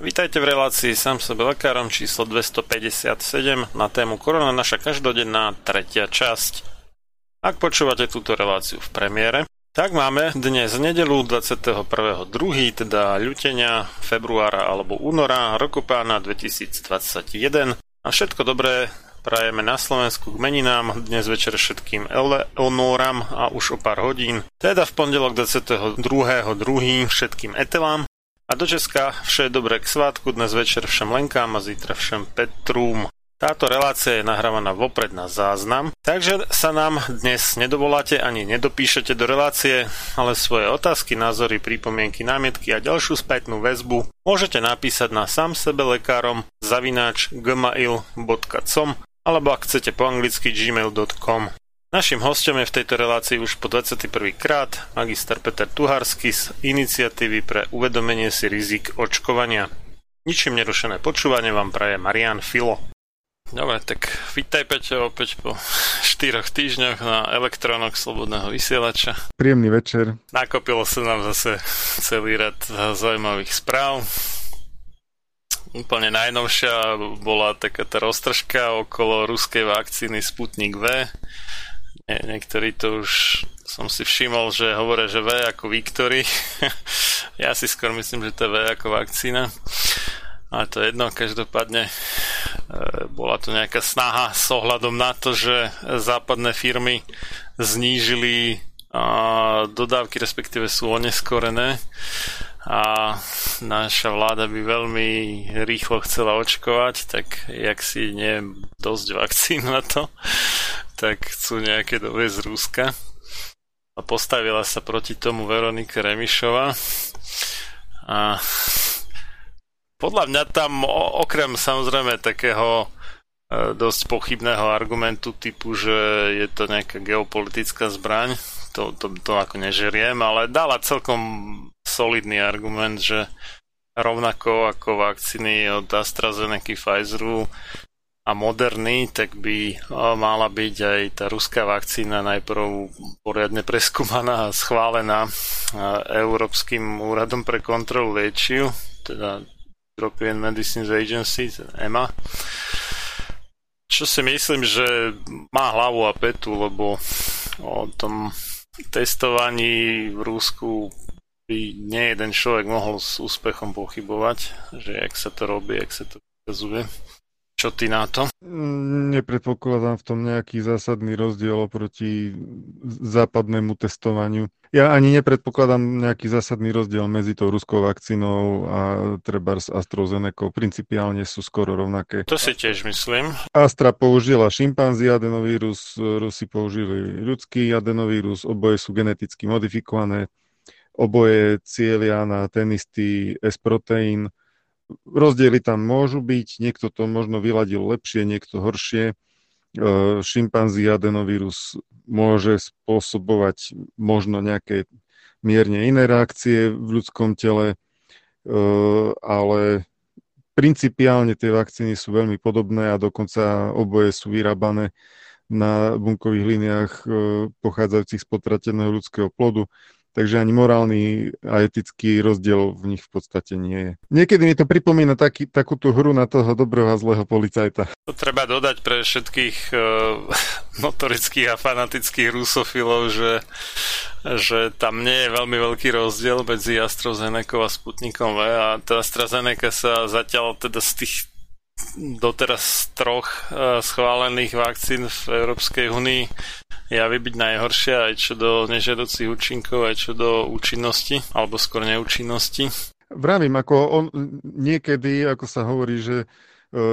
vítajte v relácii sám sebe lekárom číslo 257 na tému Korona naša každodenná tretia časť. Ak počúvate túto reláciu v premiére, tak máme dnes nedelu 21.2., teda ľutenia februára alebo února roku pána 2021 a všetko dobré prajeme na Slovensku k meninám, dnes večer všetkým Eleonoram a už o pár hodín, teda v pondelok 22.2. všetkým Etelám a do Česka vše dobré k svátku, dnes večer všem Lenkám a zítra všem Petrúm. Táto relácia je nahrávaná vopred na záznam, takže sa nám dnes nedovoláte ani nedopíšete do relácie, ale svoje otázky, názory, prípomienky, námietky a ďalšiu spätnú väzbu môžete napísať na sám sebe lekárom zavináč gmail.com alebo ak chcete po anglicky gmail.com. Našim hostom je v tejto relácii už po 21. krát magister Peter Tuharsky z iniciatívy pre uvedomenie si rizik očkovania. Ničím nerušené počúvanie vám praje Marian Filo. Dobre, tak vítaj Peťo opäť po 4 týždňoch na elektrónoch Slobodného vysielača. Príjemný večer. Nakopilo sa nám zase celý rad zaujímavých správ. Úplne najnovšia bola taká tá roztržka okolo ruskej vakcíny Sputnik V. Nie, niektorí to už som si všimol, že hovoria, že V ako Victory. ja si skôr myslím, že to je V ako vakcína. Ale to je jedno, každopádne e, bola to nejaká snaha s ohľadom na to, že západné firmy znížili dodávky, respektíve sú oneskorené a naša vláda by veľmi rýchlo chcela očkovať, tak jak si nie dosť vakcín na to, tak chcú nejaké doviezť z Ruska. A postavila sa proti tomu Veronika Remišova. A podľa mňa tam okrem samozrejme takého e, dosť pochybného argumentu typu, že je to nejaká geopolitická zbraň, to, to, to ako nežeriem, ale dala celkom solidný argument, že rovnako ako vakcíny od AstraZeneca, Pfizeru a moderný, tak by mala byť aj tá ruská vakcína najprv poriadne preskúmaná a schválená Európskym úradom pre kontrolu liečiv, teda European Medicines Agency, EMA. Čo si myslím, že má hlavu a petu, lebo o tom testovaní v Rusku by nie jeden človek mohol s úspechom pochybovať, že jak sa to robí, jak sa to ukazuje. Čo ty na to? Nepredpokladám v tom nejaký zásadný rozdiel oproti západnému testovaniu. Ja ani nepredpokladám nejaký zásadný rozdiel medzi tou ruskou vakcínou a treba s AstraZeneca. Principiálne sú skoro rovnaké. To si tiež myslím. Astra použila šimpanzi adenovírus, Rusi použili ľudský adenovírus, oboje sú geneticky modifikované, oboje cieľia na ten istý S-proteín Rozdiely tam môžu byť, niekto to možno vyladil lepšie, niekto horšie. E, šimpanzi adenovírus môže spôsobovať možno nejaké mierne iné reakcie v ľudskom tele, e, ale principiálne tie vakcíny sú veľmi podobné a dokonca oboje sú vyrábané na bunkových líniách e, pochádzajúcich z potrateného ľudského plodu takže ani morálny a etický rozdiel v nich v podstate nie je. Niekedy mi to pripomína taký, takúto hru na toho dobrého a zlého policajta. To treba dodať pre všetkých uh, notorických a fanatických rusofilov, že, že tam nie je veľmi veľký rozdiel medzi AstraZeneca a Sputnikom V a tá AstraZeneca sa zatiaľ teda z tých doteraz troch uh, schválených vakcín v Európskej únii javí byť najhoršia aj čo do nežiaducich účinkov, aj čo do účinnosti, alebo skôr neúčinnosti. Vravím, ako on niekedy, ako sa hovorí, že e,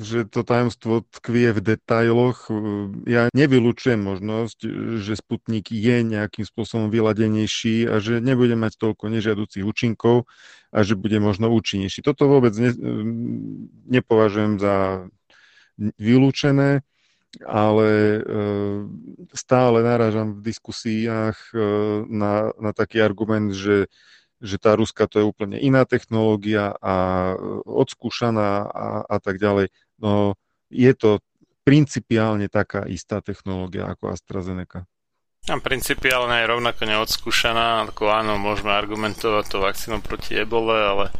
že to tajomstvo tkvie v detailoch. Ja nevylučujem možnosť, že Sputnik je nejakým spôsobom vyladenejší a že nebude mať toľko nežiaducich účinkov a že bude možno účinnejší. Toto vôbec ne, nepovažujem za vylúčené ale e, stále narážam v diskusiách e, na, na taký argument, že, že tá Ruska to je úplne iná technológia a e, odskúšaná a, a tak ďalej. No je to principiálne taká istá technológia ako AstraZeneca. A principiálne je rovnako neodskúšaná, ako áno, môžeme argumentovať to vakcínou proti ebole, ale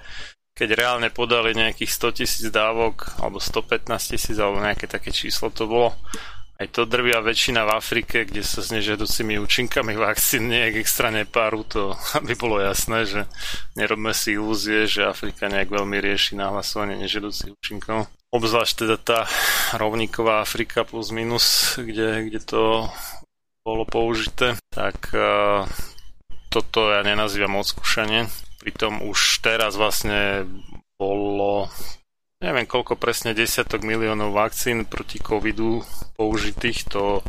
keď reálne podali nejakých 100 tisíc dávok, alebo 115 tisíc, alebo nejaké také číslo to bolo, aj to drvia väčšina v Afrike, kde sa s nežiaducimi účinkami vakcín nejak extra nepáru, to aby bolo jasné, že nerobme si ilúzie, že Afrika nejak veľmi rieši nahlasovanie nežiaducich účinkov. Obzvlášť teda tá rovníková Afrika plus minus, kde, kde to bolo použité, tak uh, toto ja nenazývam odskúšanie Pritom už teraz vlastne bolo neviem koľko presne desiatok miliónov vakcín proti covidu použitých, to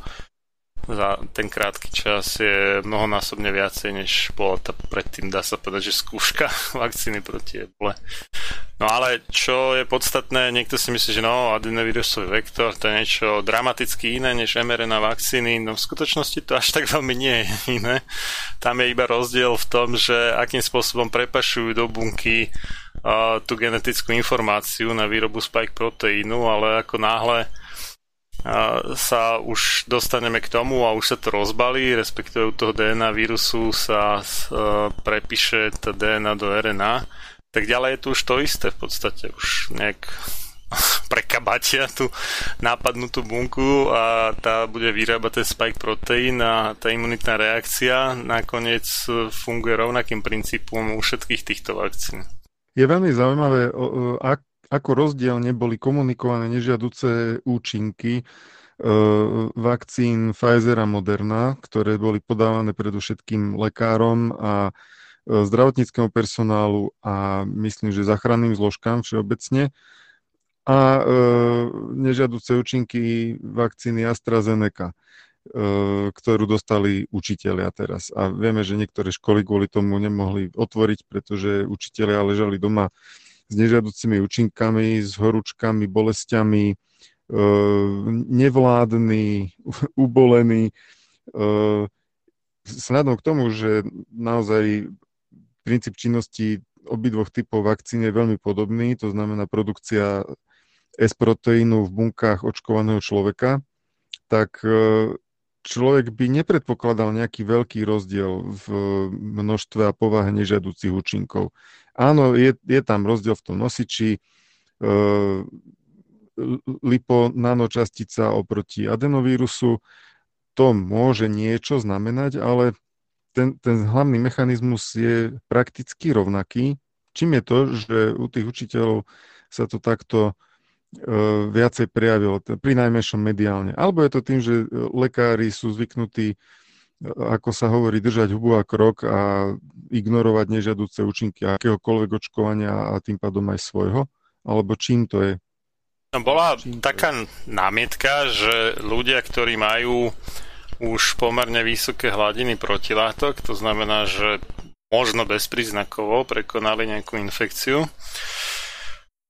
za ten krátky čas je mnohonásobne viacej, než bola tá predtým, dá sa povedať, že skúška vakcíny proti ebole. No ale čo je podstatné, niekto si myslí, že no, adenovírusový vektor to je niečo dramaticky iné než mRNA vakcíny, no v skutočnosti to až tak veľmi nie je iné. Tam je iba rozdiel v tom, že akým spôsobom prepašujú do bunky uh, tú genetickú informáciu na výrobu spike proteínu, ale ako náhle sa už dostaneme k tomu a už sa to rozbalí, respektíve u toho DNA vírusu sa prepíše tá DNA do RNA, tak ďalej je tu už to isté v podstate, už nejak prekabatia tú nápadnutú bunku a tá bude vyrábať ten spike proteín a tá imunitná reakcia nakoniec funguje rovnakým princípom u všetkých týchto vakcín. Je veľmi zaujímavé, ak, ako rozdielne boli komunikované nežiaduce účinky e, vakcín Pfizer a Moderna, ktoré boli podávané predovšetkým lekárom a e, zdravotníckému personálu a myslím, že zachranným zložkám všeobecne a e, nežiaduce účinky vakcíny AstraZeneca, e, ktorú dostali učitelia teraz. A vieme, že niektoré školy kvôli tomu nemohli otvoriť, pretože učitelia ležali doma s nežiaducimi účinkami, s horúčkami, bolestiami, e, nevládny, ubolený. Snadom k tomu, že naozaj princíp činnosti obidvoch typov vakcín je veľmi podobný, to znamená produkcia S-proteínu v bunkách očkovaného človeka, tak človek by nepredpokladal nejaký veľký rozdiel v množstve a povahe nežiaducich účinkov. Áno, je, je tam rozdiel v tom nosiči, e, liponanočastica oproti adenovírusu, to môže niečo znamenať, ale ten, ten hlavný mechanizmus je prakticky rovnaký. Čím je to, že u tých učiteľov sa to takto E, viacej prejavilo, pri najmenšom mediálne. Alebo je to tým, že lekári sú zvyknutí, ako sa hovorí, držať hubu a krok a ignorovať nežiaduce účinky akéhokoľvek očkovania a tým pádom aj svojho? Alebo čím to je? Bola čím taká je? námietka, že ľudia, ktorí majú už pomerne vysoké hladiny protilátok, to znamená, že možno bezpríznakovo prekonali nejakú infekciu,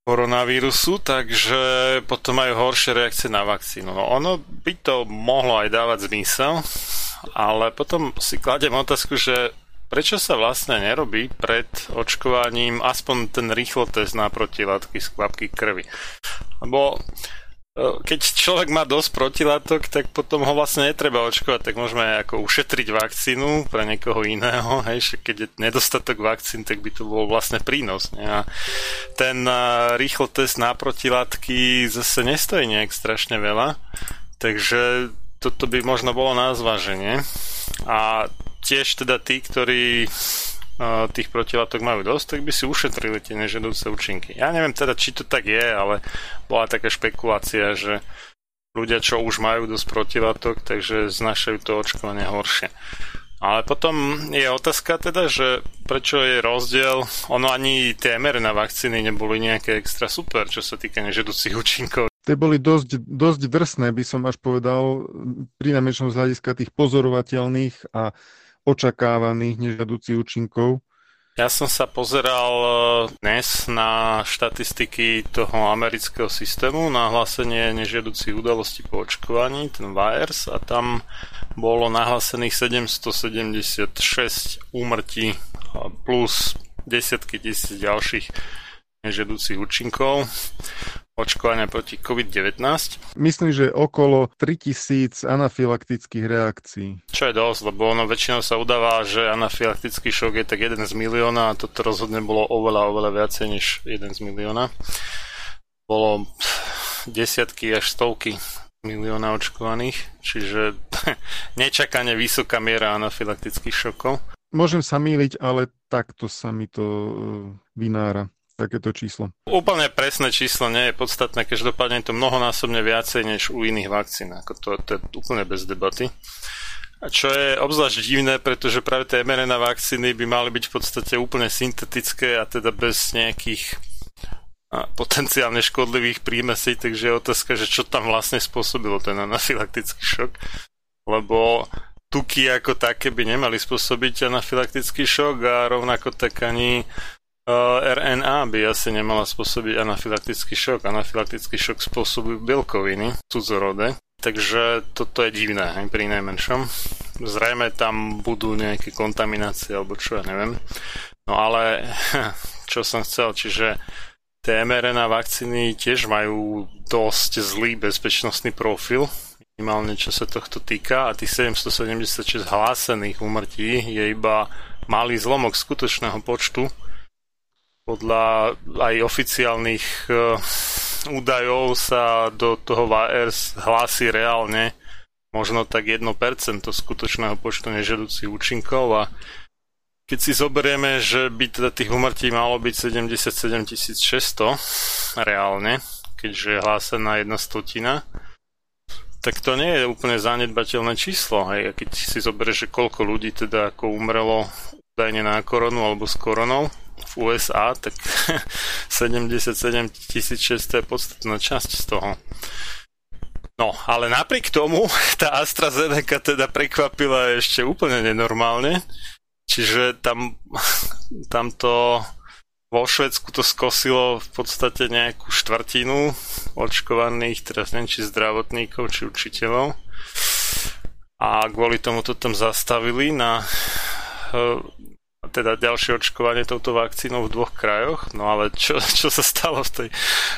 koronavírusu, takže potom majú horšie reakcie na vakcínu. No ono by to mohlo aj dávať zmysel, ale potom si kladem otázku, že prečo sa vlastne nerobí pred očkovaním aspoň ten rýchlo test na protilátky z kvapky krvi. Lebo keď človek má dosť protilátok, tak potom ho vlastne netreba očkovať, tak môžeme ako ušetriť vakcínu pre niekoho iného, hej, keď je nedostatok vakcín, tak by to bol vlastne prínos. Ne? A ten rýchlo test na protilátky zase nestojí nejak strašne veľa, takže toto by možno bolo na zváženie. A tiež teda tí, ktorí tých protilátok majú dosť, tak by si ušetrili tie nežedúce účinky. Ja neviem teda, či to tak je, ale bola taká špekulácia, že ľudia, čo už majú dosť protilátok, takže znašajú to očkovanie horšie. Ale potom je otázka teda, že prečo je rozdiel, ono ani tie mRNA vakcíny neboli nejaké extra super, čo sa týka nežedúcich účinkov. Tie boli dosť, dosť drsné, by som až povedal, pri najmenšom z hľadiska tých pozorovateľných a očakávaných nežiaducich účinkov. Ja som sa pozeral e, dnes na štatistiky toho amerického systému na hlásenie nežiaducich udalostí po očkovaní, ten VAERS, a tam bolo nahlásených 776 úmrtí plus desiatky tisíc ďalších nežiaducich účinkov očkovania proti COVID-19. Myslím, že okolo 3000 anafylaktických reakcií. Čo je dosť, lebo ono väčšinou sa udáva, že anafylaktický šok je tak jeden z milióna a toto rozhodne bolo oveľa, oveľa viacej než jeden z milióna. Bolo desiatky až stovky milióna očkovaných, čiže nečakane vysoká miera anafylaktických šokov. Môžem sa míliť, ale takto sa mi to e, vynára takéto číslo? Úplne presné číslo nie je podstatné, každopádne je to mnohonásobne viacej než u iných vakcín. Ako to, to je úplne bez debaty. A čo je obzvlášť divné, pretože práve tie mRNA vakcíny by mali byť v podstate úplne syntetické a teda bez nejakých potenciálne škodlivých prímesí, takže je otázka, že čo tam vlastne spôsobilo ten anafylaktický šok. Lebo tuky ako také by nemali spôsobiť anafylaktický šok a rovnako tak ani RNA by asi nemala spôsobiť anafylaktický šok. Anafylaktický šok spôsobujú bielkoviny cudzorodé, takže toto je divné, aj pri najmenšom. Zrejme tam budú nejaké kontaminácie, alebo čo, ja neviem. No ale, čo som chcel, čiže tie mRNA vakcíny tiež majú dosť zlý bezpečnostný profil, minimálne čo sa tohto týka a tých 776 hlásených úmrtí je iba malý zlomok skutočného počtu podľa aj oficiálnych uh, údajov sa do toho VAERS hlási reálne možno tak 1% skutočného počtu nežedúcich účinkov a keď si zoberieme, že by teda tých umrtí malo byť 77 600 reálne, keďže je hlásená jedna stotina, tak to nie je úplne zanedbateľné číslo. Hej. A keď si zoberieš, že koľko ľudí teda ako umrelo údajne na koronu alebo s koronou, v USA, tak 77 600 je podstatná časť z toho. No, ale napriek tomu tá AstraZeneca teda prekvapila ešte úplne nenormálne. Čiže tam, tam to vo Švedsku to skosilo v podstate nejakú štvrtinu očkovaných, teraz neviem, či zdravotníkov, či učiteľov. A kvôli tomu to tam zastavili na teda ďalšie očkovanie touto vakcínou v dvoch krajoch, no ale čo, čo sa stalo v tej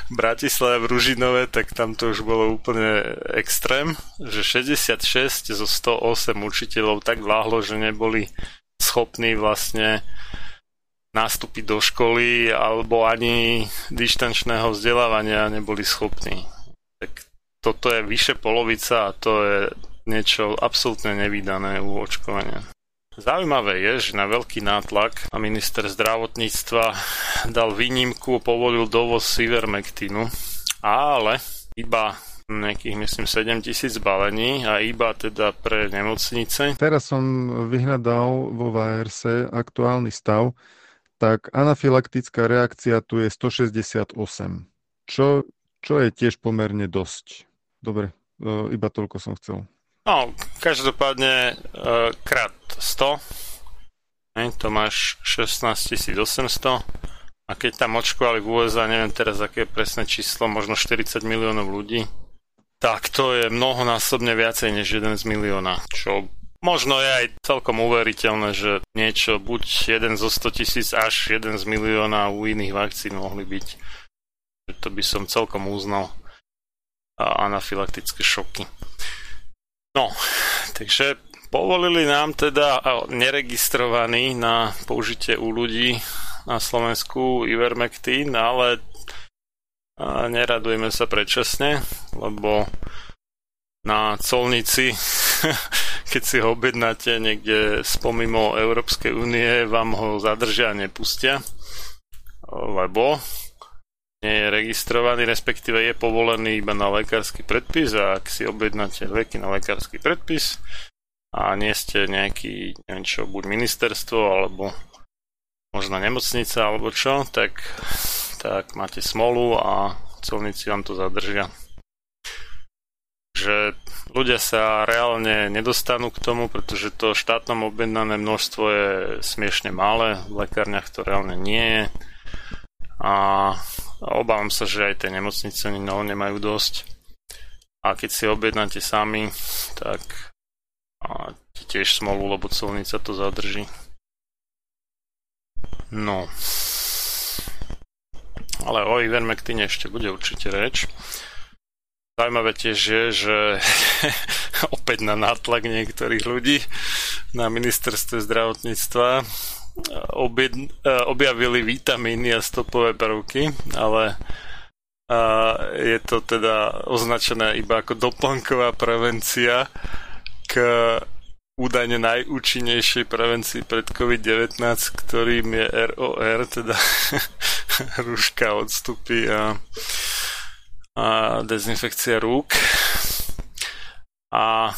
Bratislave v Ružinove, tak tam to už bolo úplne extrém, že 66 zo 108 učiteľov tak váhlo, že neboli schopní vlastne nastúpiť do školy alebo ani dištančného vzdelávania neboli schopní. Tak toto je vyše polovica a to je niečo absolútne nevydané u očkovania. Zaujímavé je, že na veľký nátlak a minister zdravotníctva dal výnimku, povolil dovoz Ivermectinu, ale iba nejakých, myslím, 7 tisíc balení a iba teda pre nemocnice. Teraz som vyhľadal vo VRS aktuálny stav, tak anafylaktická reakcia tu je 168, čo, čo je tiež pomerne dosť. Dobre, e, iba toľko som chcel. No, každopádne uh, krát 100, ne, to máš 16 800 a keď tam očkovali v USA, neviem teraz aké je presné číslo, možno 40 miliónov ľudí, tak to je mnohonásobne viacej než 1 z milióna, čo možno je aj celkom uveriteľné, že niečo buď 1 zo 100 tisíc až 1 z milióna u iných vakcín mohli byť. To by som celkom uznal anafylaktické šoky. No, takže povolili nám teda neregistrovaný na použitie u ľudí na Slovensku Ivermectin, ale neradujeme sa predčasne, lebo na colnici, keď si ho objednáte niekde spomimo Európskej únie, vám ho zadržia a nepustia, lebo nie je registrovaný, respektíve je povolený iba na lekársky predpis a ak si objednáte lieky na lekársky predpis a nie ste nejaký, neviem čo, buď ministerstvo alebo možno nemocnica alebo čo, tak, tak máte smolu a colníci vám to zadržia. Že ľudia sa reálne nedostanú k tomu, pretože to štátnom objednané množstvo je smiešne malé, v lekárniach to reálne nie je. A obávam sa, že aj tie nemocnice no, nemajú dosť. A keď si objednáte sami, tak a tiež smolu, lebo celnica to zadrží. No. Ale o Ivermectine ešte bude určite reč. Zajímavé tiež je, že opäť na nátlak niektorých ľudí na ministerstve zdravotníctva objed, e, objavili vitamíny a stopové prvky, ale a je to teda označené iba ako doplnková prevencia k údajne najúčinnejšej prevencii pred COVID-19, ktorým je ROR, teda rúška odstupy a, a dezinfekcia rúk. A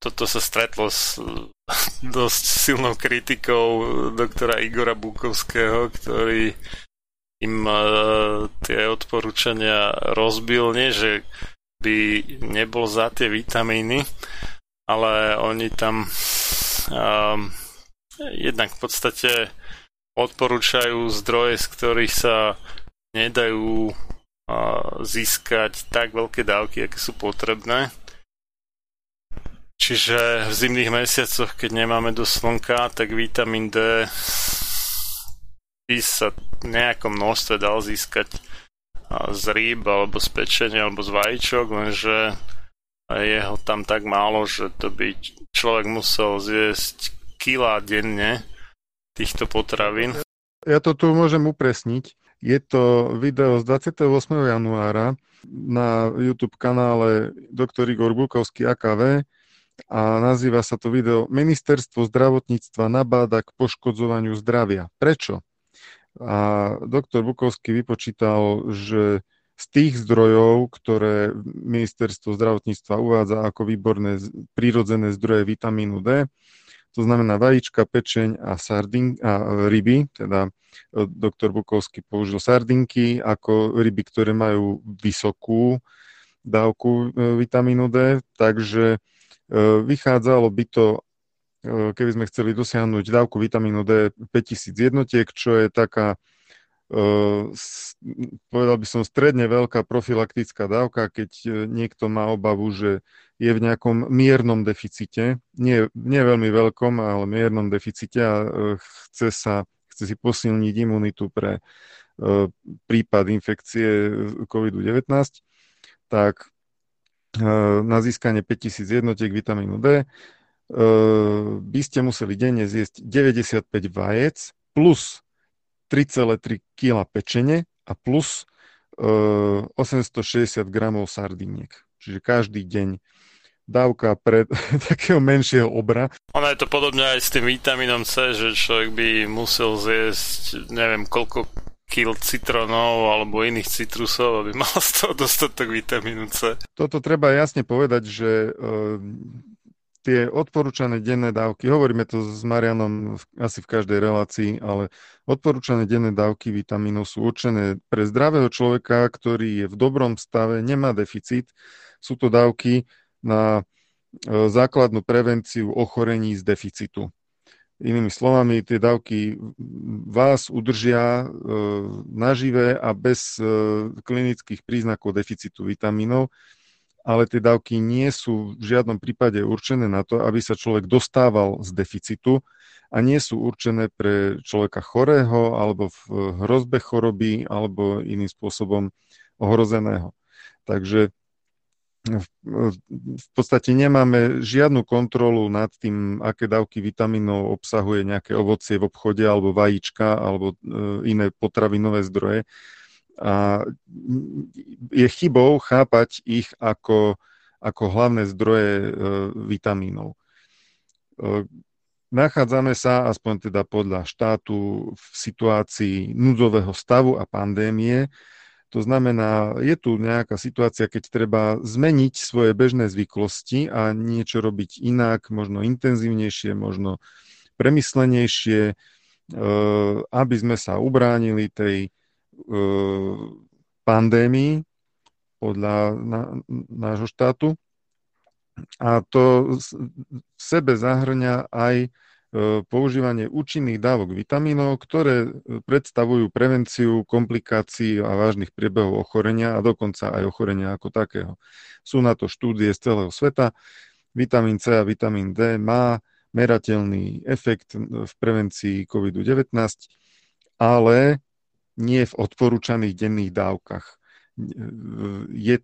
toto sa stretlo s dosť silnou kritikou doktora Igora Bukovského, ktorý im uh, tie odporúčania rozbil. Nie, že by nebol za tie vitamíny, ale oni tam um, jednak v podstate odporúčajú zdroje, z ktorých sa nedajú uh, získať tak veľké dávky, aké sú potrebné Čiže v zimných mesiacoch, keď nemáme do slnka, tak vitamín D by sa nejakom množstve dal získať z rýb, alebo z pečenia, alebo z vajíčok, lenže je ho tam tak málo, že to by človek musel zjesť kila denne týchto potravín. Ja to tu môžem upresniť. Je to video z 28. januára na YouTube kanále Dr. Igor Bukovský AKV a nazýva sa to video Ministerstvo zdravotníctva nabáda k poškodzovaniu zdravia. Prečo? A doktor Bukovský vypočítal, že z tých zdrojov, ktoré ministerstvo zdravotníctva uvádza ako výborné prírodzené zdroje vitamínu D, to znamená vajíčka, pečeň a, sardin, a ryby, teda e, doktor Bukovský použil sardinky ako ryby, ktoré majú vysokú dávku e, vitamínu D, takže vychádzalo by to, e, keby sme chceli dosiahnuť dávku vitamínu D 5000 jednotiek, čo je taká povedal by som, stredne veľká profilaktická dávka, keď niekto má obavu, že je v nejakom miernom deficite, nie, nie veľmi veľkom, ale miernom deficite a chce, sa, chce si posilniť imunitu pre prípad infekcie COVID-19, tak na získanie 5000 jednotiek vitamínu D by ste museli denne zjesť 95 vajec plus 3,3 kg pečene a plus uh, e, 860 gramov sardiniek. Čiže každý deň dávka pre takého menšieho obra. Ono je to podobne aj s tým vitamínom C, že človek by musel zjesť neviem koľko kil citronov alebo iných citrusov, aby mal z toho dostatok vitamínu C. Toto treba jasne povedať, že uh, tie odporúčané denné dávky, hovoríme to s Marianom asi v každej relácii, ale odporúčané denné dávky vitamínov sú určené pre zdravého človeka, ktorý je v dobrom stave, nemá deficit. Sú to dávky na e, základnú prevenciu ochorení z deficitu. Inými slovami, tie dávky vás udržia e, nažive a bez e, klinických príznakov deficitu vitamínov ale tie dávky nie sú v žiadnom prípade určené na to, aby sa človek dostával z deficitu a nie sú určené pre človeka chorého alebo v hrozbe choroby alebo iným spôsobom ohrozeného. Takže v podstate nemáme žiadnu kontrolu nad tým, aké dávky vitamínov obsahuje nejaké ovocie v obchode alebo vajíčka alebo e, iné potravinové zdroje a je chybou chápať ich ako, ako hlavné zdroje e, vitamínov. E, nachádzame sa, aspoň teda podľa štátu, v situácii núdzového stavu a pandémie. To znamená, je tu nejaká situácia, keď treba zmeniť svoje bežné zvyklosti a niečo robiť inak, možno intenzívnejšie, možno premyslenejšie, e, aby sme sa ubránili tej E, pandémii podľa nášho štátu. A to v sebe zahrňa aj používanie účinných dávok vitamínov, ktoré predstavujú prevenciu komplikácií a vážnych priebehov ochorenia a dokonca aj ochorenia ako takého. Sú na to štúdie z celého sveta. Vitamín C a vitamín D má merateľný efekt v prevencii COVID-19, ale nie v odporúčaných denných dávkach. Je,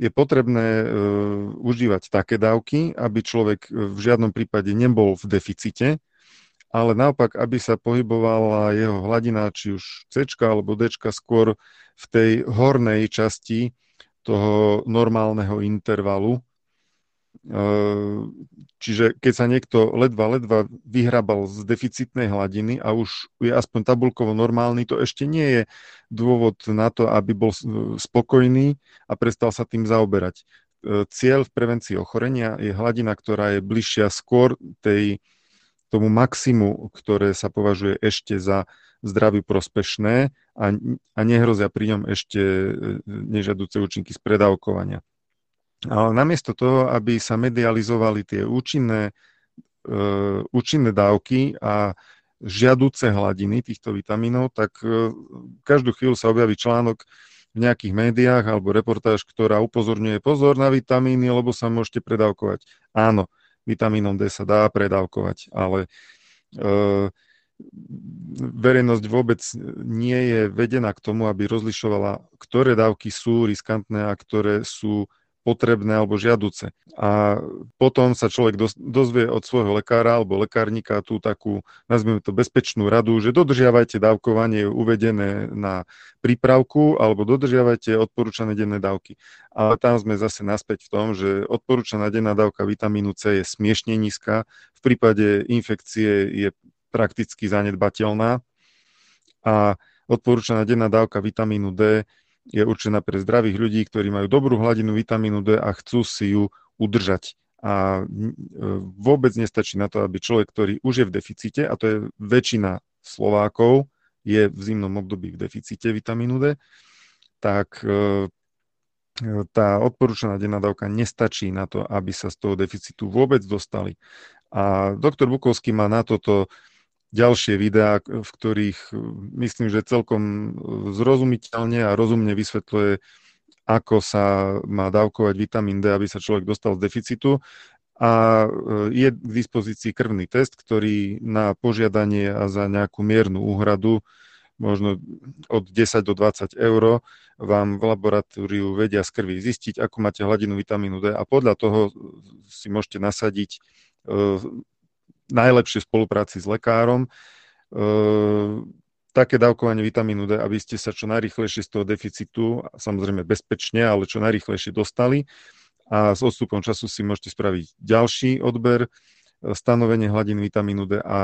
je potrebné uh, užívať také dávky, aby človek v žiadnom prípade nebol v deficite, ale naopak, aby sa pohybovala jeho hladina, či už C alebo D skôr v tej hornej časti toho normálneho intervalu, čiže keď sa niekto ledva, ledva vyhrabal z deficitnej hladiny a už je aspoň tabulkovo normálny, to ešte nie je dôvod na to, aby bol spokojný a prestal sa tým zaoberať. Ehm, cieľ v prevencii ochorenia je hladina, ktorá je bližšia skôr tej, tomu maximu, ktoré sa považuje ešte za zdraví prospešné a, a nehrozia pri ňom ešte e, nežadúce účinky z predávkovania. Ale namiesto toho, aby sa medializovali tie účinné, uh, účinné dávky a žiaduce hladiny týchto vitamínov, tak uh, každú chvíľu sa objaví článok v nejakých médiách alebo reportáž, ktorá upozorňuje pozor na vitamíny, lebo sa môžete predávkovať. Áno, vitamínom D sa dá predávkovať, ale uh, verejnosť vôbec nie je vedená k tomu, aby rozlišovala, ktoré dávky sú riskantné a ktoré sú potrebné alebo žiaduce. A potom sa človek dozvie od svojho lekára alebo lekárnika tú takú, nazvime to bezpečnú radu, že dodržiavajte dávkovanie uvedené na prípravku alebo dodržiavajte odporúčané denné dávky. Ale tam sme zase naspäť v tom, že odporúčaná denná dávka vitamínu C je smiešne nízka, v prípade infekcie je prakticky zanedbateľná a odporúčaná denná dávka vitamínu D je určená pre zdravých ľudí, ktorí majú dobrú hladinu vitamínu D a chcú si ju udržať. A e, vôbec nestačí na to, aby človek, ktorý už je v deficite, a to je väčšina Slovákov, je v zimnom období v deficite vitamínu D, tak e, tá odporúčaná denná dávka nestačí na to, aby sa z toho deficitu vôbec dostali. A doktor Bukovský má na toto ďalšie videá, v ktorých myslím, že celkom zrozumiteľne a rozumne vysvetľuje, ako sa má dávkovať vitamín D, aby sa človek dostal z deficitu. A je k dispozícii krvný test, ktorý na požiadanie a za nejakú miernu úhradu možno od 10 do 20 eur vám v laboratóriu vedia z krvi zistiť, ako máte hladinu vitamínu D a podľa toho si môžete nasadiť najlepšie spolupráci s lekárom. Uh, také dávkovanie vitamínu D, aby ste sa čo najrychlejšie z toho deficitu, samozrejme bezpečne, ale čo najrychlejšie dostali. A s odstupom času si môžete spraviť ďalší odber stanovenie hladín vitamínu D a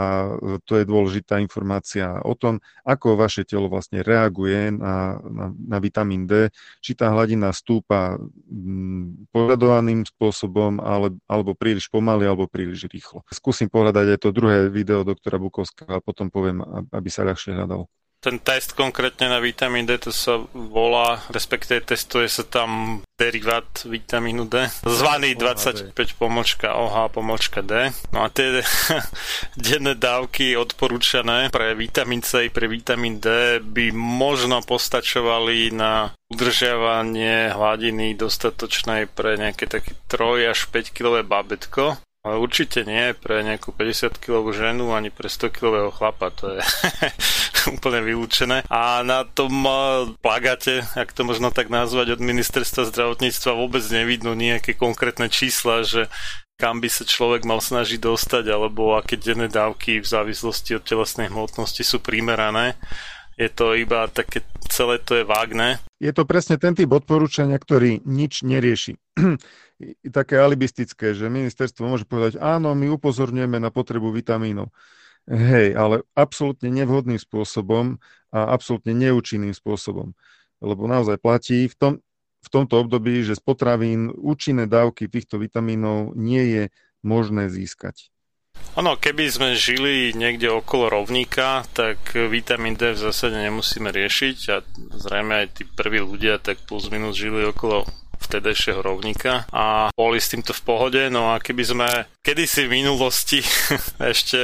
to je dôležitá informácia o tom, ako vaše telo vlastne reaguje na, na, na vitamín D, či tá hladina stúpa požadovaným spôsobom, ale, alebo príliš pomaly, alebo príliš rýchlo. Skúsim pohľadať aj to druhé video doktora Bukovského a potom poviem, aby sa ľahšie hľadal ten test konkrétne na vitamín D, to sa volá, respektíve testuje sa tam derivát vitamínu D, zvaný 25 pomočka OH pomočka D. No a tie denné dávky odporúčané pre vitamín C i pre vitamín D by možno postačovali na udržiavanie hladiny dostatočnej pre nejaké také 3 až 5 kg babetko ale určite nie pre nejakú 50-kilovú ženu ani pre 100-kilového chlapa, to je úplne vylúčené. A na tom eh, plagate, ak to možno tak nazvať, od ministerstva zdravotníctva vôbec nevidno nejaké konkrétne čísla, že kam by sa človek mal snažiť dostať, alebo aké denné dávky v závislosti od telesnej hmotnosti sú primerané. Je to iba také, celé to je vágne. Je to presne ten typ odporúčania, ktorý nič nerieši. také alibistické, že ministerstvo môže povedať, áno, my upozorňujeme na potrebu vitamínov. Hej, ale absolútne nevhodným spôsobom a absolútne neúčinným spôsobom. Lebo naozaj platí v, tom, v tomto období, že z potravín účinné dávky týchto vitamínov nie je možné získať. Ono, keby sme žili niekde okolo rovníka, tak vitamín D v zásade nemusíme riešiť a zrejme aj tí prví ľudia tak plus minus žili okolo vtedajšieho rovníka a boli s týmto v pohode. No a keby sme kedysi v minulosti ešte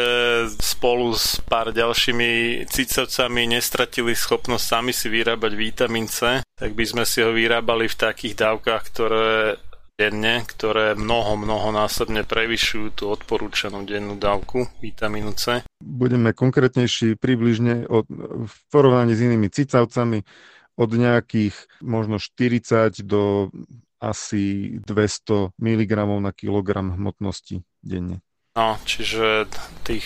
spolu s pár ďalšími cicavcami nestratili schopnosť sami si vyrábať vitamín C, tak by sme si ho vyrábali v takých dávkach, ktoré denne, ktoré mnoho, mnoho násobne prevyšujú tú odporúčanú dennú dávku vitamínu C. Budeme konkrétnejší približne od, v porovnaní s inými cicavcami od nejakých možno 40 do asi 200 mg na kilogram hmotnosti denne. No, čiže tých,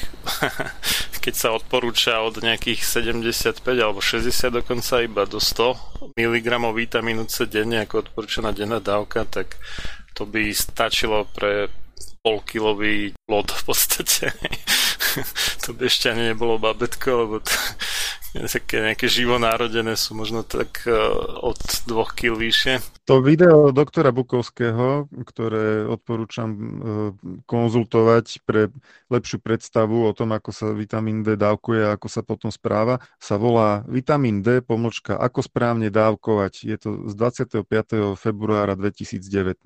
keď sa odporúča od nejakých 75 alebo 60 dokonca iba do 100 mg vitamínu C denne ako odporúčaná denná dávka, tak to by stačilo pre polkilový plod v podstate. to by ešte ani nebolo babetko, lebo to, také nejaké živonárodené sú možno tak uh, od dvoch kg vyššie. To video doktora Bukovského, ktoré odporúčam uh, konzultovať pre lepšiu predstavu o tom, ako sa vitamín D dávkuje a ako sa potom správa, sa volá Vitamín D pomlčka Ako správne dávkovať. Je to z 25. februára 2019.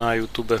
Na YouTube.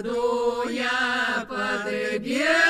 Сяду я под.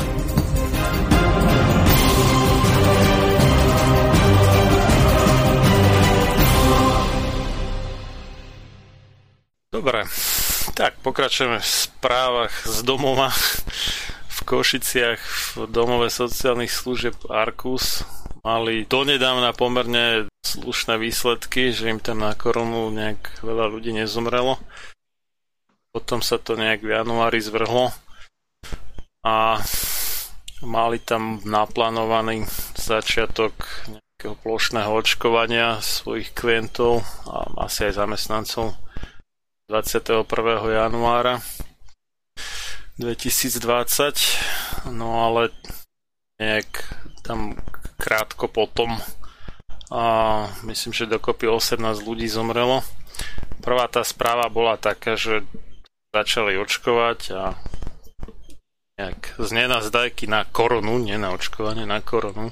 Pokračujeme v správach z domova v Košiciach v domove sociálnych služieb Arkus mali donedávna pomerne slušné výsledky, že im tam na korunu nejak veľa ľudí nezomrelo. Potom sa to nejak v januári zvrhlo a mali tam naplánovaný začiatok nejakého plošného očkovania svojich klientov a asi aj zamestnancov 21. januára 2020, no ale nejak tam krátko potom a myslím, že dokopy 18 ľudí zomrelo. Prvá tá správa bola taká, že začali očkovať a nejak z nenazdajky na koronu, nie na očkovanie, na koronu.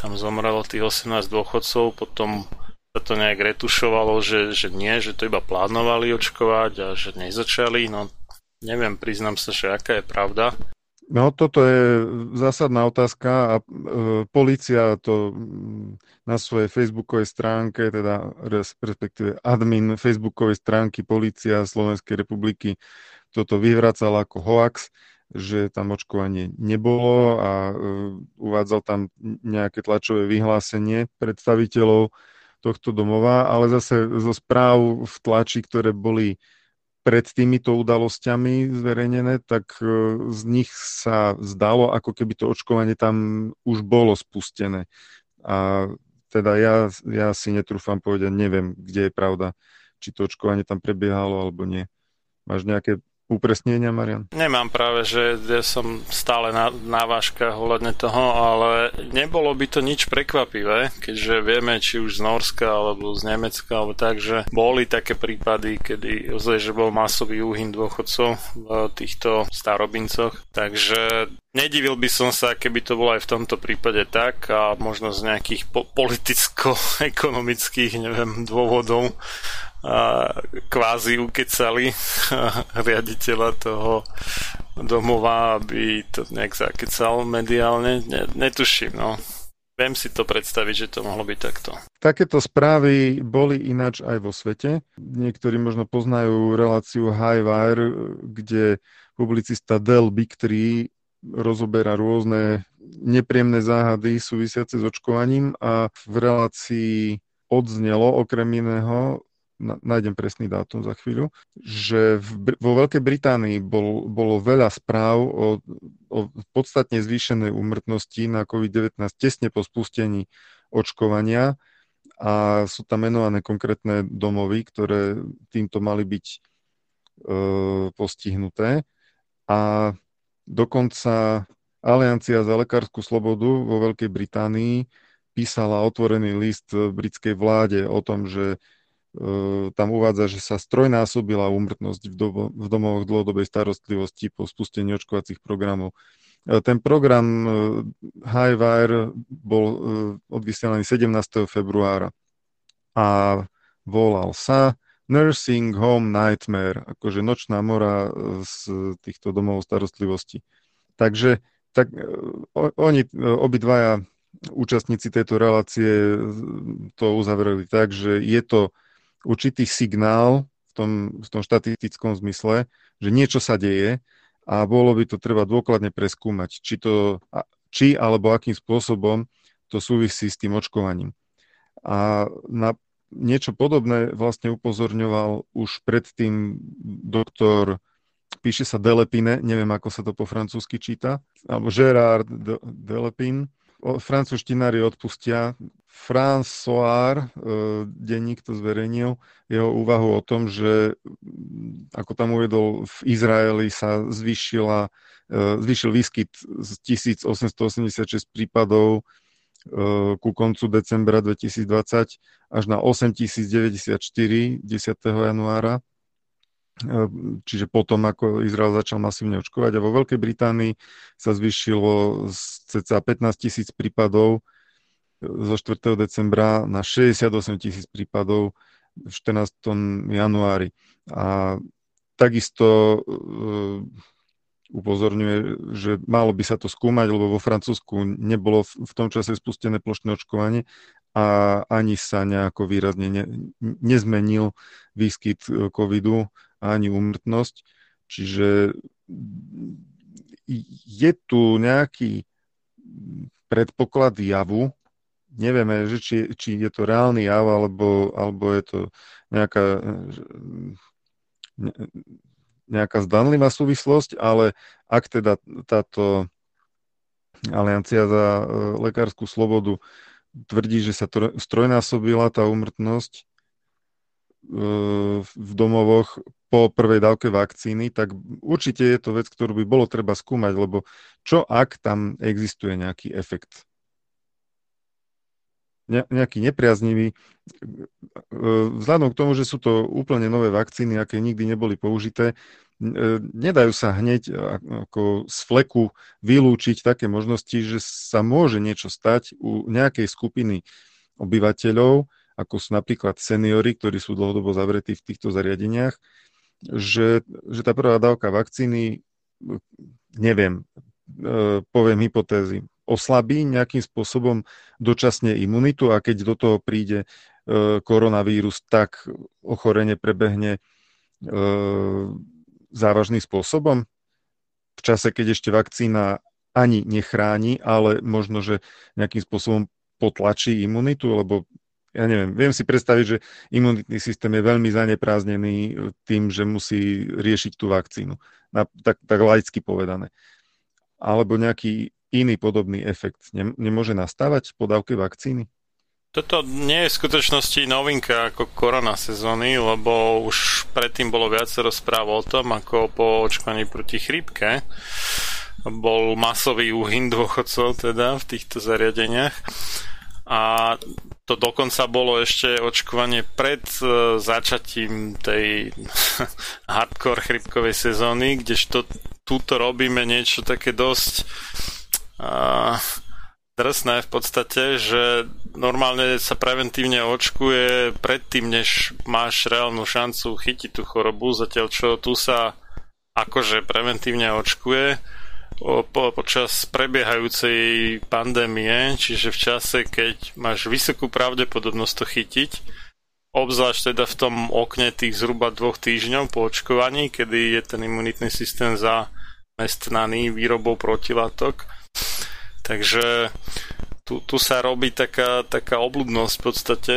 Tam zomrelo tých 18 dôchodcov, potom sa to nejak retušovalo, že, že nie, že to iba plánovali očkovať a že nezačali, no neviem, priznám sa, že aká je pravda. No toto je zásadná otázka a e, policia to na svojej facebookovej stránke, teda respektíve admin facebookovej stránky policia Slovenskej republiky toto vyvracala ako hoax, že tam očkovanie nebolo a e, uvádzal tam nejaké tlačové vyhlásenie predstaviteľov tohto domova, ale zase zo správ v tlači, ktoré boli pred týmito udalosťami zverejnené, tak e, z nich sa zdalo, ako keby to očkovanie tam už bolo spustené. A teda ja, ja si netrúfam povedať, neviem, kde je pravda, či to očkovanie tam prebiehalo alebo nie. Máš nejaké upresnenia, Marian? Nemám práve, že ja som stále na, na váškach ohľadne toho, ale nebolo by to nič prekvapivé, keďže vieme, či už z Norska alebo z Nemecka, alebo tak, že boli také prípady, kedy ozaj, že bol masový úhyn dôchodcov v týchto starobincoch, takže Nedivil by som sa, keby to bolo aj v tomto prípade tak a možno z nejakých po- politicko-ekonomických, neviem, dôvodov a kvázi ukecali riaditeľa toho domova, aby to nejak zakecal mediálne. Ne, netuším, no. Viem si to predstaviť, že to mohlo byť takto. Takéto správy boli ináč aj vo svete. Niektorí možno poznajú reláciu Highwire, kde publicista Del Big Tree rozoberá rôzne nepríjemné záhady súvisiace s očkovaním a v relácii odznelo okrem iného nájdem presný dátum za chvíľu, že v, vo Veľkej Británii bol, bolo veľa správ o, o podstatne zvýšenej úmrtnosti na COVID-19 tesne po spustení očkovania a sú tam menované konkrétne domovy, ktoré týmto mali byť e, postihnuté. A dokonca Aliancia za lekárskú slobodu vo Veľkej Británii písala otvorený list britskej vláde o tom, že tam uvádza, že sa strojnásobila úmrtnosť v, dobo, v domovoch dlhodobej starostlivosti po spustení očkovacích programov. Ten program Highwire bol odvysielaný 17. februára a volal sa Nursing Home Nightmare, akože nočná mora z týchto domov starostlivosti. Takže tak, oni obidvaja účastníci tejto relácie to uzavreli tak, že je to určitý signál v tom, v tom štatistickom zmysle, že niečo sa deje a bolo by to treba dôkladne preskúmať, či, to, či alebo akým spôsobom to súvisí s tým očkovaním. A na niečo podobné vlastne upozorňoval už predtým doktor, píše sa Delepine, neviem ako sa to po francúzsky číta, alebo Gérard Delepine, francúzštinári odpustia. François, e, denník to zverejnil, jeho úvahu o tom, že ako tam uvedol, v Izraeli sa zvýšila, e, zvýšil výskyt z 1886 prípadov ku koncu decembra 2020 až na 8094 10. januára čiže potom, ako Izrael začal masívne očkovať. A vo Veľkej Británii sa zvýšilo z cca 15 tisíc prípadov zo 4. decembra na 68 tisíc prípadov v 14. januári. A takisto upozorňuje, že malo by sa to skúmať, lebo vo Francúzsku nebolo v tom čase spustené plošné očkovanie a ani sa nejako výrazne ne, nezmenil výskyt e, covidu ani úmrtnosť. Čiže je tu nejaký predpoklad javu, nevieme, že či, či je to reálny jav, alebo, alebo je to nejaká nejaká zdanlivá súvislosť, ale ak teda táto Aliancia za e, lekárskú slobodu tvrdí, že sa strojnásobila tá úmrtnosť e, v domovoch po prvej dávke vakcíny, tak určite je to vec, ktorú by bolo treba skúmať, lebo čo ak tam existuje nejaký efekt nejaký nepriaznivý. E, vzhľadom k tomu, že sú to úplne nové vakcíny, aké nikdy neboli použité, e, nedajú sa hneď ako z fleku vylúčiť také možnosti, že sa môže niečo stať u nejakej skupiny obyvateľov, ako sú napríklad seniory, ktorí sú dlhodobo zavretí v týchto zariadeniach, že, že tá prvá dávka vakcíny, neviem, e, poviem hypotézy, oslabí nejakým spôsobom dočasne imunitu a keď do toho príde e, koronavírus, tak ochorenie prebehne e, závažným spôsobom. V čase, keď ešte vakcína ani nechráni, ale možno, že nejakým spôsobom potlačí imunitu, lebo ja neviem, viem si predstaviť, že imunitný systém je veľmi zanepráznený tým, že musí riešiť tú vakcínu, tak, tak laicky povedané. Alebo nejaký iný podobný efekt nemôže nastávať po dávke vakcíny? Toto nie je v skutočnosti novinka ako korona sezóny, lebo už predtým bolo viacero správ o tom, ako po očkovaní proti chrípke bol masový úhyn dôchodcov teda v týchto zariadeniach. A to dokonca bolo ešte očkovanie pred uh, začatím tej hardcore chrypkovej sezóny, kdežto túto robíme niečo také dosť uh, drsné v podstate, že normálne sa preventívne očkuje predtým, než máš reálnu šancu chytiť tú chorobu, zatiaľ čo tu sa akože preventívne očkuje po, počas prebiehajúcej pandémie, čiže v čase, keď máš vysokú pravdepodobnosť to chytiť, obzvlášť teda v tom okne tých zhruba dvoch týždňov po očkovaní, kedy je ten imunitný systém zamestnaný výrobou protilátok, Takže tu, tu sa robí taká, taká obludnosť v podstate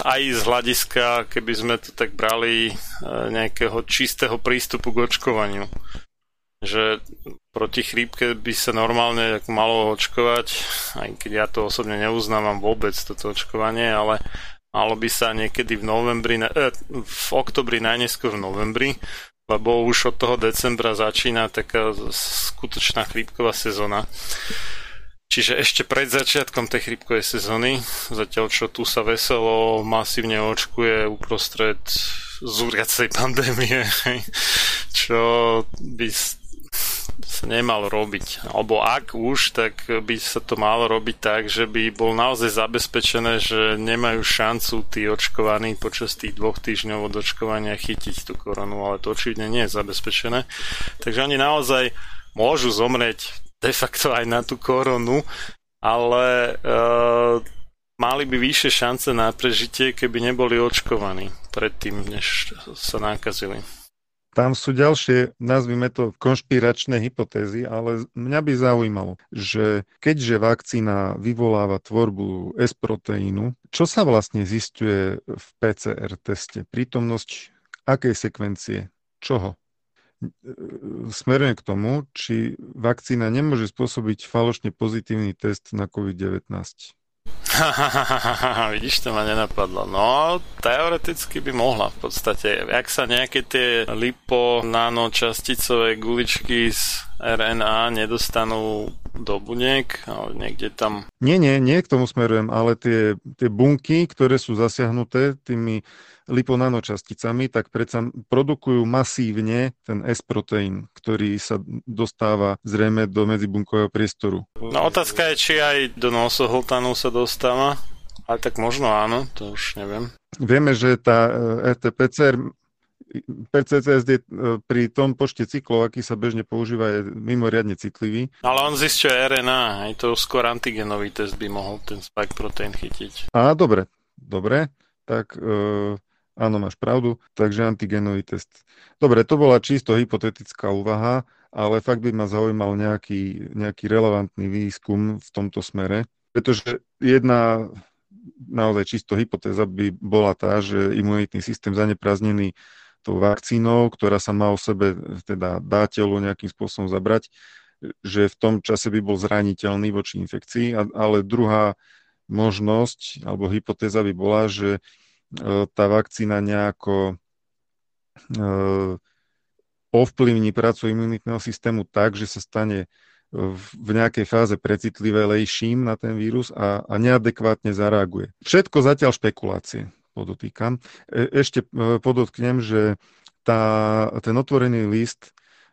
aj z hľadiska, keby sme to tak brali e, nejakého čistého prístupu k očkovaniu. Že proti chrípke by sa normálne malo očkovať, aj keď ja to osobne neuznávam vôbec toto očkovanie, ale malo by sa niekedy v novembri, eh, v oktobri, najneskôr v novembri, lebo už od toho decembra začína taká skutočná chrípková sezóna. Čiže ešte pred začiatkom tej chrypkovej sezóny, zatiaľ čo tu sa veselo masívne očkuje uprostred zúriacej pandémie, čo by sa nemalo robiť. Alebo ak už, tak by sa to malo robiť tak, že by bol naozaj zabezpečené, že nemajú šancu tí očkovaní počas tých dvoch týždňov od očkovania chytiť tú koronu, ale to očividne nie je zabezpečené. Takže oni naozaj môžu zomrieť de facto aj na tú koronu, ale uh, mali by vyššie šance na prežitie, keby neboli očkovaní predtým, než sa nákazili. Tam sú ďalšie, nazvime to konšpiračné hypotézy, ale mňa by zaujímalo, že keďže vakcína vyvoláva tvorbu S-proteínu, čo sa vlastne zistuje v PCR teste? Prítomnosť akej sekvencie? Čoho? smerujem k tomu, či vakcína nemôže spôsobiť falošne pozitívny test na COVID-19. Vidíš, to ma nenapadlo. No, teoreticky by mohla v podstate. Ak sa nejaké tie lipo nanočasticové guličky z RNA nedostanú do buniek, ale niekde tam... Nie, nie, nie k tomu smerujem, ale tie, tie bunky, ktoré sú zasiahnuté tými liponanočasticami, tak predsa produkujú masívne ten S-proteín, ktorý sa dostáva zrejme do medzibunkového priestoru. No otázka je, či aj do nosohltanu sa dostáva. Ale tak možno áno, to už neviem. Vieme, že tá e, RT-PCR PCCS je pri tom počte cyklov, aký sa bežne používa, je mimoriadne citlivý. Ale on zistuje RNA, aj to skôr antigenový test by mohol ten spike protein chytiť. Á, dobre, dobre, tak e, áno, máš pravdu, takže antigenový test. Dobre, to bola čisto hypotetická úvaha, ale fakt by ma zaujímal nejaký, nejaký relevantný výskum v tomto smere, pretože jedna naozaj čisto hypotéza by bola tá, že imunitný systém zaneprázdnený tou vakcínou, ktorá sa má o sebe, teda dá telo nejakým spôsobom zabrať, že v tom čase by bol zraniteľný voči infekcii, ale druhá možnosť alebo hypotéza by bola, že e, tá vakcína nejako e, ovplyvní prácu imunitného systému tak, že sa stane v nejakej fáze lejším na ten vírus a, a neadekvátne zareaguje. Všetko zatiaľ špekulácie, podotýkam. E, ešte e, podotknem, že tá, ten otvorený list,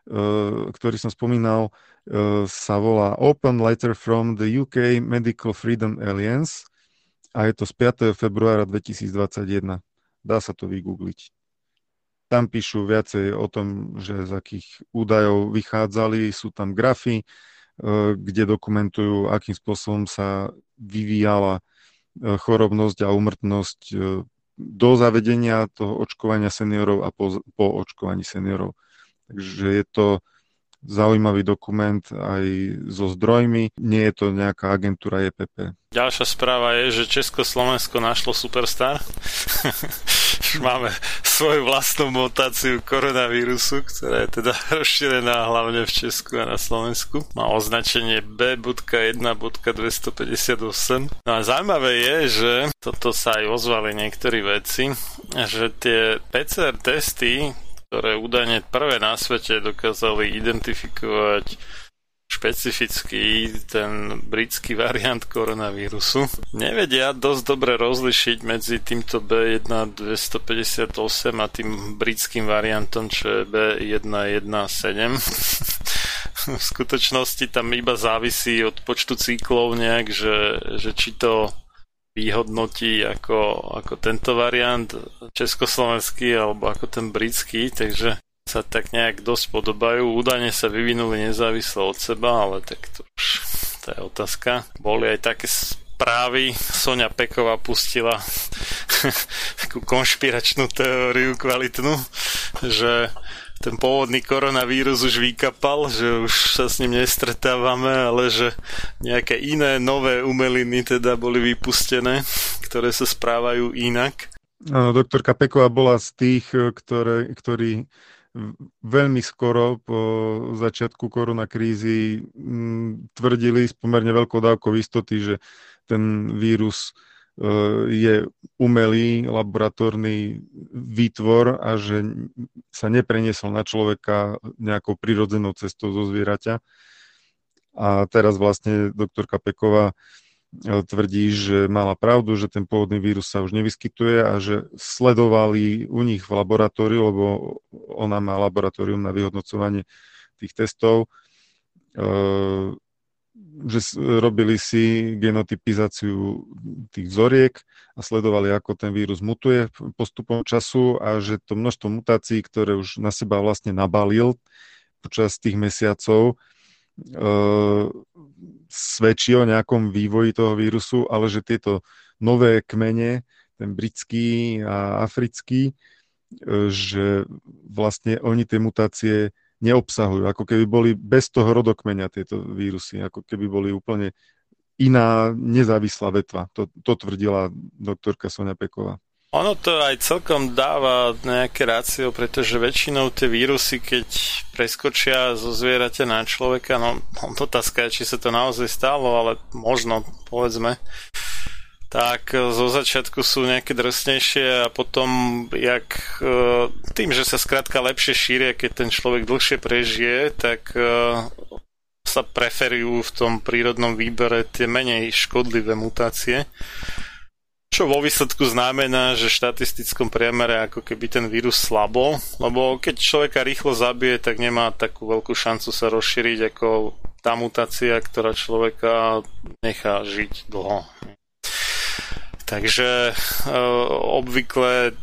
e, ktorý som spomínal, sa volá Open Letter from the UK Medical Freedom Alliance a je to z 5. februára 2021. Dá sa to vygoogliť. Tam píšu viacej o tom, že z akých údajov vychádzali, sú tam grafy, e, kde dokumentujú, akým spôsobom sa vyvíjala e, chorobnosť a umrtnosť e, do zavedenia toho očkovania seniorov a po, po očkovaní seniorov. Takže je to zaujímavý dokument aj so zdrojmi. Nie je to nejaká agentúra EPP. Ďalšia správa je, že Československo našlo superstar. Máme svoju vlastnú mutáciu koronavírusu, ktorá je teda rozšírená hlavne v Česku a na Slovensku. Má označenie B.1.258. No a zaujímavé je, že toto sa aj ozvali niektorí veci, že tie PCR testy, ktoré údajne prvé na svete dokázali identifikovať špecificky ten britský variant koronavírusu. Nevedia dosť dobre rozlišiť medzi týmto B1258 a tým britským variantom, čo je B117. v skutočnosti tam iba závisí od počtu cyklov nejak, že, že či to vyhodnotí ako, ako tento variant československý alebo ako ten britský, takže sa tak nejak dosť podobajú. Údajne sa vyvinuli nezávisle od seba, ale tak to už to je otázka. Boli aj také správy, Sonia Peková pustila takú konšpiračnú teóriu kvalitnú, že ten pôvodný koronavírus už vykapal, že už sa s ním nestretávame, ale že nejaké iné nové umeliny teda boli vypustené, ktoré sa správajú inak. Doktorka Peková bola z tých, ktoré, ktorí veľmi skoro po začiatku koronakrízy mm, tvrdili s pomerne veľkou dávkou istoty, že ten vírus E, je umelý laboratórny výtvor a že sa nepreniesol na človeka nejakou prirodzenou cestou zo zvieraťa. A teraz vlastne doktorka Peková tvrdí, že mala pravdu, že ten pôvodný vírus sa už nevyskytuje a že sledovali u nich v laboratóriu, lebo ona má laboratórium na vyhodnocovanie tých testov, e, že robili si genotypizáciu tých vzoriek a sledovali, ako ten vírus mutuje postupom času a že to množstvo mutácií, ktoré už na seba vlastne nabalil počas tých mesiacov, svedčí o nejakom vývoji toho vírusu, ale že tieto nové kmene, ten britský a africký, e, že vlastne oni tie mutácie neobsahujú, ako keby boli bez toho rodokmeňa tieto vírusy, ako keby boli úplne iná nezávislá vetva. To, to tvrdila doktorka Sonia Peková. Ono to aj celkom dáva nejaké rácio, pretože väčšinou tie vírusy, keď preskočia zo zvieraťa na človeka, no otázka je, či sa to naozaj stalo, ale možno, povedzme, tak e, zo začiatku sú nejaké drsnejšie a potom jak, e, tým, že sa skrátka lepšie šíria, keď ten človek dlhšie prežije, tak e, sa preferujú v tom prírodnom výbere tie menej škodlivé mutácie. Čo vo výsledku znamená, že v štatistickom priemere ako keby ten vírus slabo, lebo keď človeka rýchlo zabije, tak nemá takú veľkú šancu sa rozšíriť ako tá mutácia, ktorá človeka nechá žiť dlho. Takže e, obvykle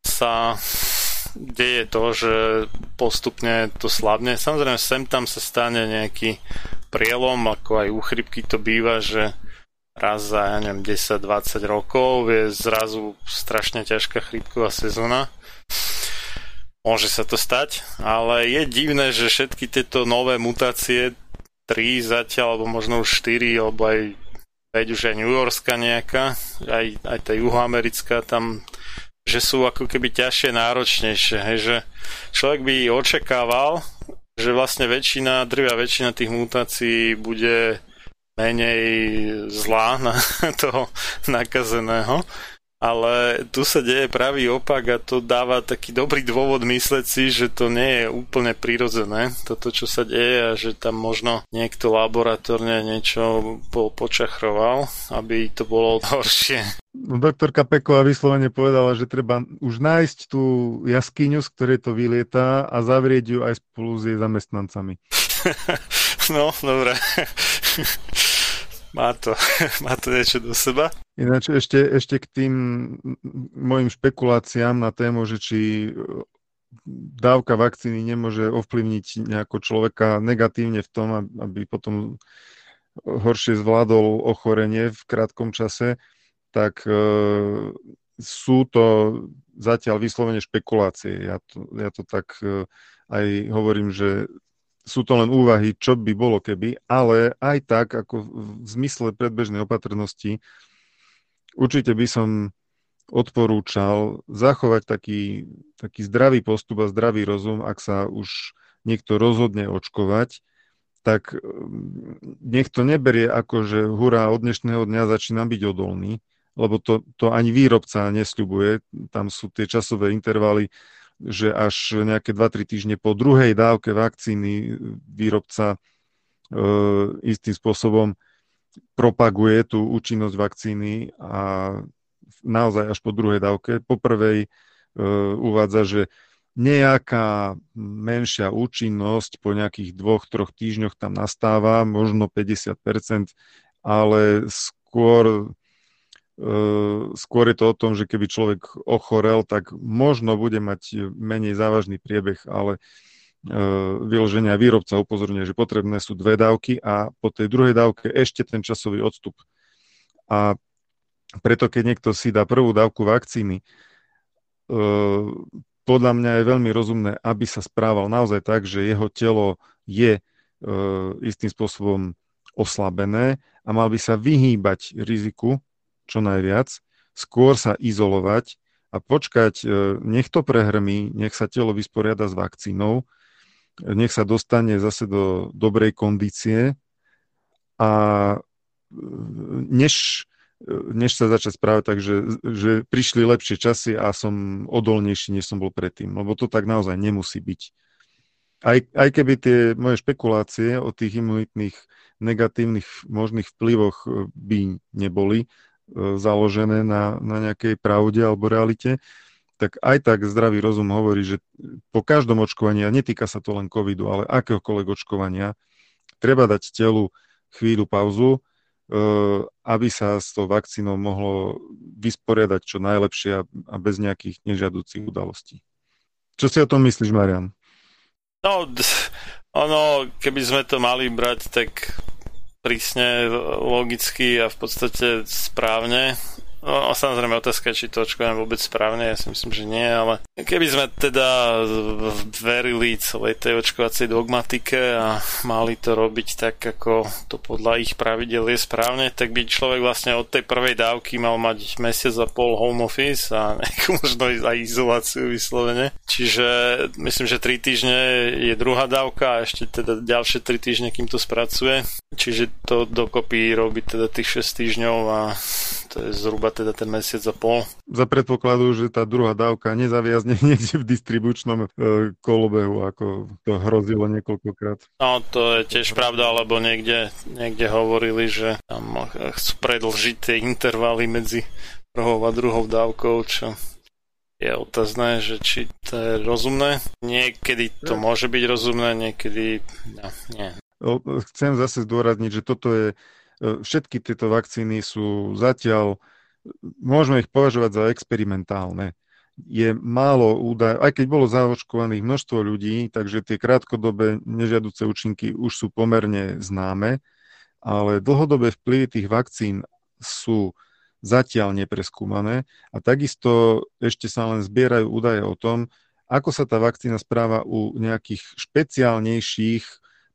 sa deje to, že postupne to slabne. Samozrejme, sem tam sa stane nejaký prielom, ako aj u chrypky to býva, že raz za, ja neviem, 10-20 rokov je zrazu strašne ťažká chrypková sezóna. Môže sa to stať, ale je divné, že všetky tieto nové mutácie, 3 zatiaľ, alebo možno už 4, alebo aj veď už aj New Yorkská nejaká, aj, aj tá juhoamerická tam že sú ako keby ťažšie, náročnejšie. Hej, že človek by očakával, že vlastne väčšina, drvia väčšina tých mutácií bude menej zlá na toho nakazeného ale tu sa deje pravý opak a to dáva taký dobrý dôvod mysleť si, že to nie je úplne prirodzené, toto čo sa deje a že tam možno niekto laboratórne niečo po, počachroval, aby to bolo horšie. Doktorka Peková vyslovene povedala, že treba už nájsť tú jaskyňu, z ktorej to vylieta a zavrieť ju aj spolu s jej zamestnancami. no, dobre má to, má to niečo do seba. Ináč ešte, ešte k tým mojim špekuláciám na tému, že či dávka vakcíny nemôže ovplyvniť nejako človeka negatívne v tom, aby potom horšie zvládol ochorenie v krátkom čase, tak e, sú to zatiaľ vyslovene špekulácie. Ja to, ja to tak e, aj hovorím, že sú to len úvahy, čo by bolo keby, ale aj tak, ako v zmysle predbežnej opatrnosti, určite by som odporúčal zachovať taký, taký zdravý postup a zdravý rozum, ak sa už niekto rozhodne očkovať, tak mm, nech to neberie ako, že hurá, od dnešného dňa začína byť odolný, lebo to, to ani výrobca nesľubuje, tam sú tie časové intervaly že až nejaké 2-3 týždne po druhej dávke vakcíny výrobca e, istým spôsobom propaguje tú účinnosť vakcíny a naozaj až po druhej dávke. Po prvej e, uvádza, že nejaká menšia účinnosť po nejakých dvoch, troch týždňoch tam nastáva, možno 50%, ale skôr skôr je to o tom, že keby človek ochorel, tak možno bude mať menej závažný priebeh, ale ehm, vyloženia výrobca upozorňuje, že potrebné sú dve dávky a po tej druhej dávke ešte ten časový odstup. A preto, keď niekto si dá prvú dávku vakcíny, ehm, podľa mňa je veľmi rozumné, aby sa správal naozaj tak, že jeho telo je istým spôsobom oslabené a mal by sa vyhýbať riziku čo najviac, skôr sa izolovať a počkať, e, nech to prehrmí, nech sa telo vysporiada s vakcínou, nech sa dostane zase do dobrej kondície a e, než, e, než sa začať správať tak, že, že prišli lepšie časy a som odolnejší, než som bol predtým, lebo to tak naozaj nemusí byť. Aj, aj keby tie moje špekulácie o tých imunitných negatívnych možných vplyvoch by neboli, založené na, na nejakej pravde alebo realite, tak aj tak zdravý rozum hovorí, že po každom očkovaní, a netýka sa to len covidu, ale akéhokoľvek očkovania, treba dať telu chvíľu pauzu, e, aby sa s tou vakcínou mohlo vysporiadať čo najlepšie a bez nejakých nežiaducich udalostí. Čo si o tom myslíš, Marian? No, ono, keby sme to mali brať, tak prísne, logicky a v podstate správne. No, samozrejme otázka či to očkovanie vôbec správne, ja si myslím, že nie, ale keby sme teda verili celej tej očkovacej dogmatike a mali to robiť tak, ako to podľa ich pravidel je správne, tak by človek vlastne od tej prvej dávky mal mať mesiac a pol home office a nejakú možno aj izoláciu vyslovene. Čiže myslím, že 3 týždne je druhá dávka a ešte teda ďalšie 3 týždne, kým to spracuje. Čiže to dokopy robí teda tých 6 týždňov a to je zhruba teda ten mesiac a pol. Za predpokladu, že tá druhá dávka nezaviazne niekde v distribučnom e, kolobehu, ako to hrozilo niekoľkokrát. No, to je tiež pravda, lebo niekde, niekde hovorili, že tam chcú predlžiť tie intervaly medzi prvou a druhou dávkou, čo je otázne, že či to je rozumné. Niekedy to môže byť rozumné, niekedy no, nie. Chcem zase zdôrazniť, že toto je všetky tieto vakcíny sú zatiaľ, môžeme ich považovať za experimentálne. Je málo údaj, aj keď bolo zaočkovaných množstvo ľudí, takže tie krátkodobé nežiaduce účinky už sú pomerne známe, ale dlhodobé vplyvy tých vakcín sú zatiaľ nepreskúmané a takisto ešte sa len zbierajú údaje o tom, ako sa tá vakcína správa u nejakých špeciálnejších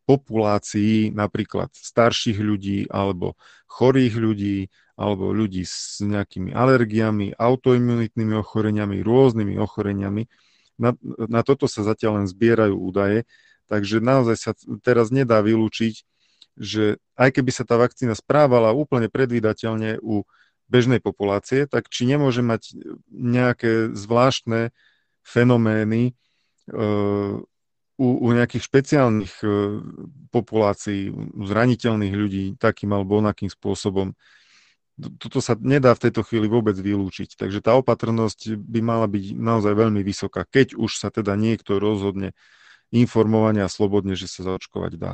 populácií, napríklad starších ľudí alebo chorých ľudí alebo ľudí s nejakými alergiami, autoimunitnými ochoreniami, rôznymi ochoreniami. Na, na toto sa zatiaľ len zbierajú údaje, takže naozaj sa teraz nedá vylúčiť, že aj keby sa tá vakcína správala úplne predvídateľne u bežnej populácie, tak či nemôže mať nejaké zvláštne fenomény, e, u, u nejakých špeciálnych e, populácií, u zraniteľných ľudí takým alebo onakým spôsobom. Toto sa nedá v tejto chvíli vôbec vylúčiť. Takže tá opatrnosť by mala byť naozaj veľmi vysoká, keď už sa teda niekto rozhodne informovane a slobodne, že sa zaočkovať dá.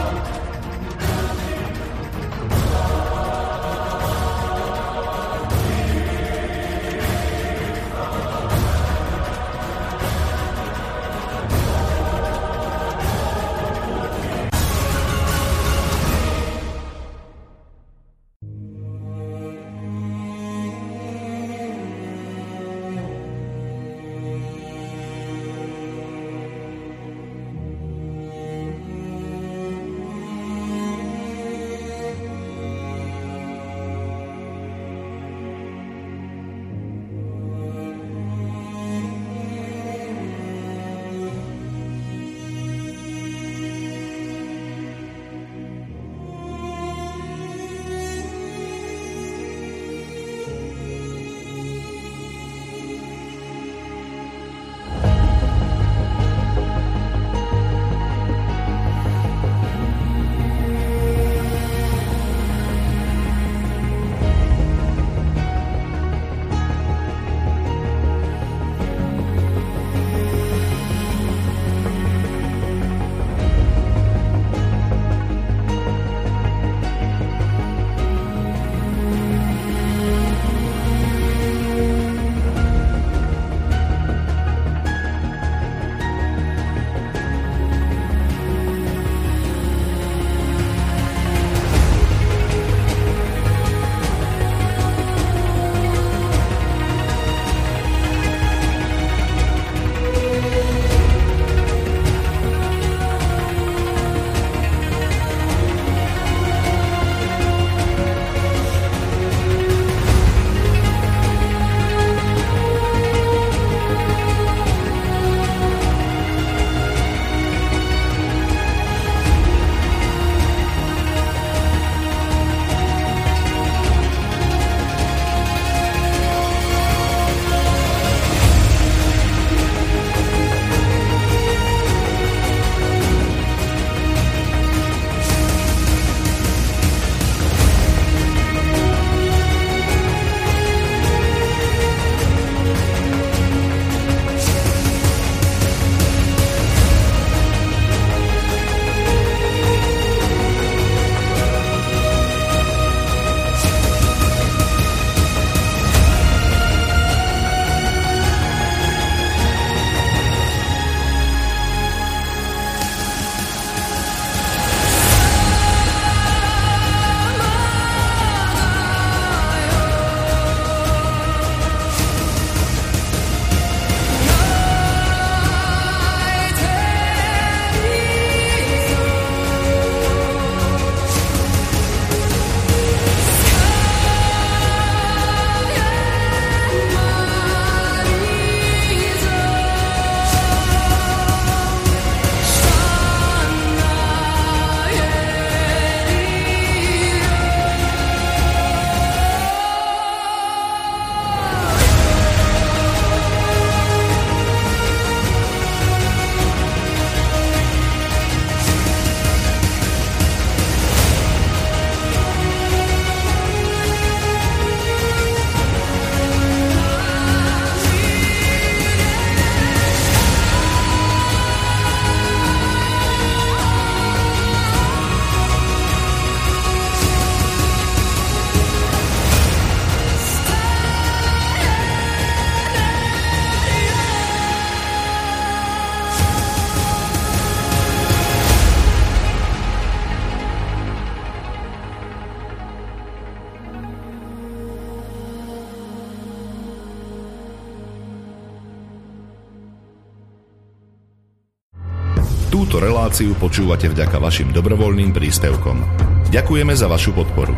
reláciu počúvate vďaka vašim dobrovoľným príspevkom. Ďakujeme za vašu podporu.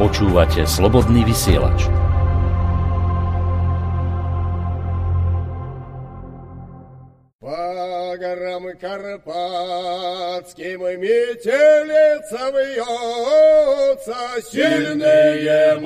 Počúvate slobodný vysielač. По горам Карпатским метелица вьется, Сильные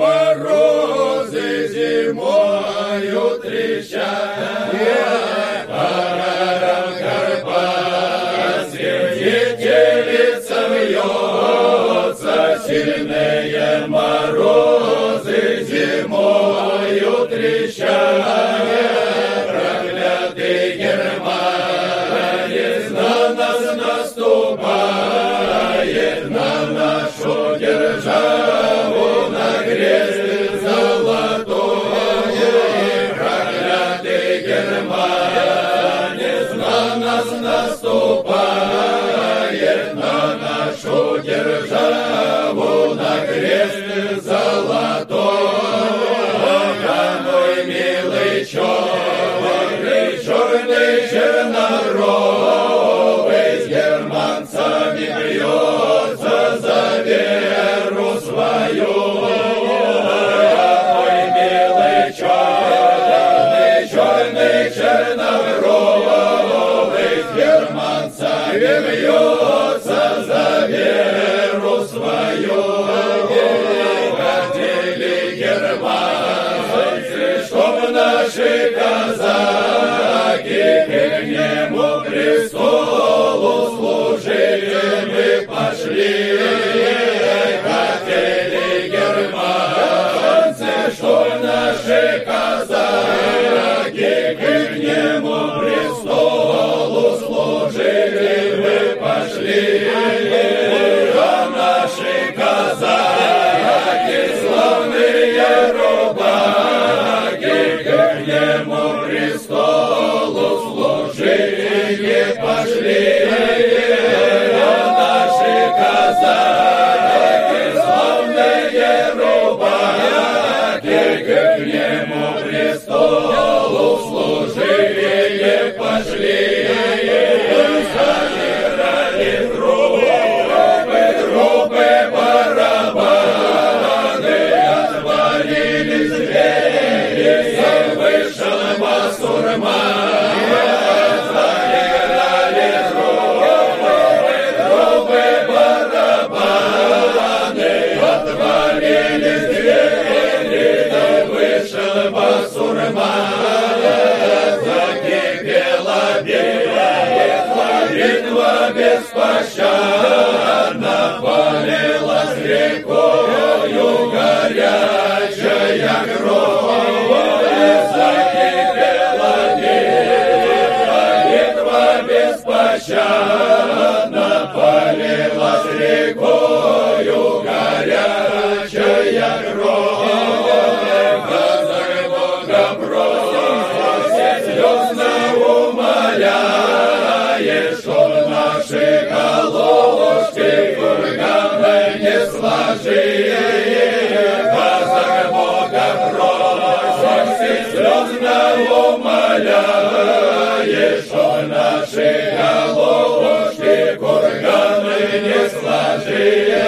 умоляет, чтоб наши головушки курганы не сложили.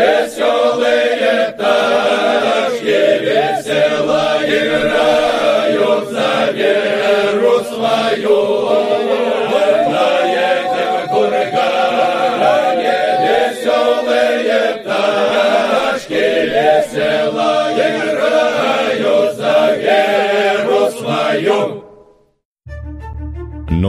Веселые пташки весело играют за веру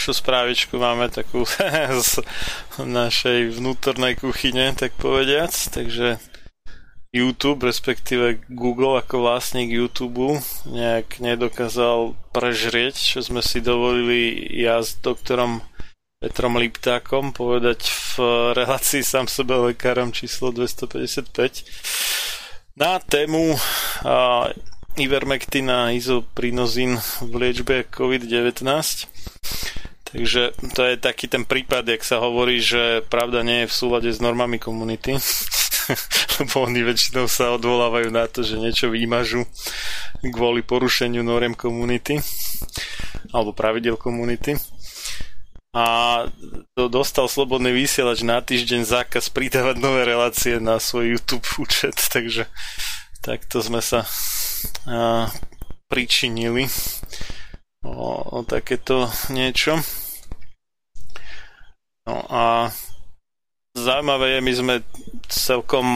Ďalšiu správičku máme takú z našej vnútornej kuchyne, tak povediac. Takže YouTube, respektíve Google ako vlastník YouTube nejak nedokázal prežrieť, čo sme si dovolili ja s doktorom Petrom Liptákom povedať v relácii sám sebe lekárom číslo 255 na tému uh, Ivermectin a izoprinozin v liečbe COVID-19. Takže to je taký ten prípad, jak sa hovorí, že pravda nie je v súlade s normami komunity. lebo oni väčšinou sa odvolávajú na to, že niečo výmažu kvôli porušeniu noriem komunity alebo pravidel komunity. A dostal slobodný vysielač na týždeň zákaz pridávať nové relácie na svoj YouTube účet, takže takto sme sa a, pričinili o, o takéto niečo. No a Zaujímavé je, my sme celkom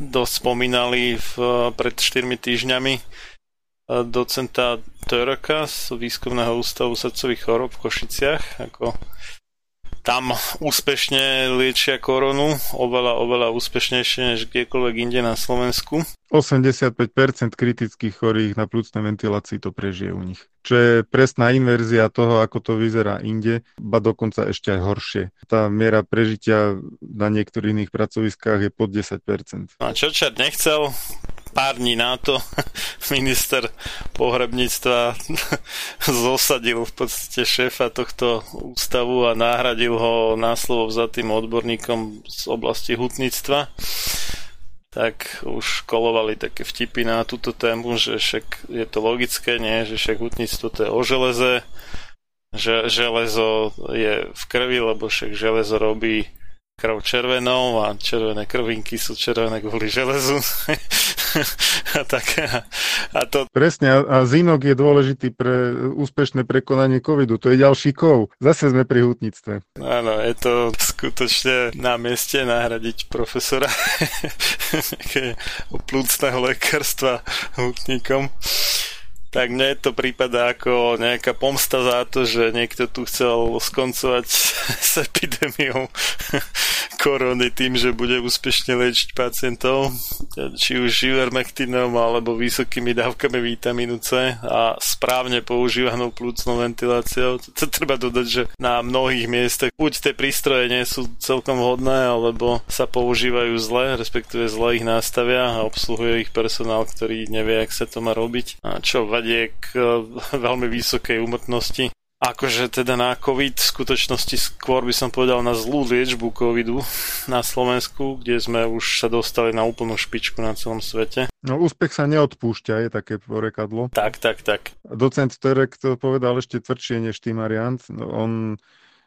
dosť spomínali v, pred 4 týždňami e, docenta Törka z Výskumného ústavu srdcových chorob v Košiciach, ako tam úspešne liečia koronu, oveľa, oveľa úspešnejšie než kdekoľvek inde na Slovensku. 85% kritických chorých na plúcnej ventilácii to prežije u nich. Čo je presná inverzia toho, ako to vyzerá inde, ba dokonca ešte aj horšie. Tá miera prežitia na niektorých iných pracoviskách je pod 10%. A čo čert nechcel, pár dní na to minister pohrebníctva zosadil v podstate šéfa tohto ústavu a nahradil ho náslovo za tým odborníkom z oblasti hutníctva tak už kolovali také vtipy na túto tému, že však je to logické, nie? že však hutníctvo to je o železe, že železo je v krvi, lebo však železo robí krv červenou a červené krvinky sú červené kvôli železu. a, tak, a to... Presne, a zinok je dôležitý pre úspešné prekonanie covidu. To je ďalší kov. Zase sme pri hutníctve. Áno, je to skutočne na mieste nahradiť profesora plúcného lekárstva hutníkom tak mne to prípada ako nejaká pomsta za to, že niekto tu chcel skoncovať s epidémiou korony tým, že bude úspešne liečiť pacientov, či už ivermectinom alebo vysokými dávkami vitamínu C a správne používanou plúcnou ventiláciou. To treba dodať, že na mnohých miestach buď tie prístroje nie sú celkom vhodné, alebo sa používajú zle, respektíve zle ich nastavia a obsluhuje ich personál, ktorý nevie, jak sa to má robiť. A čo vedie k eh, veľmi vysokej úmrtnosti. Akože teda na COVID, v skutočnosti skôr by som povedal na zlú liečbu COVIDu na Slovensku, kde sme už sa dostali na úplnú špičku na celom svete. No úspech sa neodpúšťa, je také porekadlo. Tak, tak, tak. Docent Terek to povedal ešte tvrdšie než tým Mariant. No, on,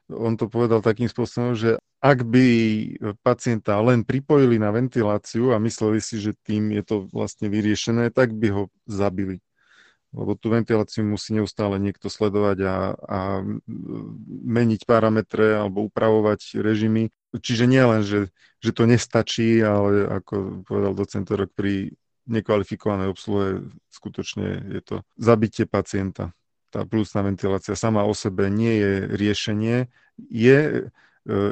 on to povedal takým spôsobom, že ak by pacienta len pripojili na ventiláciu a mysleli si, že tým je to vlastne vyriešené, tak by ho zabili lebo tú ventiláciu musí neustále niekto sledovať a, a meniť parametre alebo upravovať režimy. Čiže nie len, že, že to nestačí, ale ako povedal docent Rok, pri nekvalifikovanej obsluhe skutočne je to zabitie pacienta. Tá plusná ventilácia sama o sebe nie je riešenie. Je,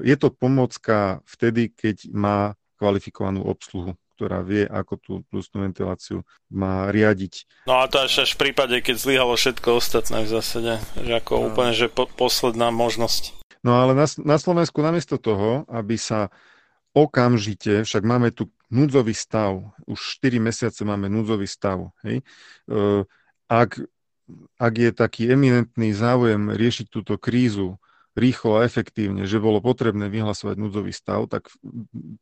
je to pomocka vtedy, keď má kvalifikovanú obsluhu ktorá vie, ako tú plusnú ventiláciu má riadiť. No a to až, až v prípade, keď zlyhalo všetko ostatné v zásade, že ako no. úplne, že po, posledná možnosť. No ale na, na Slovensku namiesto toho, aby sa okamžite, však máme tu núdzový stav, už 4 mesiace máme núdzový stav, hej, e, ak, ak je taký eminentný záujem riešiť túto krízu rýchlo a efektívne, že bolo potrebné vyhlasovať núdzový stav, tak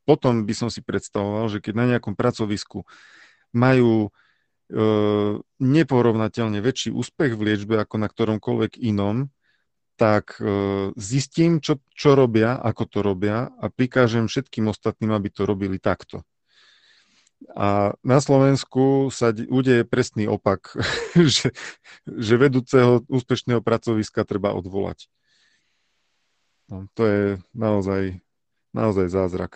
potom by som si predstavoval, že keď na nejakom pracovisku majú e, neporovnateľne väčší úspech v liečbe ako na ktoromkoľvek inom, tak e, zistím, čo, čo robia, ako to robia a prikážem všetkým ostatným, aby to robili takto. A na Slovensku sa udeje presný opak, že, že vedúceho úspešného pracoviska treba odvolať. No, to je naozaj, naozaj zázrak,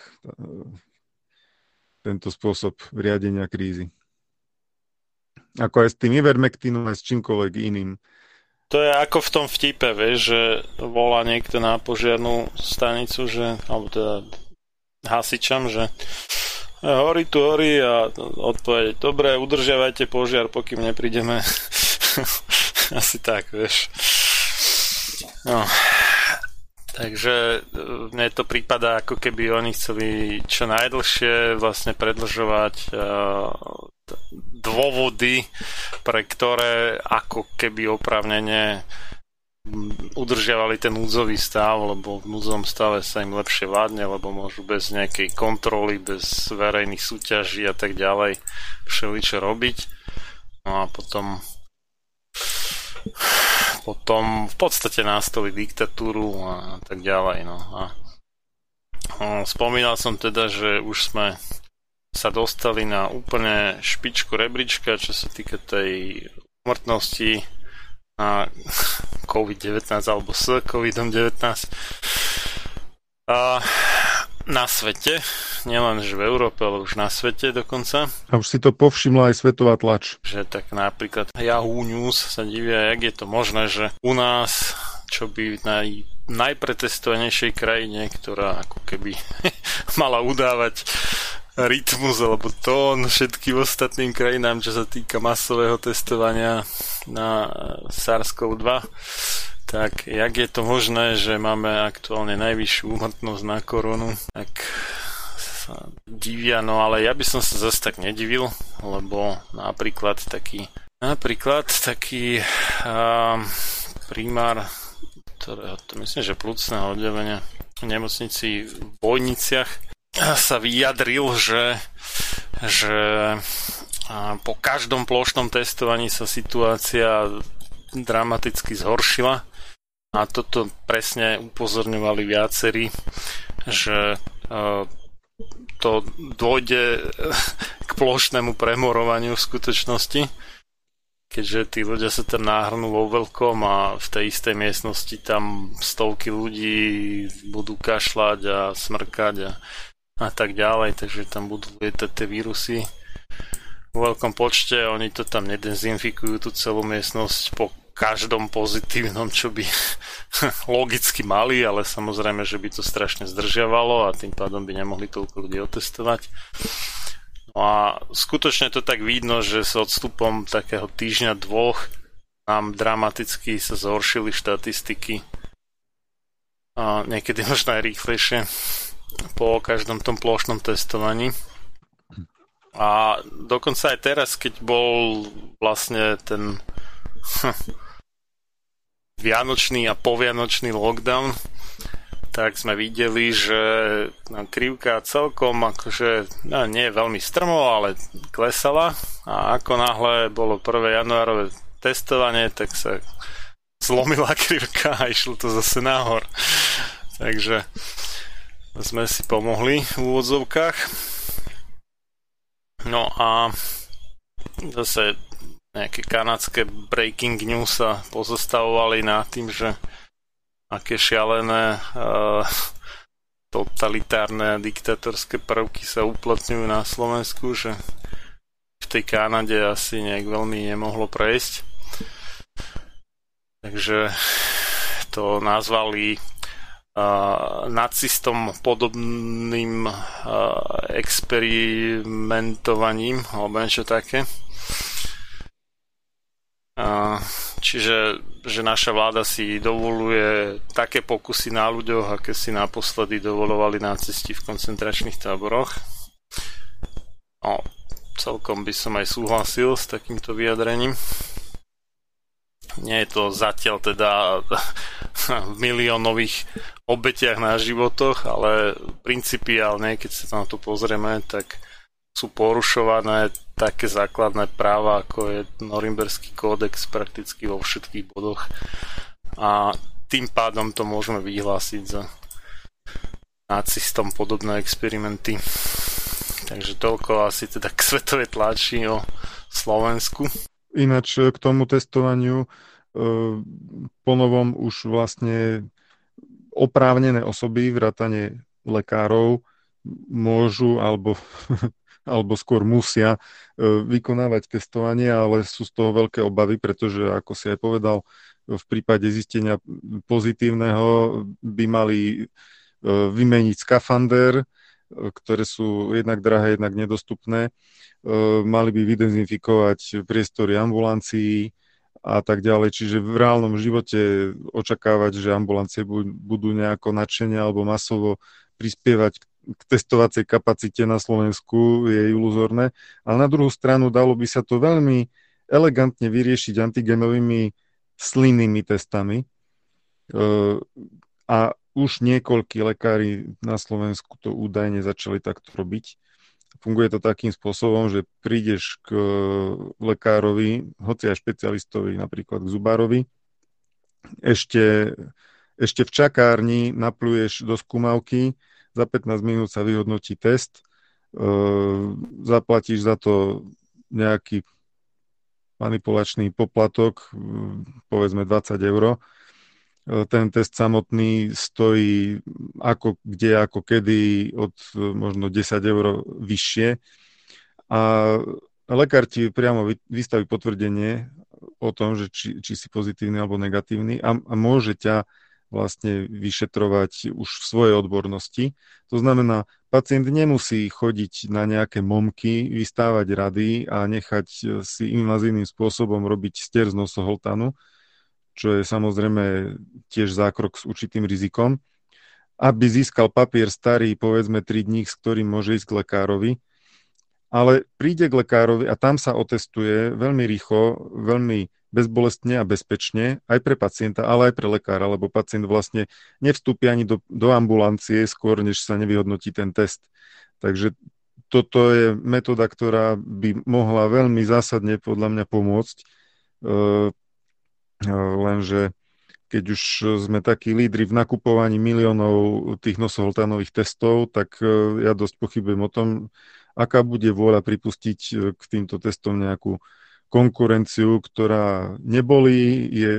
tento spôsob riadenia krízy. Ako aj s tým Ivermectinom, aj s čímkoľvek iným. To je ako v tom vtipe, vieš, že volá niekto na požiarnú stanicu, že, alebo teda hasičam, že e, horí tu horí a odpoveď, dobre, udržiavajte požiar, pokým neprídeme. Asi tak, vieš. No. Takže e, mne to prípada, ako keby oni chceli čo najdlhšie vlastne predlžovať uh, dôvody, pre ktoré ako keby opravnene udržiavali ten núdzový stav, lebo v núdzovom stave sa im lepšie vládne, lebo môžu bez nejakej kontroly, bez verejných súťaží a tak ďalej všeličo robiť. No a potom potom v podstate nastali diktatúru a tak ďalej. No. A, no, spomínal som teda, že už sme sa dostali na úplne špičku rebríčka, čo sa týka tej umrtnosti na COVID-19 alebo s COVID-19 a na svete, nielen že v Európe, ale už na svete dokonca. A už si to povšimla aj svetová tlač. Že tak napríklad Yahoo News sa divia, jak je to možné, že u nás, čo by na najpretestovanejšej krajine, ktorá ako keby mala udávať rytmus alebo tón všetkým ostatným krajinám, čo sa týka masového testovania na SARS-CoV-2, tak jak je to možné, že máme aktuálne najvyššiu úmrtnosť na koronu, tak sa divia, no ale ja by som sa zase tak nedivil, lebo napríklad taký napríklad taký uh, primár ktorého to myslím, že plúcneho oddelenia v nemocnici v Bojniciach sa vyjadril, že, že po každom plošnom testovaní sa situácia dramaticky zhoršila a toto presne upozorňovali viacerí, že to dôjde k plošnému premorovaniu v skutočnosti, keďže tí ľudia sa tam náhrnú vo veľkom a v tej istej miestnosti tam stovky ľudí budú kašľať a smrkať a a tak ďalej, takže tam budú lietať tie vírusy vo veľkom počte, oni to tam nedezinfikujú tú celú miestnosť po každom pozitívnom, čo by logicky mali, ale samozrejme, že by to strašne zdržiavalo a tým pádom by nemohli toľko ľudí otestovať. No a skutočne to tak vidno, že s odstupom takého týždňa dvoch nám dramaticky sa zhoršili štatistiky a niekedy možno aj rýchlejšie po každom tom plošnom testovaní. A dokonca aj teraz, keď bol vlastne ten vianočný a povianočný lockdown, tak sme videli, že krivka celkom akože no, nie veľmi strmo, ale klesala a ako náhle bolo 1. januárové testovanie, tak sa zlomila krivka a išlo to zase nahor. Takže sme si pomohli v úvodzovkách. No a zase nejaké kanadské breaking news sa pozostavovali nad tým, že aké šialené uh, totalitárne a diktatorské prvky sa uplatňujú na Slovensku, že v tej Kanade asi nejak veľmi nemohlo prejsť. Takže to nazvali nacistom podobným experimentovaním alebo niečo také. Čiže že naša vláda si dovoluje také pokusy na ľuďoch, aké si naposledy dovolovali nacisti v koncentračných táboroch. No, celkom by som aj súhlasil s takýmto vyjadrením. Nie je to zatiaľ teda v miliónových obetiach na životoch, ale principiálne, keď sa na to pozrieme, tak sú porušované také základné práva, ako je Norimberský kódex prakticky vo všetkých bodoch. A tým pádom to môžeme vyhlásiť za nacistom podobné experimenty. Takže toľko asi teda k svetovej tlači o Slovensku. Ináč k tomu testovaniu e, ponovom už vlastne oprávnené osoby, vrátane lekárov, môžu alebo, alebo skôr musia e, vykonávať testovanie, ale sú z toho veľké obavy, pretože ako si aj povedal, e, v prípade zistenia pozitívneho by mali e, vymeniť skafander, ktoré sú jednak drahé, jednak nedostupné. Mali by vydezinfikovať priestory ambulancií a tak ďalej. Čiže v reálnom živote očakávať, že ambulancie budú nejako nadšenia alebo masovo prispievať k testovacej kapacite na Slovensku je iluzorné. Ale na druhú stranu dalo by sa to veľmi elegantne vyriešiť antigenovými slinnými testami. E, a už niekoľkí lekári na Slovensku to údajne začali takto robiť. Funguje to takým spôsobom, že prídeš k lekárovi, hoci aj špecialistovi, napríklad k zubárovi, ešte, ešte v čakárni napluješ do skúmavky, za 15 minút sa vyhodnotí test, e, zaplatíš za to nejaký manipulačný poplatok, povedzme 20 eur. E, ten test samotný stojí ako kde, ako kedy od možno 10 eur vyššie. A lekár ti priamo vystaví potvrdenie o tom, že či, či si pozitívny alebo negatívny a, a môže ťa vlastne vyšetrovať už v svojej odbornosti. To znamená, pacient nemusí chodiť na nejaké momky, vystávať rady a nechať si invazívnym spôsobom robiť stier z nosoholtanu, čo je samozrejme tiež zákrok s určitým rizikom, aby získal papier starý, povedzme 3 dní, s ktorým môže ísť k lekárovi, ale príde k lekárovi a tam sa otestuje veľmi rýchlo, veľmi bezbolestne a bezpečne aj pre pacienta, ale aj pre lekára, lebo pacient vlastne nevstúpi ani do, do ambulancie skôr, než sa nevyhodnotí ten test. Takže toto je metóda, ktorá by mohla veľmi zásadne podľa mňa pomôcť. E, e, lenže keď už sme takí lídri v nakupovaní miliónov tých nosoholtánových testov, tak e, ja dosť pochybujem o tom, aká bude vôľa pripustiť k týmto testom nejakú konkurenciu, ktorá nebolí, je,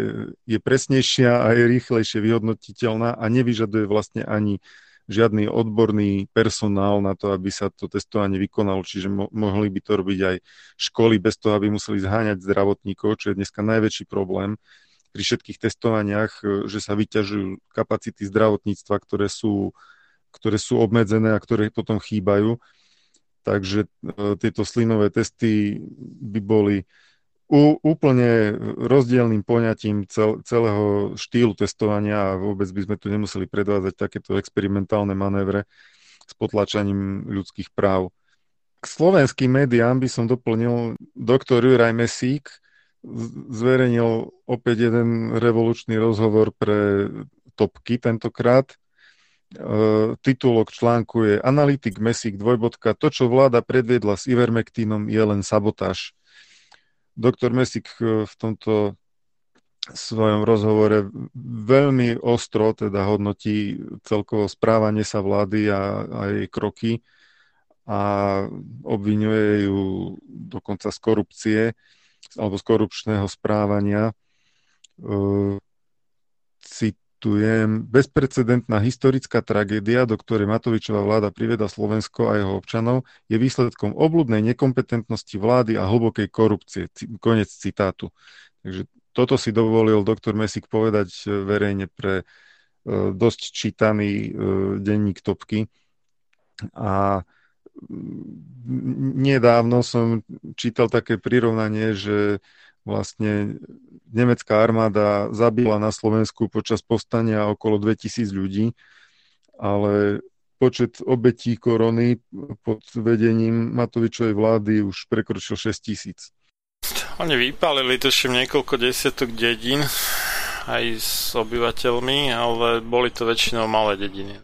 je presnejšia a je rýchlejšie vyhodnotiteľná a nevyžaduje vlastne ani žiadny odborný personál na to, aby sa to testovanie vykonalo. Čiže mo- mohli by to robiť aj školy bez toho, aby museli zháňať zdravotníkov, čo je dneska najväčší problém pri všetkých testovaniach, že sa vyťažujú kapacity zdravotníctva, ktoré sú, ktoré sú obmedzené a ktoré potom chýbajú. Takže e, tieto slinové testy by boli úplne rozdielným poňatím cel, celého štýlu testovania a vôbec by sme tu nemuseli predvádzať takéto experimentálne manévre s potlačaním ľudských práv. K slovenským médiám by som doplnil doktor Juraj Mesík, zverejnil opäť jeden revolučný rozhovor pre topky tentokrát, titulok článku je Analytik Mesík dvojbodka. To, čo vláda predviedla s Ivermectinom, je len sabotáž. Doktor Mesík e, v tomto svojom rozhovore veľmi ostro teda hodnotí celkovo správanie sa vlády a, a jej kroky a obvinuje ju dokonca z korupcie alebo z korupčného správania. E, citujem, bezprecedentná historická tragédia, do ktorej Matovičová vláda privieda Slovensko a jeho občanov, je výsledkom obludnej nekompetentnosti vlády a hlbokej korupcie. Konec citátu. Takže toto si dovolil doktor Mesík povedať e, verejne pre e, dosť čítaný e, denník Topky. A nedávno som čítal také prirovnanie, že vlastne nemecká armáda zabila na Slovensku počas povstania okolo 2000 ľudí, ale počet obetí korony pod vedením Matovičovej vlády už prekročil 6 tisíc. Oni vypálili tuším niekoľko desiatok dedín aj s obyvateľmi, ale boli to väčšinou malé dediny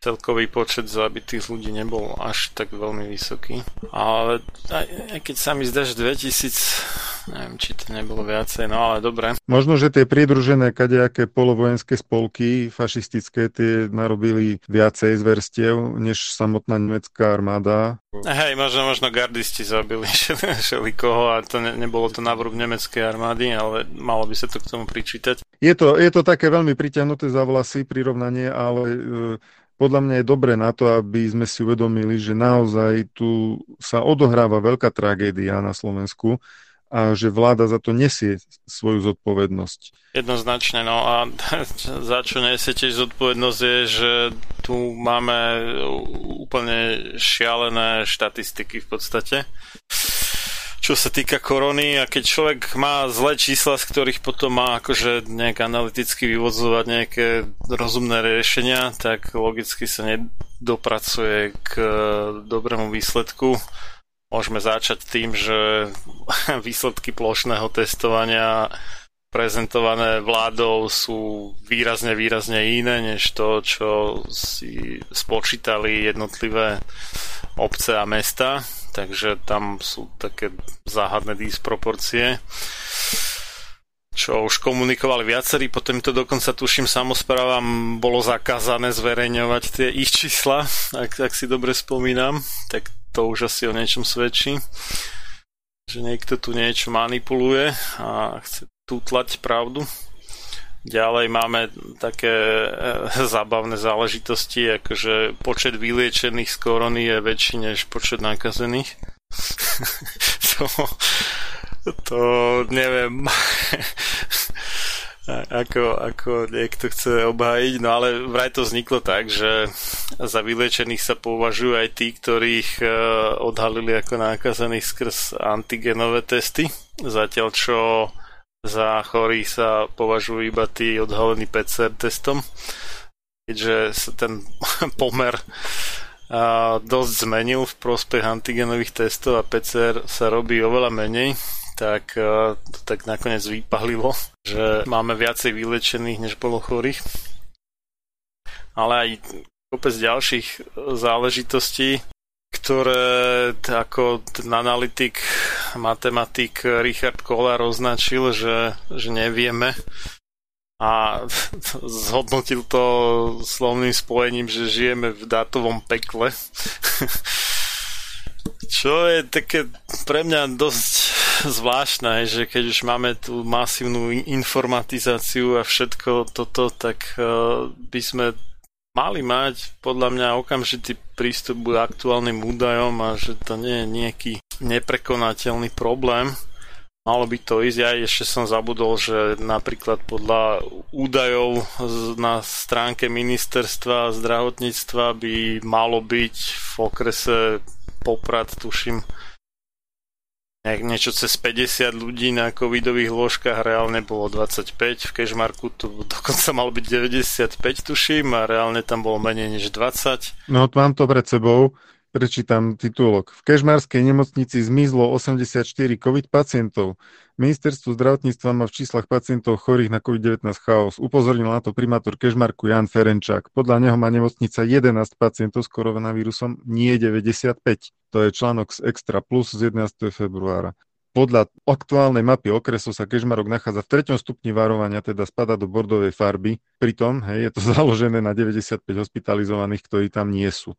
celkový počet zabitých ľudí nebol až tak veľmi vysoký. Ale aj, aj keď sa mi zdá, že 2000, neviem, či to nebolo viacej, no ale dobre. Možno, že tie pridružené kadejaké polovojenské spolky fašistické tie narobili viacej zverstiev, než samotná nemecká armáda. Hej, možno, možno gardisti zabili koho a to ne, nebolo to návrh nemeckej armády, ale malo by sa to k tomu pričítať. Je to, je to také veľmi priťahnuté za vlasy prirovnanie, ale e, podľa mňa je dobré na to, aby sme si uvedomili, že naozaj tu sa odohráva veľká tragédia na Slovensku a že vláda za to nesie svoju zodpovednosť. Jednoznačne, no a za čo nesie tiež zodpovednosť je, že tu máme úplne šialené štatistiky v podstate čo sa týka korony a keď človek má zlé čísla, z ktorých potom má akože nejak analyticky vyvodzovať nejaké rozumné riešenia, tak logicky sa nedopracuje k dobrému výsledku. Môžeme začať tým, že výsledky plošného testovania prezentované vládou sú výrazne, výrazne iné než to, čo si spočítali jednotlivé obce a mesta takže tam sú také záhadné disproporcie čo už komunikovali viacerí, potom to dokonca tuším samozprávam bolo zakázané zverejňovať tie ich čísla, ak, ak si dobre spomínam, tak to už asi o niečom svedčí, že niekto tu niečo manipuluje a chce tutlať pravdu. Ďalej máme také e, zábavné záležitosti, akože počet vyliečených z korony je väčší než počet nakazených. to, to neviem, ako, ako niekto chce obhájiť, no ale vraj to vzniklo tak, že za vyliečených sa považujú aj tí, ktorých e, odhalili ako nákazených skrz antigenové testy, zatiaľ čo za chorých sa považujú iba tí odhalení PCR testom, keďže sa ten pomer a dosť zmenil v prospech antigenových testov a PCR sa robí oveľa menej, tak to tak nakoniec vypalilo, že máme viacej vylečených, než bolo chorých. Ale aj kopec ďalších záležitostí, ktoré ako analytik, matematik Richard Kohler označil, že, že nevieme a zhodnotil to slovným spojením, že žijeme v dátovom pekle. Čo je také pre mňa dosť zvláštne, že keď už máme tú masívnu informatizáciu a všetko toto, tak eh, by sme mali mať podľa mňa okamžitý prístup k aktuálnym údajom a že to nie je nejaký neprekonateľný problém. Malo by to ísť, ja ešte som zabudol, že napríklad podľa údajov na stránke ministerstva zdravotníctva by malo byť v okrese Poprad, tuším, nejak niečo cez 50 ľudí na covidových lôžkach, reálne bolo 25, v Kešmarku to dokonca malo byť 95 tuším a reálne tam bolo menej než 20. No mám to pred sebou, prečítam titulok. V Kežmarskej nemocnici zmizlo 84 covid pacientov. Ministerstvo zdravotníctva má v číslach pacientov chorých na COVID-19 chaos. Upozornil na to primátor Kežmarku Jan Ferenčák. Podľa neho má nemocnica 11 pacientov s koronavírusom, nie 95. To je článok z Extra Plus z 11. februára. Podľa aktuálnej mapy okresu sa Kežmarok nachádza v treťom stupni varovania, teda spada do bordovej farby. Pritom hej, je to založené na 95 hospitalizovaných, ktorí tam nie sú.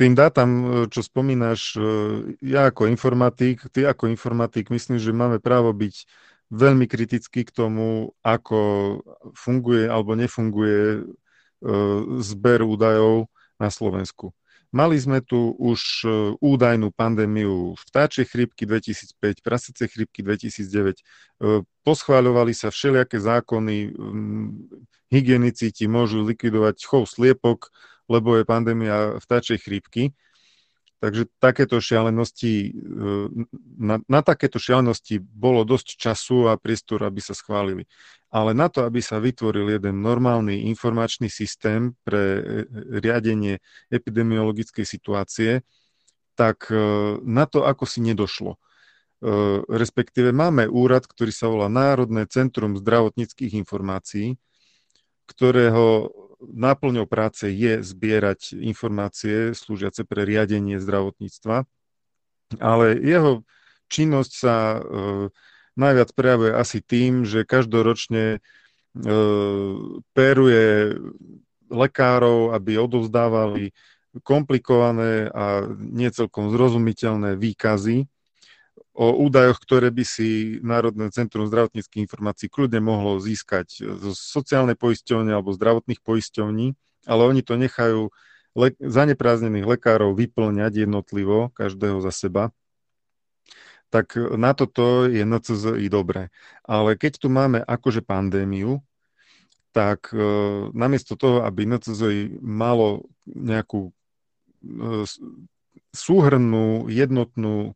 Tým dátam, e, čo spomínaš, e, ja ako informatik, ty ako informatik, myslím, že máme právo byť veľmi kritický k tomu, ako funguje alebo nefunguje e, zber údajov na Slovensku. Mali sme tu už údajnú pandémiu vtáčej chrypky 2005, prasece chrypky 2009. Poschváľovali sa všelijaké zákony, hygienici ti môžu likvidovať chov sliepok, lebo je pandémia vtáčej chrípky. Takže takéto šialenosti, e, na, na takéto šialenosti bolo dosť času a priestor, aby sa schválili. Ale na to, aby sa vytvoril jeden normálny informačný systém pre e, riadenie epidemiologickej situácie, tak e, na to ako si nedošlo. Respektíve máme úrad, ktorý sa volá Národné centrum zdravotníckých informácií, ktorého náplňou práce je zbierať informácie slúžiace pre riadenie zdravotníctva, ale jeho činnosť sa e, najviac prejavuje asi tým, že každoročne e, peruje lekárov, aby odovzdávali komplikované a necelkom zrozumiteľné výkazy o údajoch, ktoré by si Národné centrum zdravotníckých informácií kľudne mohlo získať zo sociálnej poisťovne alebo zdravotných poisťovní, ale oni to nechajú le- zanepráznených lekárov vyplňať jednotlivo, každého za seba. Tak na toto je NCZI dobré. Ale keď tu máme akože pandémiu, tak e, namiesto toho, aby NCZI malo nejakú e, súhrnú, jednotnú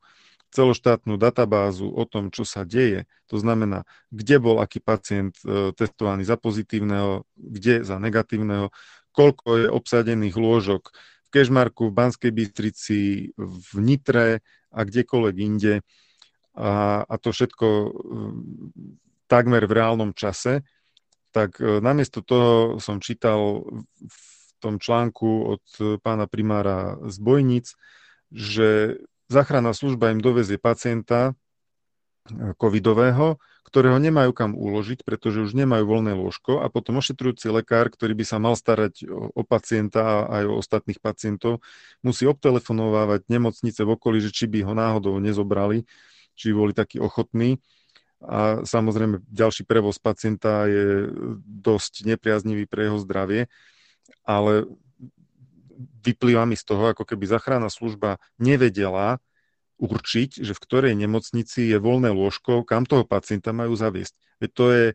celoštátnu databázu o tom, čo sa deje. To znamená, kde bol aký pacient e, testovaný za pozitívneho, kde za negatívneho, koľko je obsadených lôžok v Kežmarku, v Banskej Bystrici, v Nitre a kdekoľvek inde. A, a to všetko e, takmer v reálnom čase. Tak e, namiesto toho som čítal v tom článku od pána primára z Bojnic, že záchranná služba im dovezie pacienta e, covidového, ktorého nemajú kam uložiť, pretože už nemajú voľné lôžko a potom ošetrujúci lekár, ktorý by sa mal starať o, pacienta a aj o ostatných pacientov, musí obtelefonovávať nemocnice v okolí, že či by ho náhodou nezobrali, či boli takí ochotní. A samozrejme, ďalší prevoz pacienta je dosť nepriaznivý pre jeho zdravie, ale vyplýva mi z toho, ako keby záchranná služba nevedela určiť, že v ktorej nemocnici je voľné lôžko, kam toho pacienta majú zaviesť. Veď to je,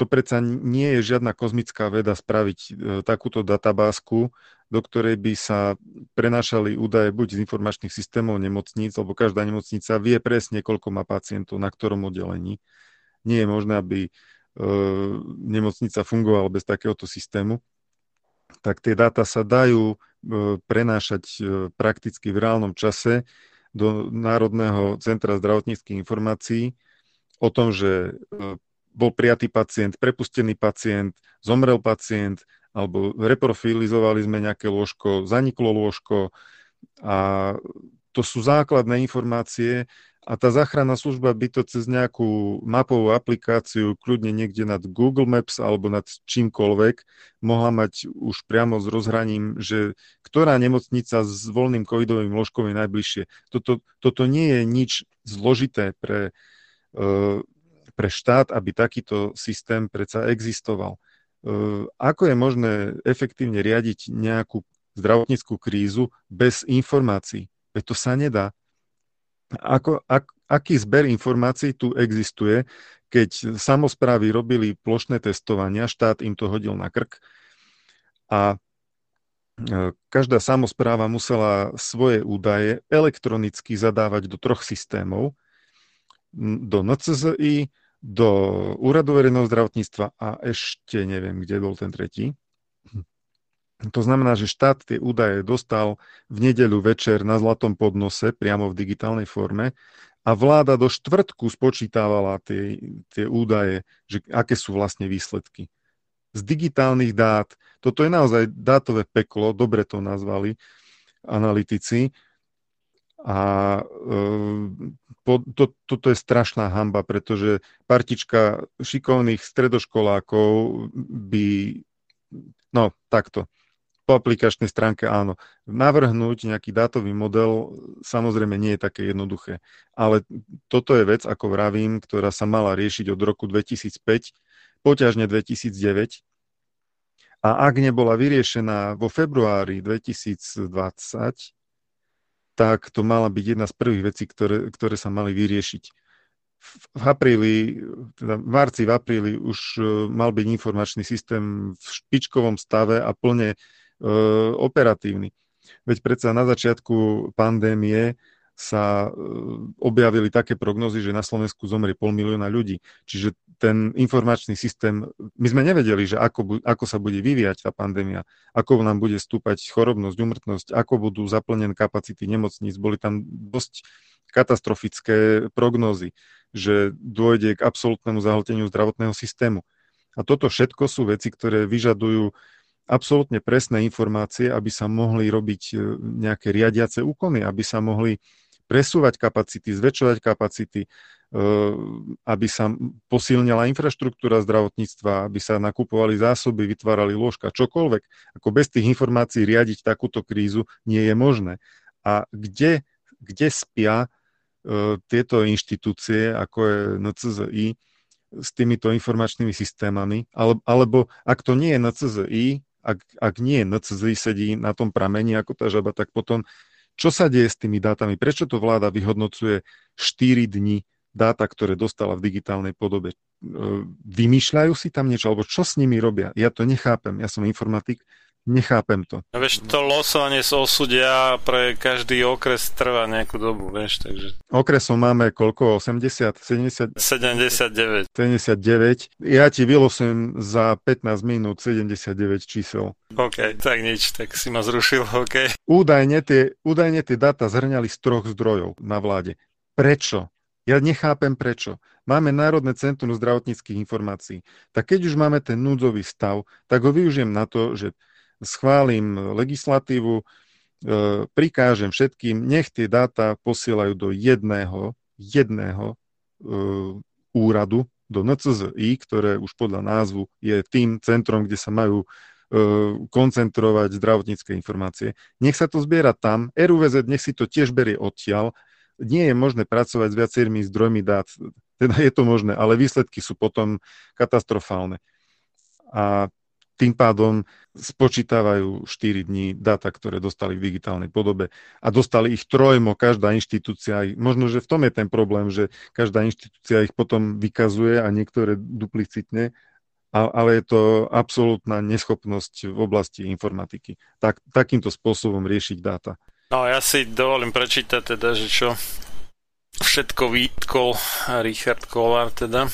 to predsa nie je žiadna kozmická veda spraviť e, takúto databázku, do ktorej by sa prenášali údaje buď z informačných systémov nemocníc, lebo každá nemocnica vie presne, koľko má pacientov na ktorom oddelení. Nie je možné, aby e, nemocnica fungovala bez takéhoto systému tak tie dáta sa dajú e, prenášať e, prakticky v reálnom čase do Národného centra zdravotníckých informácií o tom, že e, bol prijatý pacient, prepustený pacient, zomrel pacient, alebo reprofilizovali sme nejaké lôžko, zaniklo lôžko a to sú základné informácie, a tá záchranná služba by to cez nejakú mapovú aplikáciu, kľudne niekde nad Google Maps alebo nad čímkoľvek, mohla mať už priamo s rozhraním, že ktorá nemocnica s voľným covidovým ložkom je najbližšie. Toto, toto nie je nič zložité pre, e, pre štát, aby takýto systém predsa existoval. E, ako je možné efektívne riadiť nejakú zdravotníckú krízu bez informácií? Veď to sa nedá ako, ak, aký zber informácií tu existuje, keď samozprávy robili plošné testovania, štát im to hodil na krk a e, každá samozpráva musela svoje údaje elektronicky zadávať do troch systémov, do NCZI, do Úradu verejného zdravotníctva a ešte neviem, kde bol ten tretí. To znamená, že štát tie údaje dostal v nedeľu večer na zlatom podnose, priamo v digitálnej forme, a vláda do štvrtku spočítavala tie, tie údaje, že aké sú vlastne výsledky. Z digitálnych dát, toto je naozaj dátové peklo, dobre to nazvali analytici, a e, po, to, toto je strašná hamba, pretože partička šikovných stredoškolákov by, no takto, po aplikačnej stránke áno. Navrhnúť nejaký dátový model samozrejme nie je také jednoduché. Ale toto je vec, ako vravím, ktorá sa mala riešiť od roku 2005, poťažne 2009. A ak nebola vyriešená vo februári 2020, tak to mala byť jedna z prvých vecí, ktoré, ktoré sa mali vyriešiť. V apríli, teda v marci, v apríli už e, mal byť informačný systém v špičkovom stave a plne e, operatívny. Veď predsa na začiatku pandémie sa e, objavili také prognozy, že na Slovensku zomrie pol milióna ľudí. Čiže ten informačný systém, my sme nevedeli, že ako, ako sa bude vyvíjať tá pandémia, ako nám bude stúpať chorobnosť, umrtnosť, ako budú zaplnené kapacity nemocníc. Boli tam dosť katastrofické prognózy, že dôjde k absolútnemu zahlteniu zdravotného systému. A toto všetko sú veci, ktoré vyžadujú absolútne presné informácie, aby sa mohli robiť e, nejaké riadiace úkony, aby sa mohli presúvať kapacity, zväčšovať kapacity, Ehm, aby sa posilnila infraštruktúra zdravotníctva, aby sa nakupovali zásoby, vytvárali lôžka, čokoľvek. Ako bez tých informácií riadiť takúto krízu nie je možné. A kde, kde spia uh, tieto inštitúcie, ako je NCZI, s týmito informačnými systémami, ale, alebo ak to nie je NCZI, ak, ak nie NCZI sedí na tom pramení ako tá žaba, tak potom čo sa deje s tými dátami? Prečo to vláda vyhodnocuje 4 dní dáta, ktoré dostala v digitálnej podobe. E, vymýšľajú si tam niečo, alebo čo s nimi robia? Ja to nechápem, ja som informatik, nechápem to. No vieš, to losovanie z osudia pre každý okres trvá nejakú dobu, vieš, takže... Okresom máme koľko? 80? 70? 79. 79. Ja ti vylosujem za 15 minút 79 čísel. OK, tak nič, tak si ma zrušil, OK. Údajne tie, údajne tie dáta zhrňali z troch zdrojov na vláde. Prečo? Ja nechápem prečo. Máme Národné centrum zdravotníckých informácií. Tak keď už máme ten núdzový stav, tak ho využijem na to, že schválim legislatívu, e, prikážem všetkým, nech tie dáta posielajú do jedného, jedného e, úradu, do NCZI, ktoré už podľa názvu je tým centrom, kde sa majú e, koncentrovať zdravotnícke informácie. Nech sa to zbiera tam, RUVZ nech si to tiež berie odtiaľ nie je možné pracovať s viacerými zdrojmi dát. Teda je to možné, ale výsledky sú potom katastrofálne. A tým pádom spočítavajú 4 dní data, ktoré dostali v digitálnej podobe a dostali ich trojmo, každá inštitúcia. Možno, že v tom je ten problém, že každá inštitúcia ich potom vykazuje a niektoré duplicitne, ale je to absolútna neschopnosť v oblasti informatiky. Tak, takýmto spôsobom riešiť dáta. No ja si dovolím prečítať teda, že čo všetko výtkol Richard Kolár teda.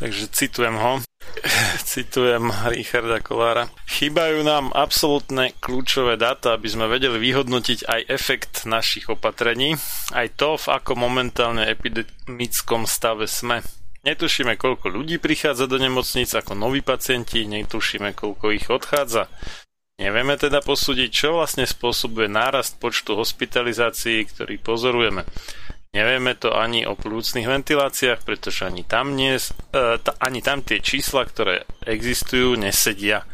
Takže citujem ho. Citujem Richarda Kolára. Chýbajú nám absolútne kľúčové dáta, aby sme vedeli vyhodnotiť aj efekt našich opatrení, aj to, v akom momentálne epidemickom stave sme. Netušíme, koľko ľudí prichádza do nemocníc ako noví pacienti, netušíme, koľko ich odchádza. Nevieme teda posúdiť, čo vlastne spôsobuje nárast počtu hospitalizácií, ktorý pozorujeme. Nevieme to ani o plúcnych ventiláciách, pretože ani tam, nie, e, ani tam tie čísla, ktoré existujú, nesedia.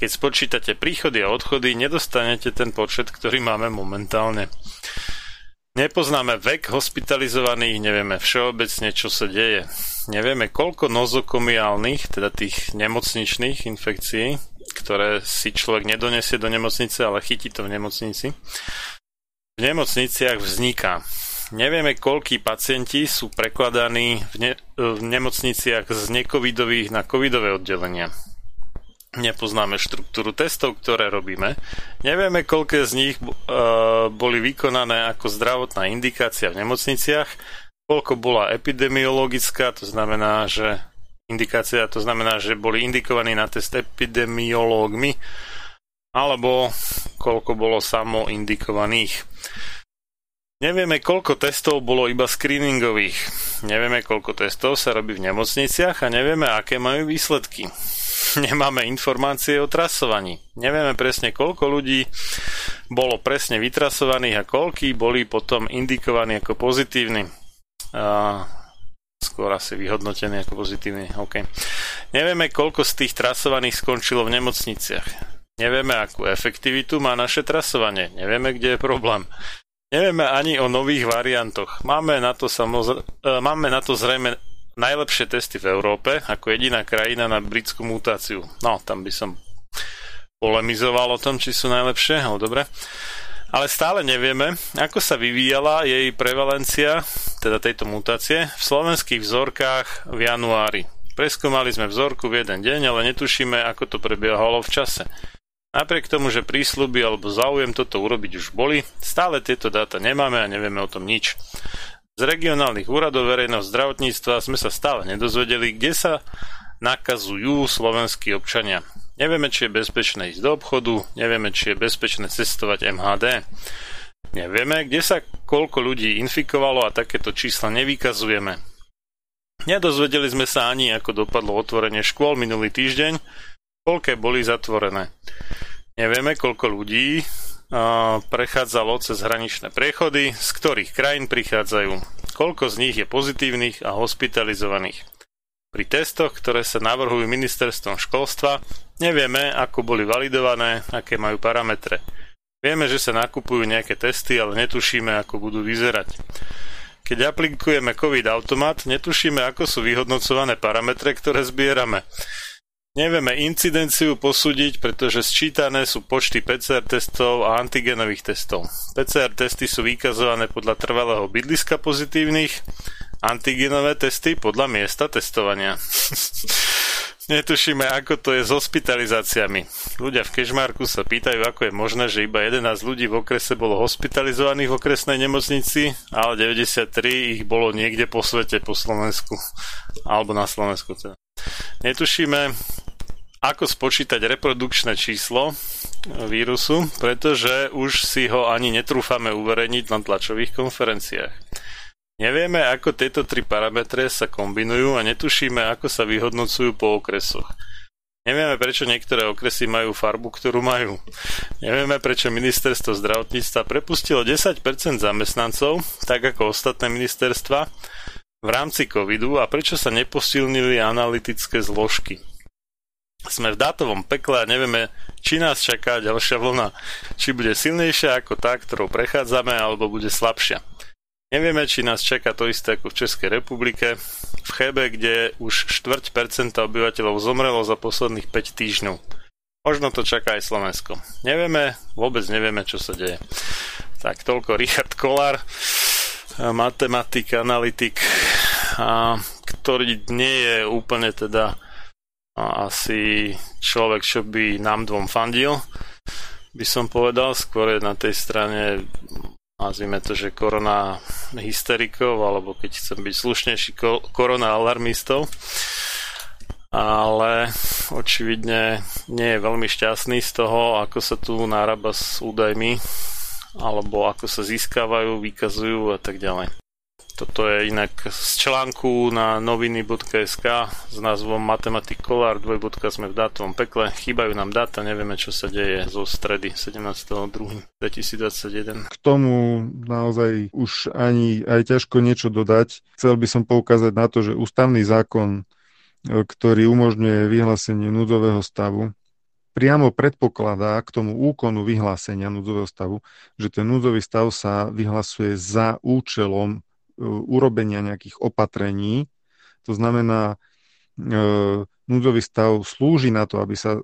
Keď spočítate príchody a odchody, nedostanete ten počet, ktorý máme momentálne. Nepoznáme vek hospitalizovaných, nevieme všeobecne, čo sa deje. Nevieme, koľko nozokomiálnych, teda tých nemocničných infekcií, ktoré si človek nedonesie do nemocnice, ale chytí to v nemocnici. V nemocniciach vzniká. Nevieme, koľkí pacienti sú prekladaní v, ne- v nemocniciach z necovidových na covidové oddelenia. Nepoznáme štruktúru testov, ktoré robíme. Nevieme, koľké z nich uh, boli vykonané ako zdravotná indikácia v nemocniciach, koľko bola epidemiologická, to znamená, že indikácia, to znamená, že boli indikovaní na test epidemiológmi alebo koľko bolo samo indikovaných. Nevieme, koľko testov bolo iba screeningových. Nevieme, koľko testov sa robí v nemocniciach a nevieme, aké majú výsledky. Nemáme informácie o trasovaní. Nevieme presne, koľko ľudí bolo presne vytrasovaných a koľky boli potom indikovaní ako pozitívni. A skôr asi vyhodnotení ako pozitívni. OK. Nevieme, koľko z tých trasovaných skončilo v nemocniciach. Nevieme, akú efektivitu má naše trasovanie. Nevieme, kde je problém. Nevieme ani o nových variantoch. Máme na to, samozr- e, máme na to zrejme najlepšie testy v Európe, ako jediná krajina na britskú mutáciu. No, tam by som polemizoval o tom, či sú najlepšie, ale dobre. Ale stále nevieme, ako sa vyvíjala jej prevalencia, teda tejto mutácie, v slovenských vzorkách v januári. Preskúmali sme vzorku v jeden deň, ale netušíme, ako to prebiehalo v čase. Napriek tomu, že prísľuby alebo záujem toto urobiť už boli, stále tieto dáta nemáme a nevieme o tom nič. Z regionálnych úradov verejného zdravotníctva sme sa stále nedozvedeli, kde sa nakazujú slovenskí občania. Nevieme, či je bezpečné ísť do obchodu, nevieme, či je bezpečné cestovať MHD. Nevieme, kde sa koľko ľudí infikovalo a takéto čísla nevykazujeme. Nedozvedeli sme sa ani, ako dopadlo otvorenie škôl minulý týždeň, koľké boli zatvorené. Nevieme, koľko ľudí prechádzalo cez hraničné priechody, z ktorých krajín prichádzajú, koľko z nich je pozitívnych a hospitalizovaných. Pri testoch, ktoré sa navrhujú ministerstvom školstva, nevieme, ako boli validované, aké majú parametre. Vieme, že sa nakupujú nejaké testy, ale netušíme, ako budú vyzerať. Keď aplikujeme COVID automat, netušíme, ako sú vyhodnocované parametre, ktoré zbierame. Nevieme incidenciu posúdiť, pretože sčítané sú počty PCR testov a antigenových testov. PCR testy sú vykazované podľa trvalého bydliska pozitívnych, antigenové testy podľa miesta testovania. Netušíme, ako to je s hospitalizáciami. Ľudia v Kešmarku sa pýtajú, ako je možné, že iba 11 ľudí v okrese bolo hospitalizovaných v okresnej nemocnici, ale 93 ich bolo niekde po svete, po Slovensku. Alebo na Slovensku teda. Netušíme, ako spočítať reprodukčné číslo vírusu, pretože už si ho ani netrúfame uverejniť na tlačových konferenciách. Nevieme, ako tieto tri parametre sa kombinujú a netušíme, ako sa vyhodnocujú po okresoch. Nevieme, prečo niektoré okresy majú farbu, ktorú majú. Nevieme, prečo ministerstvo zdravotníctva prepustilo 10% zamestnancov, tak ako ostatné ministerstva, v rámci covidu a prečo sa neposilnili analytické zložky. Sme v dátovom pekle a nevieme, či nás čaká ďalšia vlna. Či bude silnejšia ako tá, ktorou prechádzame, alebo bude slabšia. Nevieme, či nás čaká to isté ako v Českej republike, v Chebe, kde už 4% obyvateľov zomrelo za posledných 5 týždňov. Možno to čaká aj Slovensko. Nevieme, vôbec nevieme, čo sa deje. Tak toľko Richard Kolár, matematik, analytik, ktorý nie je úplne teda asi človek, čo by nám dvom fandil, by som povedal, skôr je na tej strane nazvime to, že korona hysterikov, alebo keď chcem byť slušnejší, korona alarmistov. Ale očividne nie je veľmi šťastný z toho, ako sa tu nárába s údajmi, alebo ako sa získavajú, vykazujú a tak ďalej. Toto je inak z článku na noviny.sk s názvom Matematik Kolár, dvojbodka sme v dátovom pekle. Chýbajú nám dáta, nevieme, čo sa deje zo stredy 17.2.2021. K tomu naozaj už ani aj ťažko niečo dodať. Chcel by som poukázať na to, že ústavný zákon, e, ktorý umožňuje vyhlásenie núdzového stavu, priamo predpokladá k tomu úkonu vyhlásenia núdzového stavu, že ten núdzový stav sa vyhlasuje za účelom urobenia nejakých opatrení. To znamená, e, núdzový stav slúži na to, aby sa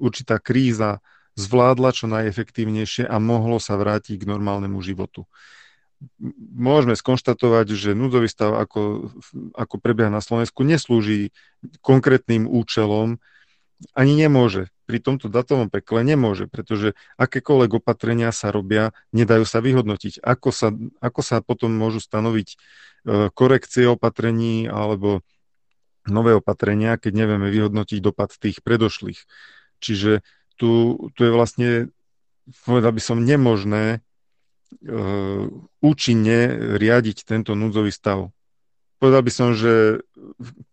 určitá kríza zvládla čo najefektívnejšie a mohlo sa vrátiť k normálnemu životu. Môžeme skonštatovať, že núdzový stav, ako, ako prebieha na Slovensku, neslúži konkrétnym účelom, ani nemôže. Pri tomto datovom pekle nemôže, pretože akékoľvek opatrenia sa robia, nedajú sa vyhodnotiť. Ako sa, ako sa potom môžu stanoviť e, korekcie opatrení alebo nové opatrenia, keď nevieme vyhodnotiť dopad tých predošlých. Čiže tu, tu je vlastne, povedal by som, nemožné uh, účinne riadiť tento núdzový stav. Povedal by som, že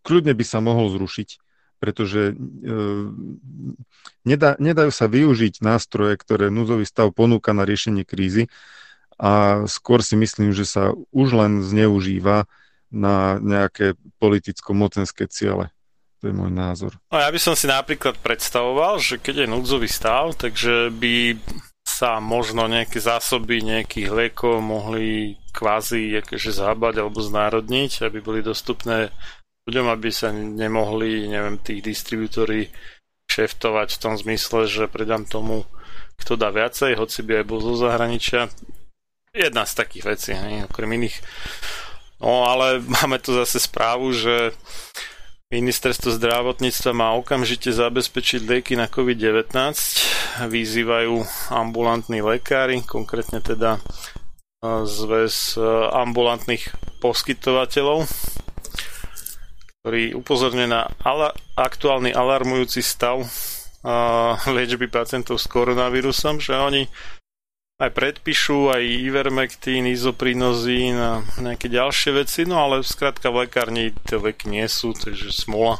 kľudne by sa mohol zrušiť, pretože uh, nedá, nedajú sa využiť nástroje, ktoré núdzový stav ponúka na riešenie krízy a skôr si myslím, že sa už len zneužíva na nejaké politicko-mocenské ciele. To je môj názor. No ja by som si napríklad predstavoval, že keď je núdzový stav, takže by sa možno nejaké zásoby nejakých liekov mohli kvázi akože zábať alebo znárodniť, aby boli dostupné ľuďom, aby sa nemohli, neviem, tých distribútorí šeftovať v tom zmysle, že predám tomu, kto dá viacej, hoci by aj bol zo zahraničia. Jedna z takých vecí, hej, okrem iných. No ale máme tu zase správu, že Ministerstvo zdravotníctva má okamžite zabezpečiť lieky na COVID-19. Vyzývajú ambulantní lekári, konkrétne teda zväz ambulantných poskytovateľov, ktorý upozorňuje na ala- aktuálny alarmujúci stav liečby pacientov s koronavírusom, že oni aj predpíšu, aj ivermectin, izoprinozín a nejaké ďalšie veci, no ale skrátka v lekárni tie leky nie sú, takže smola.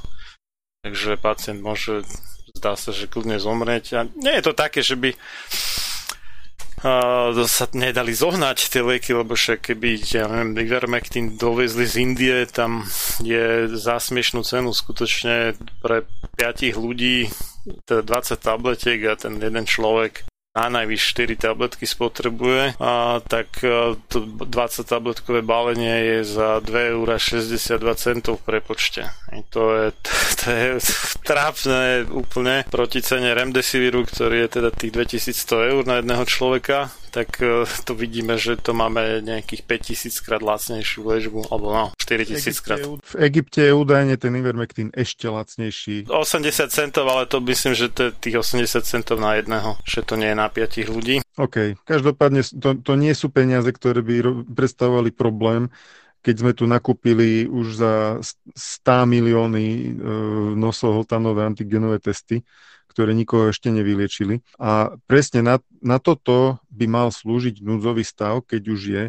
Takže pacient môže, zdá sa, že kľudne zomrieť. A nie je to také, že by uh, sa nedali zohnať tie lieky, lebo však keby, ja neviem, Ivermectin dovezli z Indie, tam je za smiešnú cenu skutočne pre 5 ľudí, teda 20 tabletiek a ten jeden človek na najvyš 4 tabletky spotrebuje, a tak e, to 20 tabletkové balenie je za 2,62 eur v prepočte. I to je, to je trápne úplne proti cene Remdesiviru, ktorý je teda tých 2100 eur na jedného človeka tak e, to vidíme, že to máme nejakých 5000 krát lacnejšiu ležbu, alebo no, 4000 krát. V Egypte je údajne ten Ivermectin ešte lacnejší. 80 centov, ale to myslím, že to je tých 80 centov na jedného, že to nie je na 5 ľudí. OK, každopádne to, to nie sú peniaze, ktoré by predstavovali problém, keď sme tu nakúpili už za 100 milióny e, nosohltanové antigenové testy, ktoré nikoho ešte nevyliečili. A presne na, na toto by mal slúžiť núdzový stav, keď už je,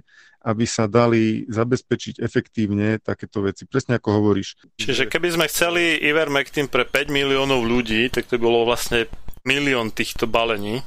aby sa dali zabezpečiť efektívne takéto veci. Presne ako hovoríš. Čiže keby sme chceli Ivermectin pre 5 miliónov ľudí, tak to bolo vlastne milión týchto balení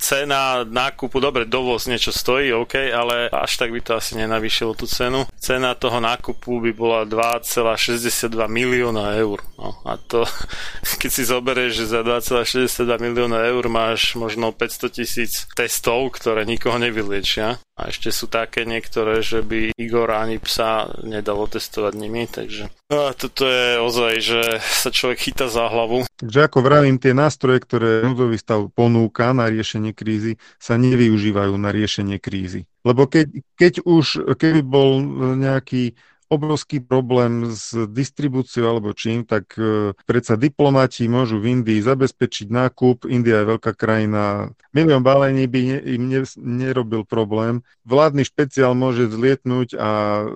cena nákupu, dobre, dovoz niečo stojí, OK, ale až tak by to asi nenavýšilo tú cenu. Cena toho nákupu by bola 2,62 milióna eur. No, a to, keď si zoberieš, že za 2,62 milióna eur máš možno 500 tisíc testov, ktoré nikoho nevyliečia, a ešte sú také niektoré, že by Igor ani psa nedalo testovať nimi, takže a toto je ozaj, že sa človek chytá za hlavu. Takže ako vravím, tie nástroje, ktoré núdzový stav ponúka na riešenie krízy, sa nevyužívajú na riešenie krízy. Lebo keď, keď už, keby bol nejaký obrovský problém s distribúciou alebo čím, tak e, predsa diplomati môžu v Indii zabezpečiť nákup. India je veľká krajina. Milión balení by ne, im ne, nerobil problém. Vládny špeciál môže zlietnúť a e,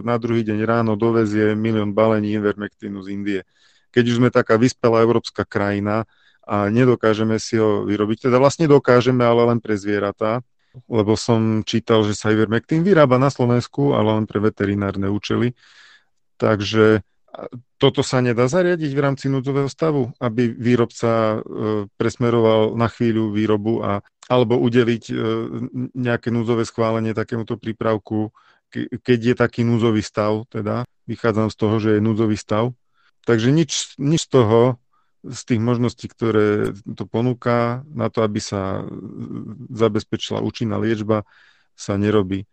na druhý deň ráno dovezie milión balení Invermectinu z Indie. Keď už sme taká vyspelá európska krajina, a nedokážeme si ho vyrobiť. Teda vlastne dokážeme, ale len pre zvieratá lebo som čítal, že sa Ivermectin vyrába na Slovensku, ale len pre veterinárne účely. Takže toto sa nedá zariadiť v rámci núdzového stavu, aby výrobca e, presmeroval na chvíľu výrobu a, alebo udeliť e, nejaké núdzové schválenie takémuto prípravku, keď je taký núdzový stav, teda vychádzam z toho, že je núdzový stav. Takže nič, nič z toho z tých možností, ktoré to ponúka na to, aby sa zabezpečila účinná liečba, sa nerobí.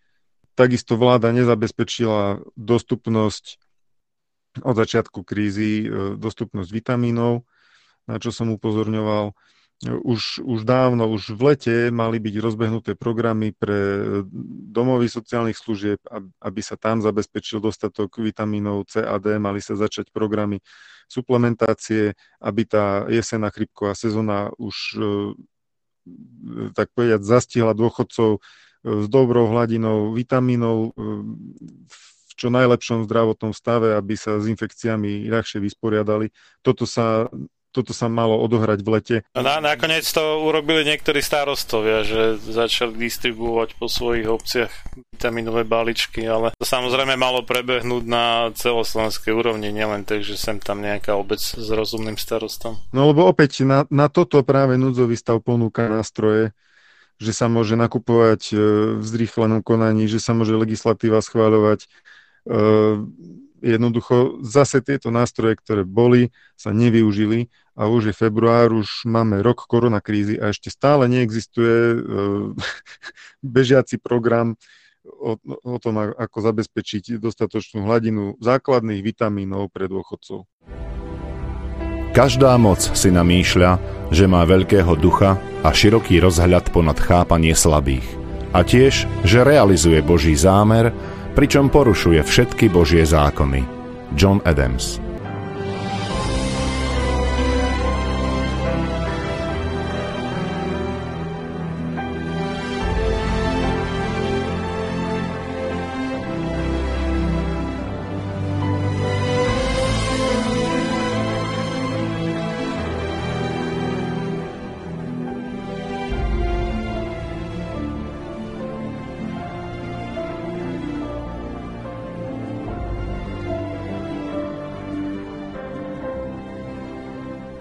Takisto vláda nezabezpečila dostupnosť od začiatku krízy, e, dostupnosť vitamínov, na čo som upozorňoval už, už dávno, už v lete mali byť rozbehnuté programy pre domovy sociálnych služieb, aby sa tam zabezpečil dostatok vitamínov C a D, mali sa začať programy suplementácie, aby tá jesená chrypková sezóna už e, tak povedať zastihla dôchodcov e, s dobrou hladinou vitamínov v čo najlepšom zdravotnom stave, aby sa s infekciami ľahšie vysporiadali. Toto sa toto sa malo odohrať v lete. No na, nakoniec to urobili niektorí starostovia, že začali distribuovať po svojich obciach vitaminové balíčky, ale to samozrejme malo prebehnúť na celoslovenskej úrovni, nielen tak, že sem tam nejaká obec s rozumným starostom. No lebo opäť na, na toto práve núdzový stav ponúka nástroje, že sa môže nakupovať e, v zrýchlenom konaní, že sa môže legislatíva schváľovať. E, jednoducho zase tieto nástroje, ktoré boli, sa nevyužili a už je február, už máme rok koronakrízy a ešte stále neexistuje e, bežiaci program o, o tom, ako zabezpečiť dostatočnú hladinu základných vitamínov pre dôchodcov. Každá moc si namýšľa, že má veľkého ducha a široký rozhľad ponad chápanie slabých. A tiež, že realizuje Boží zámer, pričom porušuje všetky Božie zákony. John Adams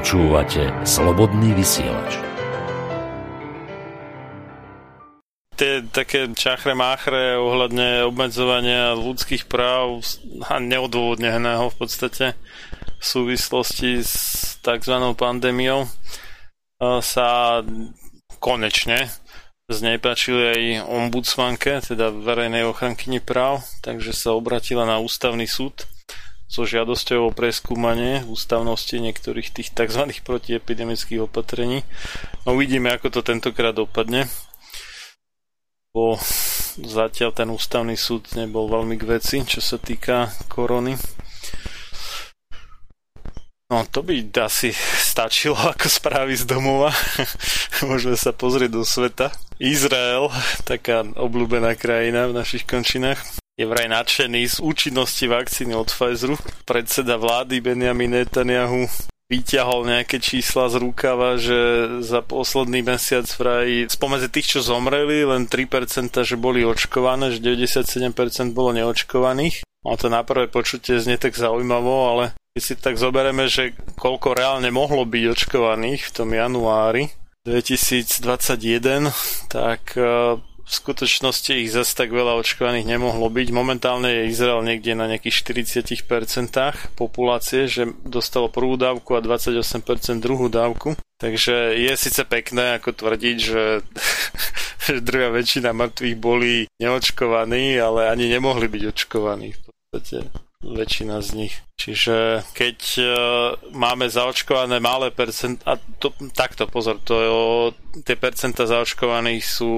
Počúvate slobodný vysielač. Tie také čachre máchre ohľadne obmedzovania ľudských práv a neodôvodneného v podstate v súvislosti s tzv. pandémiou sa konečne z nej páčili aj ombudsmanke, teda verejnej ochrankyni práv, takže sa obratila na ústavný súd so žiadosťou o preskúmanie ústavnosti niektorých tých tzv. protiepidemických opatrení. No uvidíme, ako to tentokrát dopadne. Bo zatiaľ ten ústavný súd nebol veľmi k veci, čo sa týka korony. No to by asi stačilo ako správy z domova. Môžeme sa pozrieť do sveta. Izrael, taká obľúbená krajina v našich končinách, je vraj nadšený z účinnosti vakcíny od Pfizeru. Predseda vlády Benjamin Netanyahu vyťahol nejaké čísla z rukava, že za posledný mesiac vraj spomedzi tých, čo zomreli, len 3% že boli očkované, že 97% bolo neočkovaných. No to na prvé počutie znie tak zaujímavo, ale keď si tak zoberieme, že koľko reálne mohlo byť očkovaných v tom januári 2021, tak eh, v skutočnosti ich zase tak veľa očkovaných nemohlo byť. Momentálne je Izrael niekde na nejakých 40% populácie, že dostalo prvú dávku a 28% druhú dávku. Takže je síce pekné ako tvrdiť, že, že druhá väčšina mŕtvych boli neočkovaní, ale ani nemohli byť očkovaní. V podstate väčšina z nich. Čiže keď uh, máme zaočkované malé percent, a to, takto pozor, to je, tie percenta zaočkovaných sú,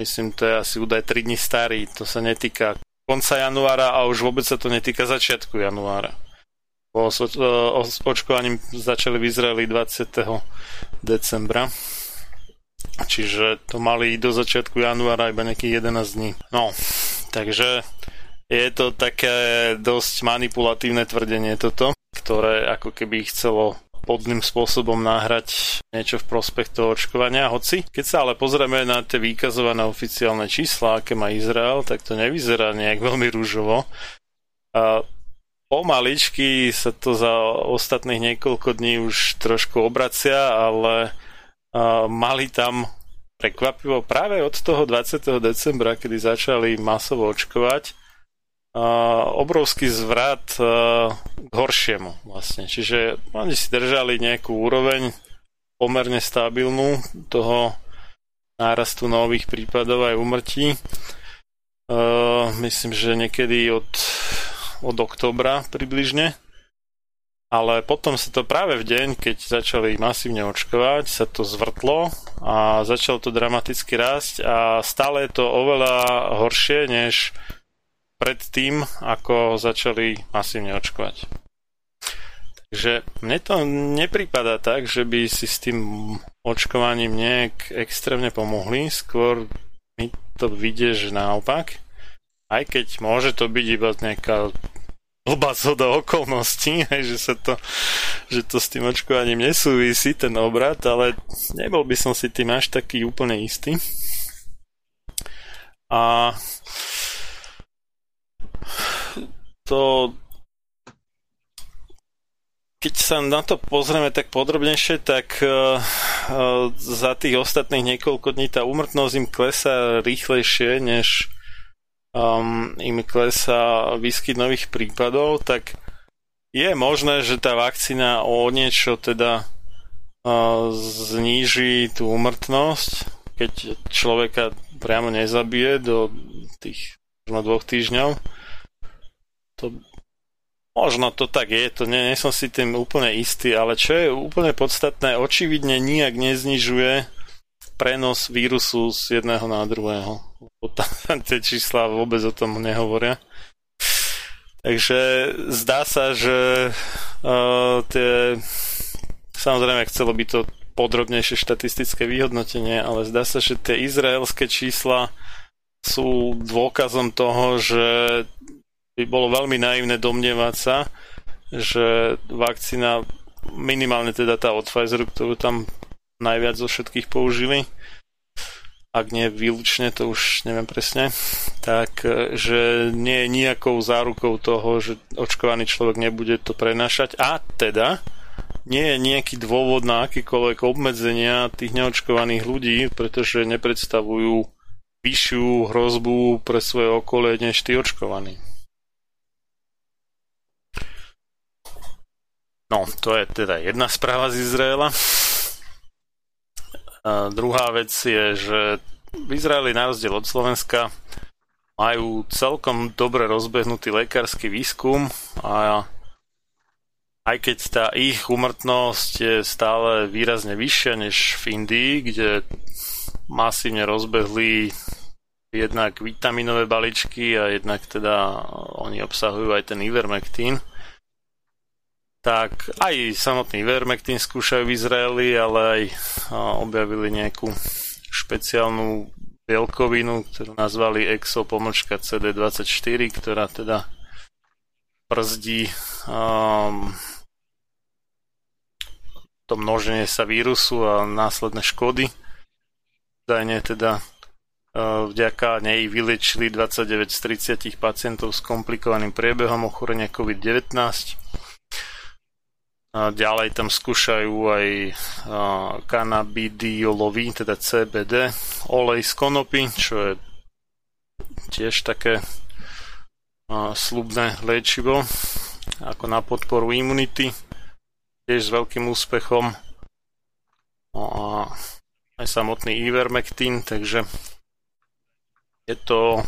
myslím, to je asi údaj 3 dní starý, to sa netýka konca januára a už vôbec sa to netýka začiatku januára. Po očkovaním začali v Izraeli 20. decembra. Čiže to mali do začiatku januára iba nejakých 11 dní. No, takže je to také dosť manipulatívne tvrdenie toto, ktoré ako keby chcelo podným spôsobom náhrať niečo v prospech toho očkovania. Hoci, keď sa ale pozrieme na tie výkazované oficiálne čísla, aké má Izrael, tak to nevyzerá nejak veľmi rúžovo. A pomaličky sa to za ostatných niekoľko dní už trošku obracia, ale mali tam prekvapivo práve od toho 20. decembra, kedy začali masovo očkovať, obrovský zvrat k horšiemu vlastne. Čiže oni si držali nejakú úroveň pomerne stabilnú toho nárastu nových prípadov aj umrtí. myslím, že niekedy od, od oktobra približne ale potom sa to práve v deň, keď začali masívne očkovať, sa to zvrtlo a začalo to dramaticky rásť a stále je to oveľa horšie, než predtým, ako začali masívne očkovať. Takže mne to nepripada tak, že by si s tým očkovaním nejak extrémne pomohli, skôr mi to vidie, že naopak. Aj keď môže to byť iba nejaká blbá zhoda okolností, že, sa to, že to s tým očkovaním nesúvisí, ten obrad, ale nebol by som si tým až taký úplne istý. A to keď sa na to pozrieme tak podrobnejšie, tak uh, uh, za tých ostatných niekoľko dní tá úmrtnosť im klesá rýchlejšie, než um, im klesá výskyt nových prípadov, tak je možné, že tá vakcína o niečo teda uh, zníži tú umrtnosť, keď človeka priamo nezabije do tých možno dvoch týždňov. To Možno to tak je, to nie, nie som si tým úplne istý, ale čo je úplne podstatné, očividne nijak neznižuje prenos vírusu z jedného na druhého. Tam tie čísla vôbec o tom nehovoria. Takže zdá sa, že uh, tie... Samozrejme, chcelo by to podrobnejšie štatistické vyhodnotenie, ale zdá sa, že tie izraelské čísla sú dôkazom toho, že by bolo veľmi naivné domnievať sa, že vakcína, minimálne teda tá od Pfizeru, ktorú tam najviac zo všetkých použili, ak nie výlučne, to už neviem presne, tak e, že nie je nejakou zárukou toho, že očkovaný človek nebude to prenašať a teda nie je nejaký dôvod na akékoľvek obmedzenia tých neočkovaných ľudí, pretože nepredstavujú vyššiu hrozbu pre svoje okolie než tí očkovaní. No, to je teda jedna správa z Izraela. A druhá vec je, že v Izraeli na rozdiel od Slovenska majú celkom dobre rozbehnutý lekársky výskum a aj keď tá ich umrtnosť je stále výrazne vyššia než v Indii, kde masívne rozbehli jednak vitaminové baličky a jednak teda oni obsahujú aj ten ivermectin, tak aj samotný Ivermectin skúšajú v Izraeli, ale aj objavili nejakú špeciálnu bielkovinu, ktorú nazvali EXO pomočka CD24, ktorá teda brzdí um, to množenie sa vírusu a následné škody. Dajne teda vďaka nej vylečili 29 z 30 pacientov s komplikovaným priebehom ochorenia COVID-19 Ďalej tam skúšajú aj kanabidiolový, teda CBD, olej z konopy, čo je tiež také slubné liečivo ako na podporu imunity, tiež s veľkým úspechom. No a aj samotný ivermectin, takže je to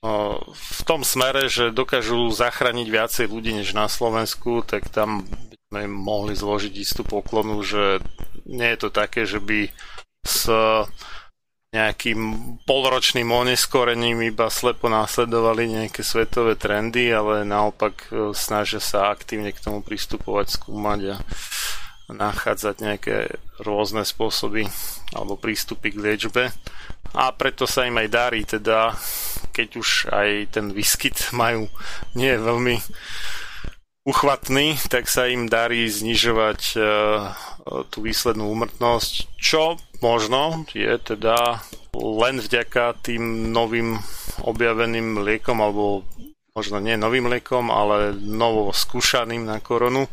v tom smere, že dokážu zachrániť viacej ľudí než na Slovensku, tak tam by sme mohli zložiť istú poklonu, že nie je to také, že by s nejakým polročným oneskorením iba slepo následovali nejaké svetové trendy, ale naopak e, snažia sa aktívne k tomu pristupovať, skúmať a nachádzať nejaké rôzne spôsoby alebo prístupy k liečbe. A preto sa im aj darí, teda keď už aj ten výskyt majú nie je veľmi uchvatný, tak sa im darí znižovať uh, tú výslednú úmrtnosť, čo možno je teda len vďaka tým novým objaveným liekom, alebo možno nie novým liekom, ale novo skúšaným na koronu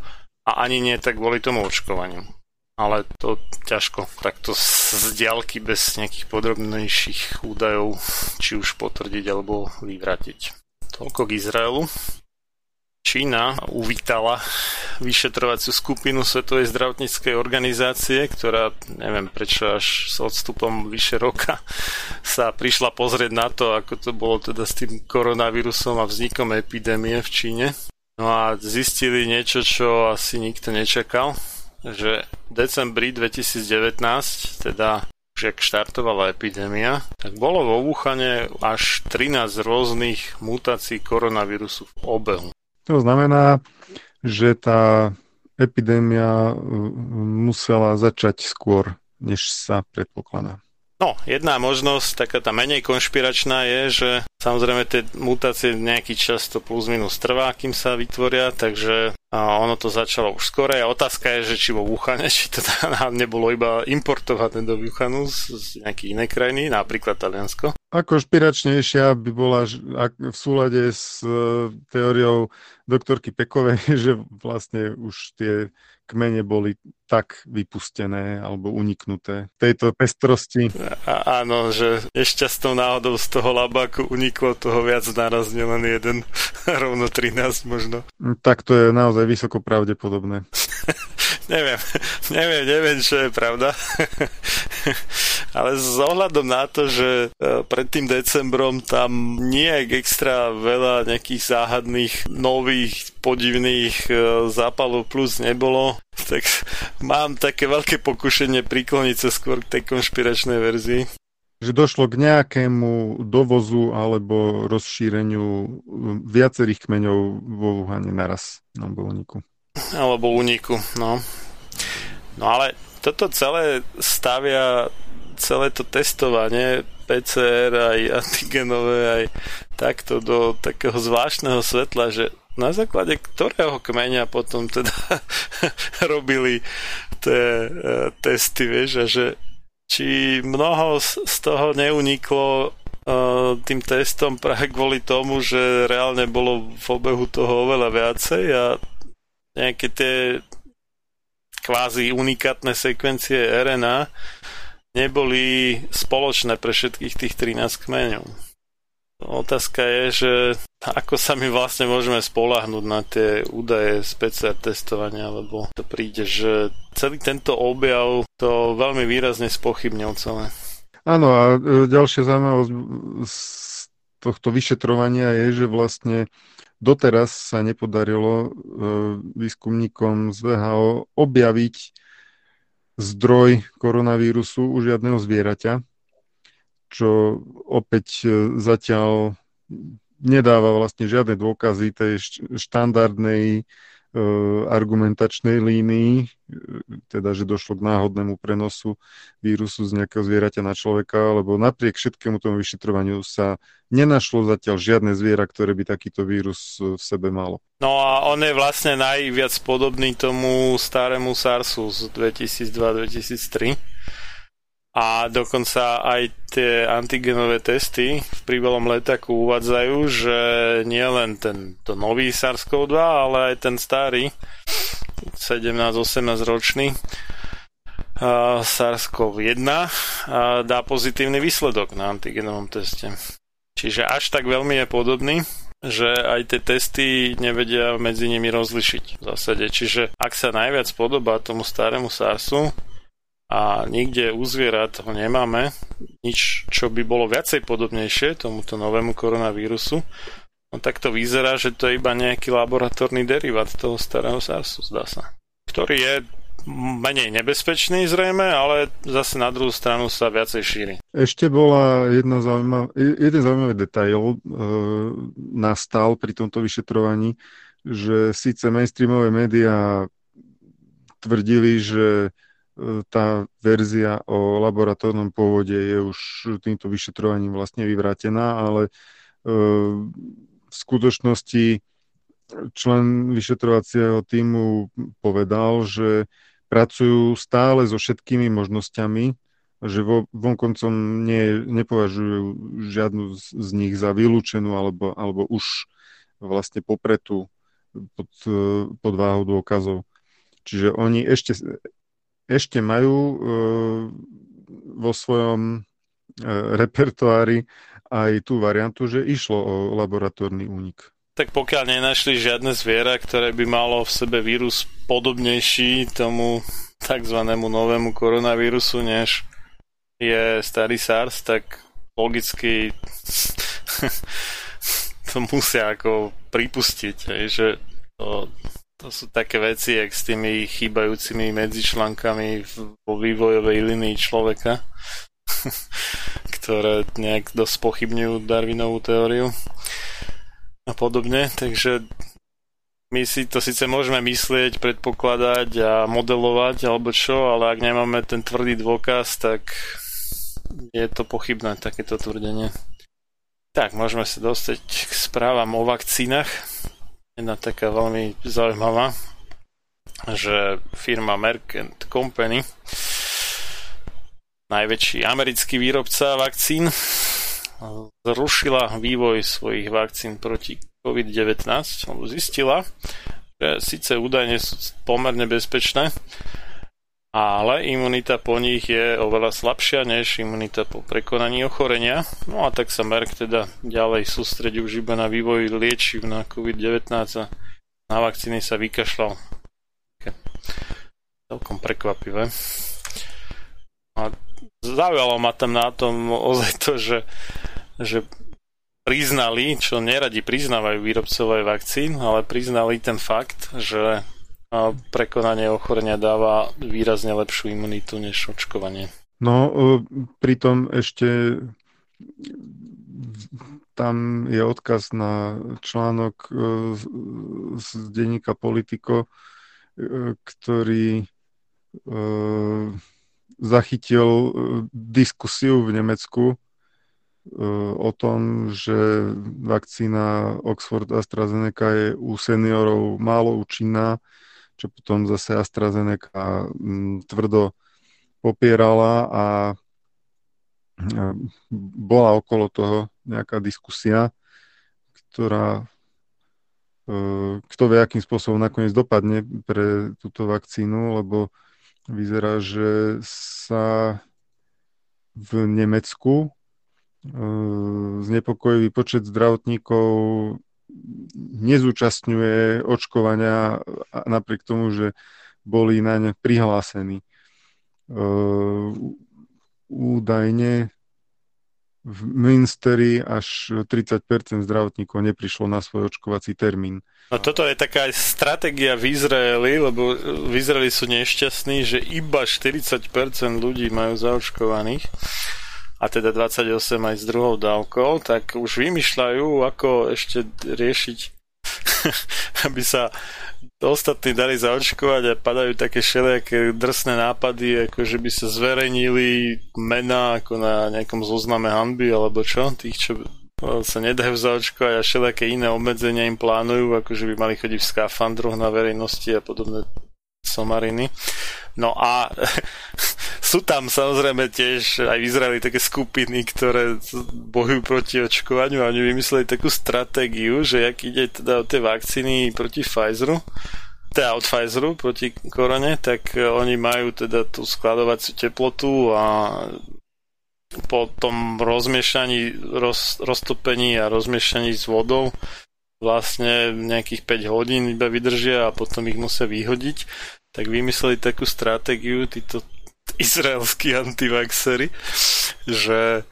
a ani nie tak kvôli tomu očkovaniu. Ale to ťažko takto z diaľky bez nejakých podrobnejších údajov či už potvrdiť alebo vyvratiť. Toľko k Izraelu. Čína uvítala vyšetrovaciu skupinu Svetovej zdravotníckej organizácie, ktorá, neviem prečo až s odstupom vyše roka sa prišla pozrieť na to, ako to bolo teda s tým koronavírusom a vznikom epidémie v Číne. No a zistili niečo, čo asi nikto nečakal, že v decembri 2019, teda už ak štartovala epidémia, tak bolo vo Wuhane až 13 rôznych mutácií koronavírusu v obehu. To znamená, že tá epidémia uh, musela začať skôr, než sa predpokladá. No, jedna možnosť, taká tá menej konšpiračná je, že samozrejme tie mutácie nejaký čas to plus minus trvá, kým sa vytvoria, takže ono to začalo už skore a otázka je, že či vo Wuhane, či to nebolo iba importované do Wuhanu z, z nejakej inej krajiny, napríklad Taliansko. Ako špiračnejšia by bola v súlade s e, teóriou doktorky Pekovej, že vlastne už tie kmene boli tak vypustené alebo uniknuté tejto pestrosti. A, áno, že nešťastnou náhodou z toho labáku uniklo toho viac naraz, nielen jeden, rovno 13 možno. Tak to je naozaj vysoko pravdepodobné. neviem, neviem, neviem, čo je pravda. Ale s ohľadom na to, že e, pred tým decembrom tam nie je extra veľa nejakých záhadných nových podivných e, zápalov plus nebolo, tak mám také veľké pokušenie prikloniť sa skôr k tej konšpiračnej verzii. Že došlo k nejakému dovozu alebo rozšíreniu e, viacerých kmeňov vo Wuhane naraz, alebo uniku. Alebo uniku, no. No ale toto celé stavia celé to testovanie PCR aj antigenové aj takto do takého zvláštneho svetla, že na základe ktorého kmeňa potom teda robili tie uh, testy, vieš, a že či mnoho z, toho neuniklo uh, tým testom práve kvôli tomu, že reálne bolo v obehu toho oveľa viacej a nejaké tie kvázi unikátne sekvencie RNA neboli spoločné pre všetkých tých 13 kmeňov. Otázka je, že ako sa my vlastne môžeme spolahnuť na tie údaje z PCR testovania, lebo to príde, že celý tento objav to veľmi výrazne spochybnil celé. Áno a e, ďalšia zaujímavosť z tohto vyšetrovania je, že vlastne doteraz sa nepodarilo e, výskumníkom z VHO objaviť zdroj koronavírusu u žiadneho zvieraťa, čo opäť e, zatiaľ nedáva vlastne žiadne dôkazy tej štandardnej argumentačnej línii, e, teda, že došlo k náhodnému prenosu vírusu z nejakého zvieraťa na človeka, lebo napriek všetkému tomu vyšetrovaniu sa nenašlo zatiaľ žiadne zviera, ktoré by takýto vírus v sebe malo. No a on je vlastne najviac podobný tomu starému SARSu z 2002-2003 a dokonca aj tie antigenové testy v príbalom letáku uvádzajú, že nie len ten to nový SARS-CoV-2, ale aj ten starý 17-18 ročný uh, SARS-CoV-1 uh, dá pozitívny výsledok na antigenovom teste. Čiže až tak veľmi je podobný, že aj tie testy nevedia medzi nimi rozlišiť v zásade. Čiže ak sa najviac podobá tomu starému SARSu, a nikde u zvierat ho nemáme, nič, čo by bolo viacej podobnejšie tomuto novému koronavírusu, no tak to vyzerá, že to je iba nejaký laboratórny derivát toho starého SARSu, zdá sa. Ktorý je menej nebezpečný zrejme, ale zase na druhú stranu sa viacej šíri. Ešte bola jedna zaujímav, jeden zaujímavý detail e, nastal pri tomto vyšetrovaní, že síce mainstreamové médiá tvrdili, že tá verzia o laboratórnom pôvode je už týmto vyšetrovaním vlastne vyvrátená, ale e, v skutočnosti člen vyšetrovacieho týmu povedal, že pracujú stále so všetkými možnosťami, že vo, vonkoncom nie, nepovažujú žiadnu z, nich za vylúčenú alebo, alebo už vlastne popretú pod, pod váhou dôkazov. Čiže oni ešte, ešte majú e, vo svojom e, repertoári aj tú variantu, že išlo o laboratórny únik. Tak pokiaľ nenašli žiadne zviera, ktoré by malo v sebe vírus podobnejší tomu tzv. novému koronavírusu, než je starý SARS, tak logicky to musia ako pripustiť, že to to sú také veci, jak s tými chýbajúcimi medzičlánkami vo vývojovej linii človeka, ktoré nejak dosť pochybňujú Darwinovú teóriu a podobne. Takže my si to síce môžeme myslieť, predpokladať a modelovať alebo čo, ale ak nemáme ten tvrdý dôkaz, tak je to pochybné takéto tvrdenie. Tak, môžeme sa dostať k správam o vakcínach jedna taká veľmi zaujímavá, že firma Merck Company, najväčší americký výrobca vakcín, zrušila vývoj svojich vakcín proti COVID-19, lebo zistila, že síce údajne sú pomerne bezpečné, ale imunita po nich je oveľa slabšia než imunita po prekonaní ochorenia. No a tak sa Merck teda ďalej sústredí už iba na vývoj liečiv na COVID-19 a na vakcíny sa vykašľal. Celkom prekvapivé. A zaujalo ma tam na tom ozaj to, že, že priznali, čo neradi priznávajú výrobcové vakcín, ale priznali ten fakt, že prekonanie ochorenia dáva výrazne lepšiu imunitu než očkovanie. No, e, pritom ešte tam je odkaz na článok e, z denníka Politico, e, ktorý zachytil diskusiu v Nemecku o tom, že vakcína Oxford AstraZeneca je u seniorov málo účinná čo potom zase AstraZeneca mm, tvrdo popierala a bola okolo toho nejaká diskusia, ktorá e, kto vie, akým spôsobom nakoniec dopadne pre túto vakcínu, lebo vyzerá, že sa v Nemecku e, znepokojivý počet zdravotníkov nezúčastňuje očkovania napriek tomu, že boli na ne prihlásení. Údajne v Minsteri až 30% zdravotníkov neprišlo na svoj očkovací termín. No toto je taká stratégia v Izraeli, lebo v Izraeli sú nešťastní, že iba 40% ľudí majú zaočkovaných a teda 28 aj s druhou dávkou, tak už vymýšľajú, ako ešte riešiť, aby sa ostatní dali zaočkovať a padajú také všelijaké drsné nápady, ako že by sa zverejnili mená ako na nejakom zozname hanby alebo čo, tých, čo sa nedajú zaočkovať a všelijaké iné obmedzenia im plánujú, ako že by mali chodiť v skafandroch na verejnosti a podobné somariny. No a sú tam samozrejme tiež aj v Izraeli také skupiny, ktoré bojujú proti očkovaniu a oni vymysleli takú stratégiu, že ak ide teda o tie vakcíny proti Pfizeru, teda od Pfizeru proti korone, tak oni majú teda tú skladovaciu teplotu a po tom rozmiešaní, roz, roztopení a rozmiešaní s vodou vlastne nejakých 5 hodín iba vydržia a potom ich musia vyhodiť tak vymysleli takú stratégiu títo izraelskí antivaxery, že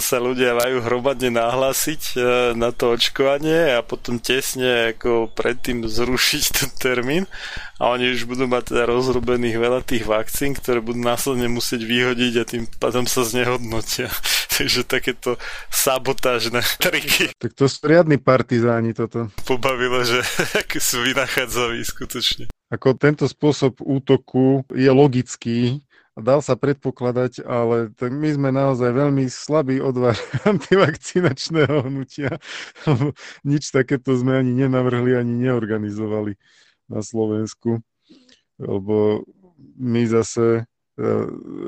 sa ľudia majú hromadne nahlásiť e, na to očkovanie a potom tesne ako predtým zrušiť ten termín a oni už budú mať teda rozrobených veľa tých vakcín, ktoré budú následne musieť vyhodiť a tým pádom sa znehodnotia. Takže takéto sabotážne triky. Tak to sú riadni partizáni toto. Pobavilo, že aké sú vynachádzaví skutočne. Ako tento spôsob útoku je logický, dal sa predpokladať, ale tak my sme naozaj veľmi slabý odvar antivakcinačného hnutia. Nič takéto sme ani nenavrhli, ani neorganizovali na Slovensku, lebo my zase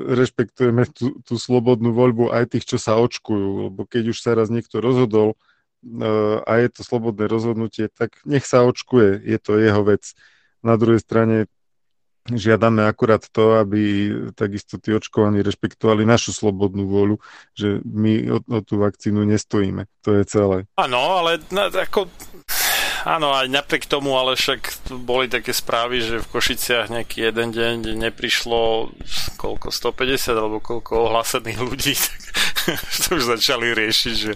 rešpektujeme tú, tú slobodnú voľbu aj tých, čo sa očkujú, lebo keď už sa raz niekto rozhodol e, a je to slobodné rozhodnutie, tak nech sa očkuje, je to jeho vec. Na druhej strane žiadame akurát to, aby takisto tí očkovaní rešpektovali našu slobodnú vôľu, že my o, o tú vakcínu nestojíme. To je celé. Áno, ale na, ako áno, aj napriek tomu, ale však boli také správy, že v Košiciach nejaký jeden deň neprišlo koľko, 150 alebo koľko ohlásených ľudí, tak to už začali riešiť, že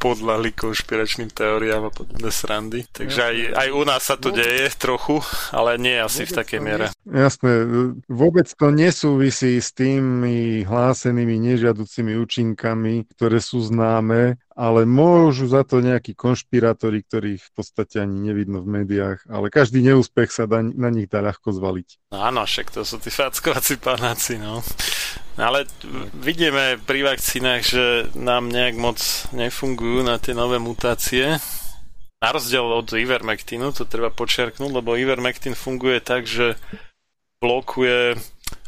podľahli konšpiračným teóriám a podobné srandy. Takže aj, aj u nás sa to deje trochu, ale nie asi v takej miere. Jasné, vôbec to nesúvisí s tými hlásenými nežiaducimi účinkami, ktoré sú známe ale môžu za to nejakí konšpirátori, ktorých v podstate ani nevidno v médiách, ale každý neúspech sa dá, na nich dá ľahko zvaliť. No áno, však to sú tí fackovací panáci, no. Ale vidíme pri vakcínach, že nám nejak moc nefungujú na tie nové mutácie. Na rozdiel od Ivermectinu, to treba počiarknúť, lebo Ivermectin funguje tak, že blokuje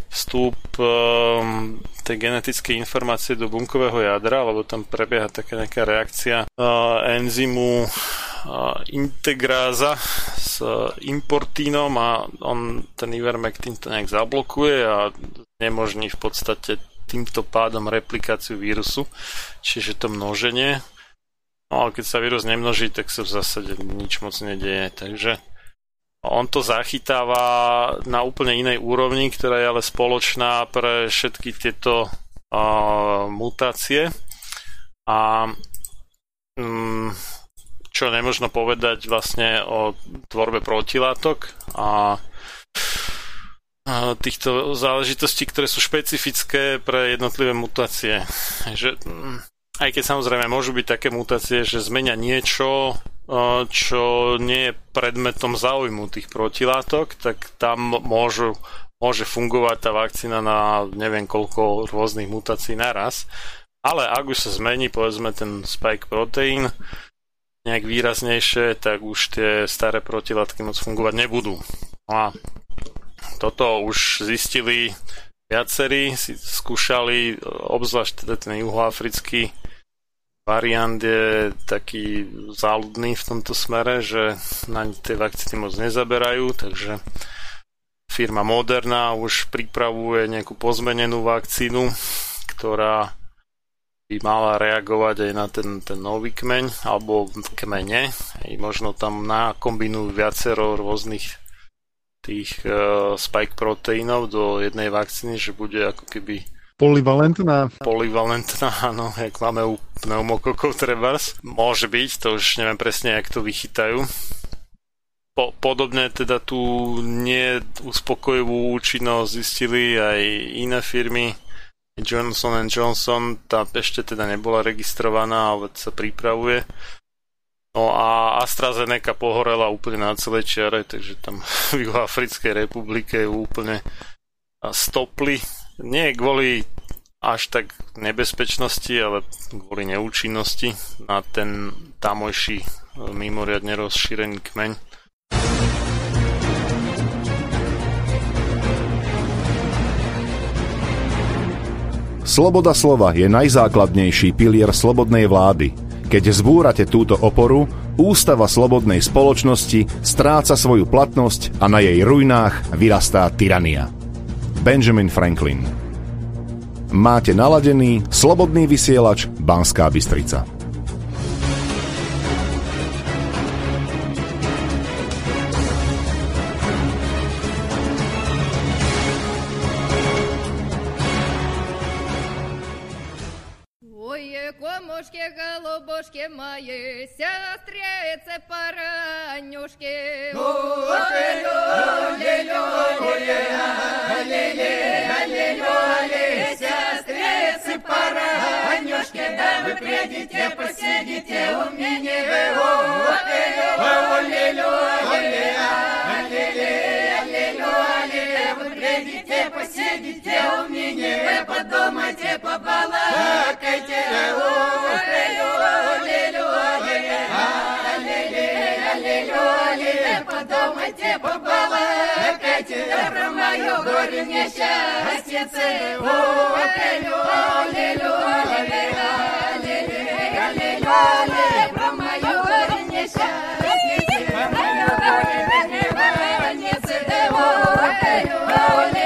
vstup um, tej genetickej informácie do bunkového jadra, lebo tam prebieha taká nejaká reakcia uh, enzymu uh, integráza s uh, importínom a on ten ivermectin to nejak zablokuje a nemožní v podstate týmto pádom replikáciu vírusu, čiže to množenie. No ale keď sa vírus nemnoží, tak sa v zásade nič moc nedieje, takže on to zachytáva na úplne inej úrovni, ktorá je ale spoločná pre všetky tieto uh, mutácie. A um, čo nemožno povedať vlastne o tvorbe protilátok a týchto záležitostí, ktoré sú špecifické pre jednotlivé mutácie. Že, aj keď samozrejme môžu byť také mutácie, že zmenia niečo čo nie je predmetom záujmu tých protilátok, tak tam môžu, môže fungovať tá vakcína na neviem koľko rôznych mutácií naraz. Ale ak už sa zmení povedzme ten spike proteín nejak výraznejšie, tak už tie staré protilátky moc fungovať nebudú. No a toto už zistili viacerí, si skúšali, obzvlášť teda ten juhoafrický variant je taký záľudný v tomto smere, že na tie vakcíny moc nezaberajú, takže firma Moderna už pripravuje nejakú pozmenenú vakcínu, ktorá by mala reagovať aj na ten, ten nový kmeň alebo kmene. I možno tam nakombinujú viacero rôznych tých uh, spike proteínov do jednej vakcíny, že bude ako keby Polivalentná? Polivalentná, áno, jak máme u pneumokokov trebárs. Môže byť, to už neviem presne, jak to vychytajú. Po, podobne teda tu neuspokojivú účinnosť zistili aj iné firmy. Johnson Johnson, tá ešte teda nebola registrovaná, ale sa pripravuje. No a AstraZeneca pohorela úplne na celej čiare, takže tam v Juhoafrickej republike ju úplne stopli nie kvôli až tak nebezpečnosti, ale kvôli neúčinnosti na ten tamojší e, mimoriadne rozšírený kmeň. Sloboda slova je najzákladnejší pilier slobodnej vlády. Keď zbúrate túto oporu, ústava slobodnej spoločnosti stráca svoju platnosť a na jej ruinách vyrastá tyrania. Benjamin Franklin. Máte naladený slobodný vysielač Banská Bystrica. Голубушки мои, сестрицы поранюшки. Сестрицы поранюшки, да вы придите, посидите у меня, вы придите, посидите у меня, подумайте, побалакайте, подумайте, побалакайте, про мое горе несчастье, мое горе несчастье, про мое горе oh, hey, oh,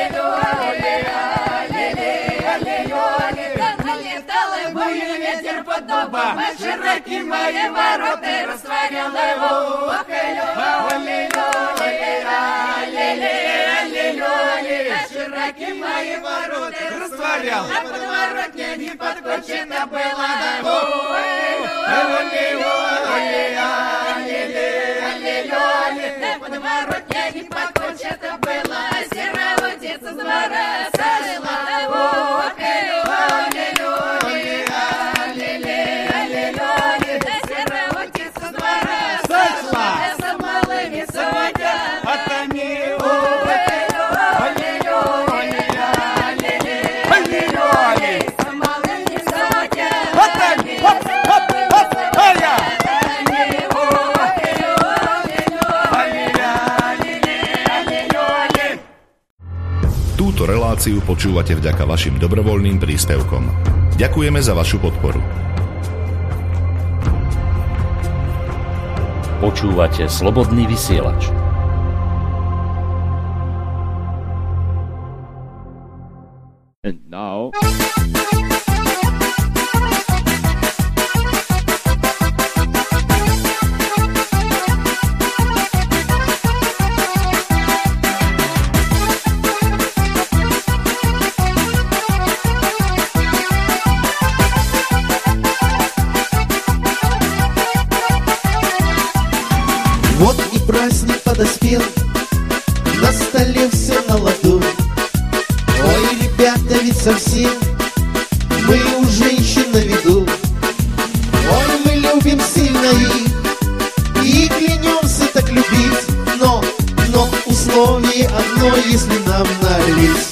Ми широкі мої вороти розтворяли вухилю. Алілю, алілю, алілю, алілю. Широкі мої вороти розтворяли. На подворотні не подкочена була. Алілю, алілю, алілю, алілю, алілю. На подворотні не подкочена була. Сіра водиться з двора, Túto reláciu počúvate vďaka vašim dobrovoľným príspevkom. Ďakujeme za vašu podporu. Počúvate slobodný vysielač. And now... подоспел, на столе все на ладу. Ой, ребята, ведь совсем мы у женщин на виду. Ой, мы любим сильно их и клянемся так любить. Но, но условие одно, если нам налить.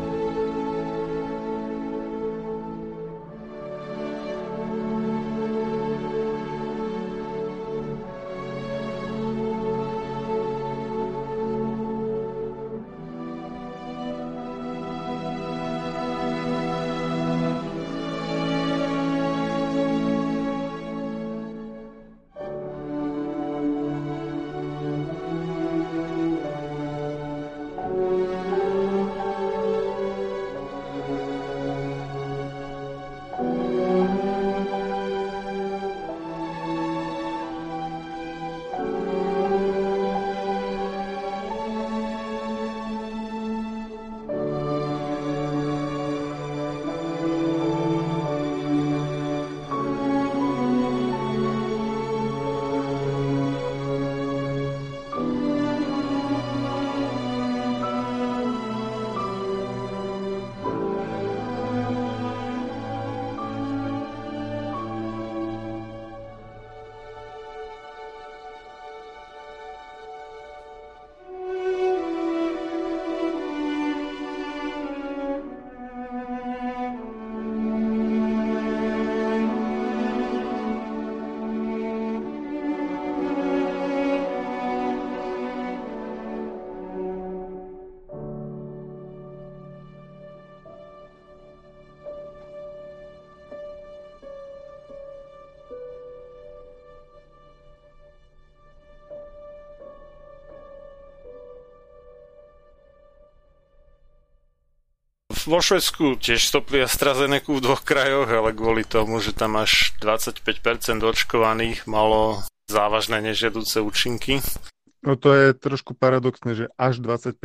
Vo Švedsku tiež stopli AstraZeneca v dvoch krajoch, ale kvôli tomu, že tam až 25% očkovaných malo závažné nežiaduce účinky. No to je trošku paradoxné, že až 25%,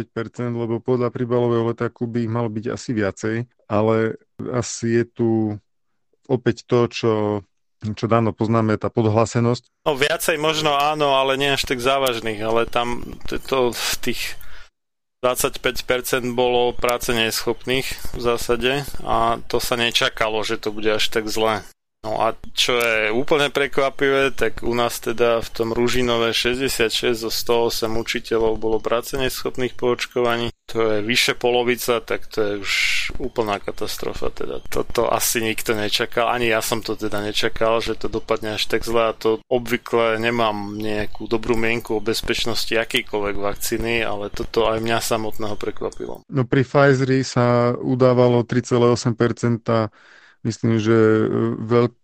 lebo podľa príbalového letáku by ich malo byť asi viacej, ale asi je tu opäť to, čo čo dávno poznáme, tá podhlasenosť. No viacej možno áno, ale nie až tak závažných, ale tam to, to v tých 25% bolo práce neschopných v zásade a to sa nečakalo, že to bude až tak zlé. No a čo je úplne prekvapivé, tak u nás teda v tom Ružinové 66 zo 108 učiteľov bolo práce neschopných po očkovaní. To je vyše polovica, tak to je už úplná katastrofa. Teda toto asi nikto nečakal, ani ja som to teda nečakal, že to dopadne až tak zle a to obvykle nemám nejakú dobrú mienku o bezpečnosti akýkoľvek vakcíny, ale toto aj mňa samotného prekvapilo. No pri Pfizeri sa udávalo 3,8% Myslím, že e, veľk, e,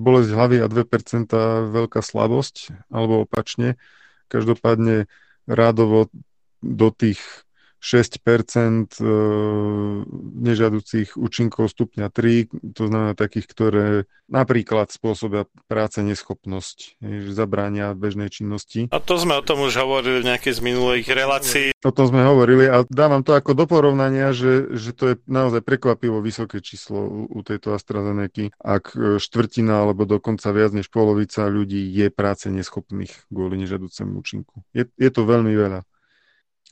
bolesť hlavy a 2% veľká slabosť, alebo opačne. Každopádne rádovo do tých 6% e, nežiaducich účinkov stupňa 3, to znamená takých, ktoré napríklad spôsobia práce neschopnosť, že zabránia bežnej činnosti. A to sme o tom už hovorili v nejakej z minulých relácií. O tom sme hovorili a dávam to ako do porovnania, že, že to je naozaj prekvapivo vysoké číslo u, u tejto AstraZeneca, ak e, štvrtina alebo dokonca viac než polovica ľudí je práce neschopných kvôli nežiaducemu účinku. Je, je to veľmi veľa.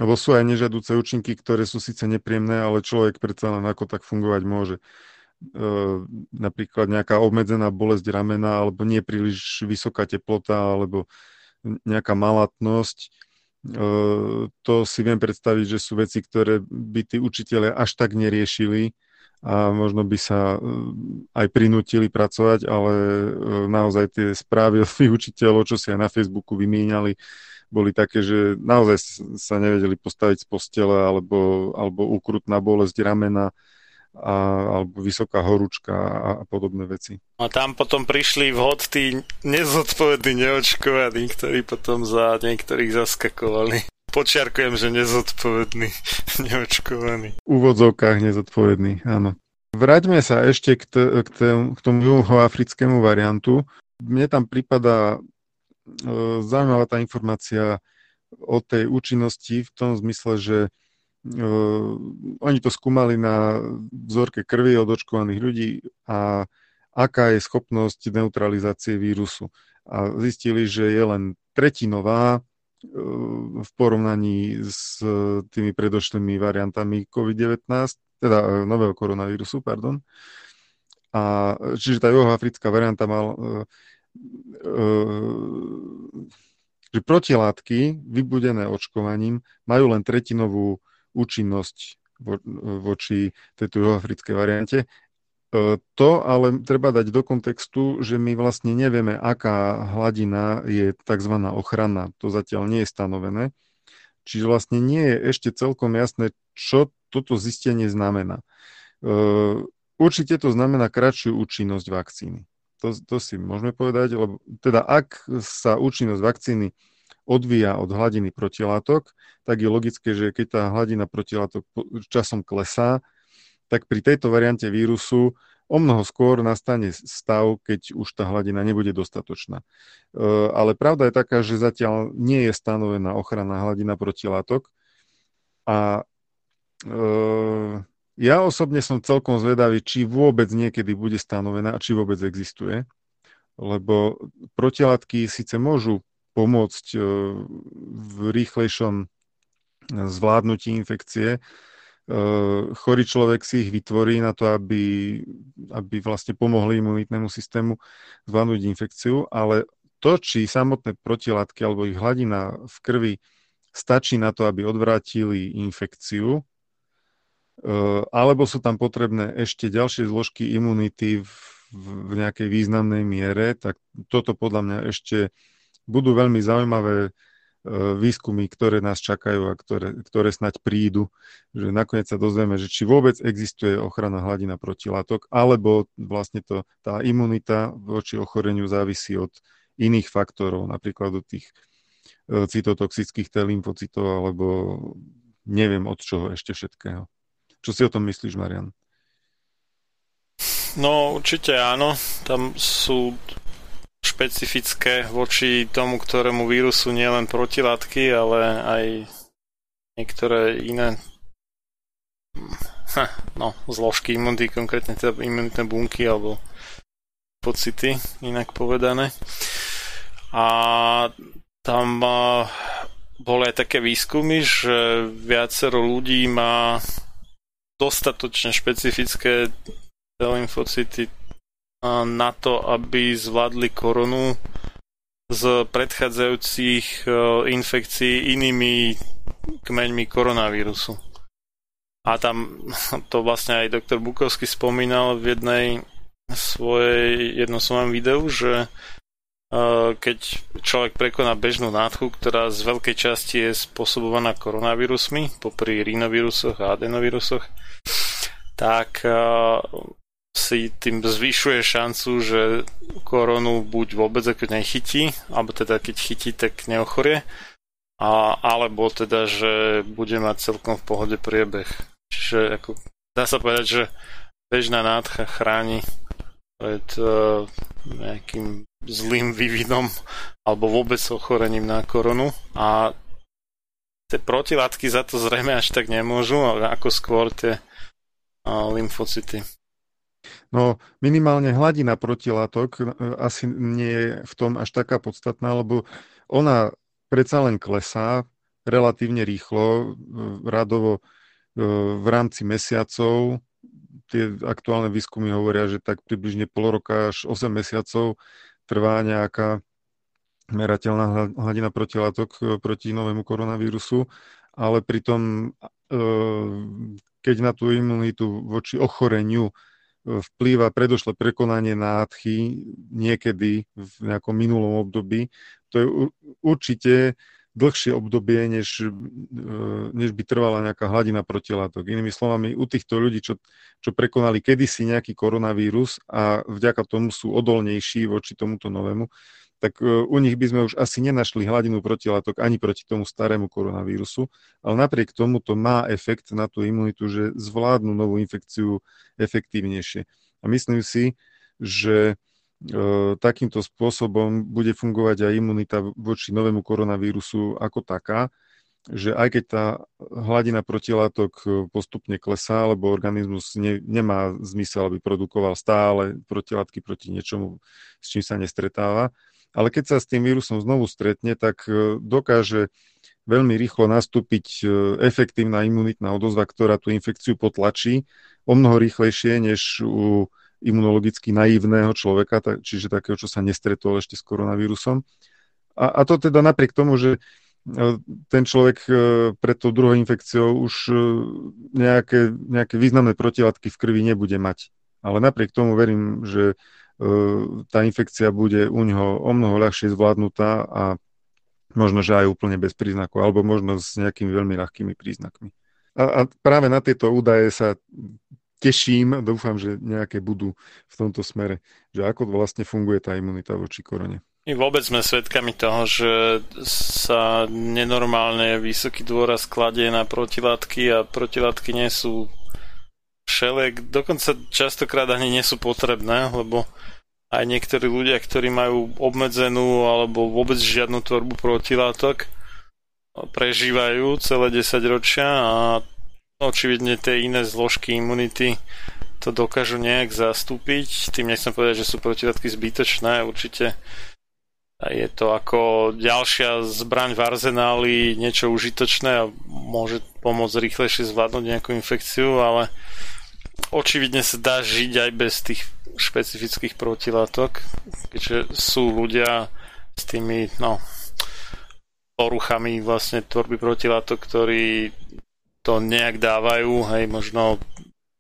Lebo sú aj nežiaduce účinky, ktoré sú síce nepríjemné, ale človek predsa len ako tak fungovať môže. E, napríklad nejaká obmedzená bolesť ramena, alebo nie príliš vysoká teplota, alebo nejaká malatnosť. E, to si viem predstaviť, že sú veci, ktoré by tí učiteľe až tak neriešili a možno by sa e, aj prinútili pracovať, ale e, naozaj tie správy od tých učiteľov, čo si aj na Facebooku vymieňali, boli také, že naozaj sa nevedeli postaviť z postele alebo, alebo ukrutná bolesť ramena a, alebo vysoká horúčka a, a podobné veci. A tam potom prišli vhod tí nezodpovední neočkovaní, ktorí potom za niektorých zaskakovali. Počiarkujem, že nezodpovedný, neočkovaný. V úvodzovkách nezodpovedný, áno. Vráťme sa ešte k, t- k, t- k tomu juhoafrickému variantu. Mne tam prípada zaujímavá tá informácia o tej účinnosti v tom zmysle, že uh, oni to skúmali na vzorke krvi od očkovaných ľudí a aká je schopnosť neutralizácie vírusu. A zistili, že je len tretinová uh, v porovnaní s tými predošlými variantami COVID-19, teda e, nového koronavírusu, pardon. A čiže tá juhoafrická varianta mal e, že protilátky vybudené očkovaním majú len tretinovú účinnosť vo, voči tejto juhoafrickej variante. To ale treba dať do kontextu, že my vlastne nevieme, aká hladina je tzv. ochrana. To zatiaľ nie je stanovené. Čiže vlastne nie je ešte celkom jasné, čo toto zistenie znamená. Určite to znamená kratšiu účinnosť vakcíny. To, to si môžeme povedať, lebo teda ak sa účinnosť vakcíny odvíja od hladiny protilátok, tak je logické, že keď tá hladina protilátok časom klesá, tak pri tejto variante vírusu o mnoho skôr nastane stav, keď už tá hladina nebude dostatočná. E, ale pravda je taká, že zatiaľ nie je stanovená ochranná hladina protilátok a e, ja osobne som celkom zvedavý, či vôbec niekedy bude stanovená a či vôbec existuje, lebo protilátky síce môžu pomôcť e, v rýchlejšom zvládnutí infekcie. E, chorý človek si ich vytvorí na to, aby, aby vlastne pomohli imunitnému systému zvládnuť infekciu, ale to, či samotné protilátky alebo ich hladina v krvi stačí na to, aby odvrátili infekciu, alebo sú tam potrebné ešte ďalšie zložky imunity v, v nejakej významnej miere, tak toto podľa mňa ešte budú veľmi zaujímavé výskumy, ktoré nás čakajú a ktoré, ktoré snať prídu, že nakoniec sa dozvieme, že či vôbec existuje ochrana hladina protilátok, alebo vlastne to, tá imunita voči ochoreniu závisí od iných faktorov, napríklad od tých cytotoxických T lymfocytov, alebo neviem od čoho ešte všetkého. Čo si o tom myslíš, Marian? No určite áno, tam sú špecifické voči tomu, ktorému vírusu nielen protilátky, ale aj niektoré iné ha, no, zložky imunity, konkrétne teda imunitné bunky alebo pocity, inak povedané. A tam boli aj také výskumy, že viacero ľudí má dostatočne špecifické lymfocyty na to, aby zvládli koronu z predchádzajúcich e, infekcií inými kmeňmi koronavírusu. A tam to vlastne aj doktor Bukovský spomínal v jednej svojej jednom svojom videu, že keď človek prekoná bežnú nádchu, ktorá z veľkej časti je spôsobovaná koronavírusmi, popri rinovírusoch a adenovírusoch, tak si tým zvyšuje šancu, že koronu buď vôbec ako nechytí, alebo teda keď chytí, tak neochorie, a, alebo teda, že bude mať celkom v pohode priebeh. Čiže ako, dá sa povedať, že bežná nádcha chráni pred uh, nejakým zlým vývinom alebo vôbec ochorením na koronu a tie protilátky za to zrejme až tak nemôžu, ale ako skôr tie uh, lymfocyty. No minimálne hladina protilátok e, asi nie je v tom až taká podstatná, lebo ona predsa len klesá relatívne rýchlo, e, radovo v rámci mesiacov tie aktuálne výskumy hovoria, že tak približne pol roka až 8 mesiacov trvá nejaká merateľná hladina protilátok e, proti novému koronavírusu, ale pritom, e, keď na tú imunitu voči ochoreniu e, vplýva predošle prekonanie nádchy niekedy v nejakom minulom období, to je určite dlhšie obdobie, než, e, než by trvala nejaká hladina protilátok. Inými slovami, u týchto ľudí, čo, čo prekonali kedysi nejaký koronavírus a vďaka tomu sú odolnejší voči tomuto novému, tak e, u nich by sme už asi nenašli hladinu protilátok ani proti tomu starému koronavírusu, ale napriek tomu to má efekt na tú imunitu, že zvládnu novú infekciu efektívnejšie. A myslím si, že E, takýmto spôsobom bude fungovať aj imunita voči novému koronavírusu ako taká, že aj keď tá hladina protilátok e, postupne klesá, lebo organizmus ne, nemá zmysel, aby produkoval stále protilátky proti niečomu, s čím sa nestretáva, ale keď sa s tým vírusom znovu stretne, tak e, dokáže veľmi rýchlo nastúpiť e, efektívna imunitná odozva, ktorá tú infekciu potlačí o mnoho rýchlejšie než u imunologicky naivného človeka, čiže takého, čo sa nestretol ešte s koronavírusom. A, a to teda napriek tomu, že e, ten človek pred tou druhou infekciou už nejaké, nejaké významné protilátky v krvi nebude mať. Ale napriek tomu verím, že tá infekcia bude u neho o mnoho ľahšie zvládnutá a možno, že aj úplne bez príznakov, alebo možno s nejakými veľmi ľahkými príznakmi. A, a práve na tieto údaje sa teším, dúfam, že nejaké budú v tomto smere, že ako vlastne funguje tá imunita voči korone. My vôbec sme svedkami toho, že sa nenormálne vysoký dôraz kladie na protilátky a protilátky nie sú všelek, dokonca častokrát ani nie sú potrebné, lebo aj niektorí ľudia, ktorí majú obmedzenú alebo vôbec žiadnu tvorbu protilátok, prežívajú celé 10 ročia a očividne tie iné zložky imunity to dokážu nejak zastúpiť. Tým nechcem povedať, že sú protilátky zbytočné, určite je to ako ďalšia zbraň v arzenáli, niečo užitočné a môže pomôcť rýchlejšie zvládnuť nejakú infekciu, ale očividne sa dá žiť aj bez tých špecifických protilátok, keďže sú ľudia s tými no, poruchami vlastne tvorby protilátok, ktorí to nejak dávajú, hej, možno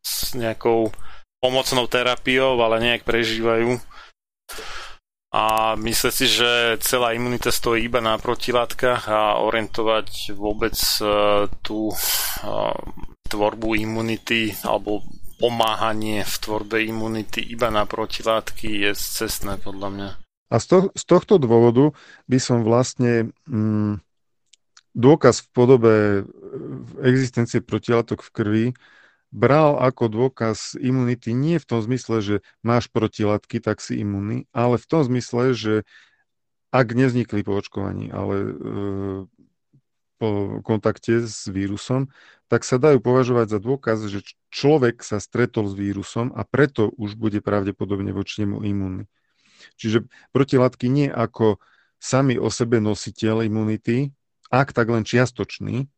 s nejakou pomocnou terapiou, ale nejak prežívajú. A myslím si, že celá imunita stojí iba na protilátkach a orientovať vôbec uh, tú uh, tvorbu imunity alebo pomáhanie v tvorbe imunity iba na protilátky je cestné podľa mňa. A z, to, z tohto dôvodu by som vlastne mm, dôkaz v podobe e, existencie protilátok v krvi bral ako dôkaz imunity nie v tom zmysle, že máš protilátky, tak si imunný, ale v tom zmysle, že ak nevznikli po očkovaní, ale e, po kontakte s vírusom, tak sa dajú považovať za dôkaz, že človek sa stretol s vírusom a preto už bude pravdepodobne voči nemu imunný. Čiže protilátky nie ako sami o sebe nositeľ imunity, ak tak len čiastočný,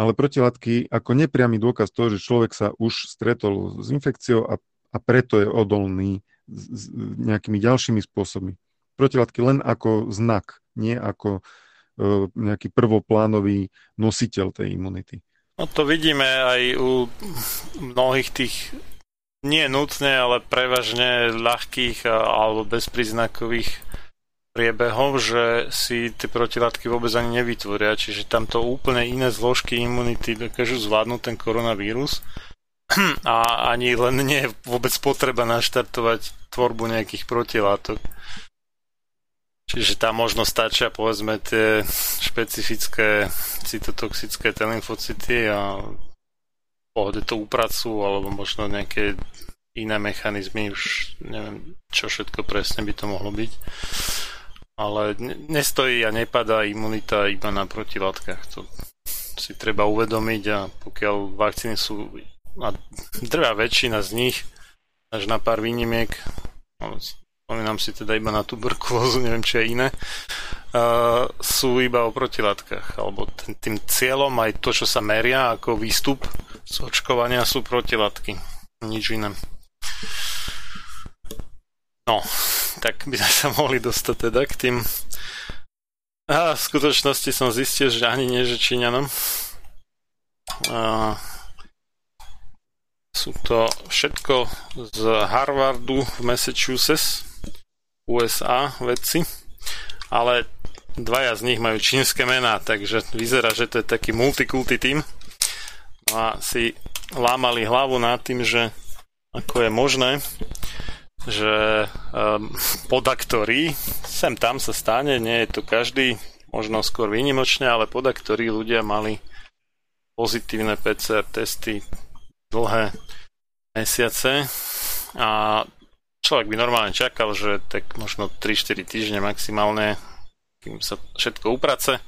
ale protilátky ako nepriamy dôkaz toho, že človek sa už stretol s infekciou a, a preto je odolný s, s nejakými ďalšími spôsobmi. Protilátky len ako znak, nie ako e, nejaký prvoplánový nositeľ tej imunity. No to vidíme aj u mnohých tých nie nutne, ale prevažne ľahkých alebo bezpríznakových priebehov, že si tie protilátky vôbec ani nevytvoria, čiže tamto úplne iné zložky imunity dokážu zvládnuť ten koronavírus a ani len nie je vôbec potreba naštartovať tvorbu nejakých protilátok. Čiže tam možno stačia povedzme tie špecifické cytotoxické T a pohode to upracu alebo možno nejaké iné mechanizmy, už neviem, čo všetko presne by to mohlo byť. Ale nestojí a nepadá imunita iba na protilátkach. To si treba uvedomiť a pokiaľ vakcíny sú a drvá väčšina z nich, až na pár výnimiek, no, spomínam si teda iba na tuberkulózu, neviem, či je iné, uh, sú iba o protilátkach, alebo tým, tým cieľom aj to, čo sa meria ako výstup z očkovania sú protilátky. Nič iné. No, tak by sme sa mohli dostať teda k tým a v skutočnosti som zistil, že ani nie, že Číňanom. A sú to všetko z Harvardu v Massachusetts. USA vedci, ale dvaja z nich majú čínske mená, takže vyzerá, že to je taký multikulty tým. No a si lámali hlavu nad tým, že ako je možné, že um, podaktorí, sem tam sa stane, nie je to každý, možno skôr výnimočne, ale podaktorí ľudia mali pozitívne PCR testy dlhé mesiace a človek by normálne čakal, že tak možno 3-4 týždne maximálne, kým sa všetko uprace,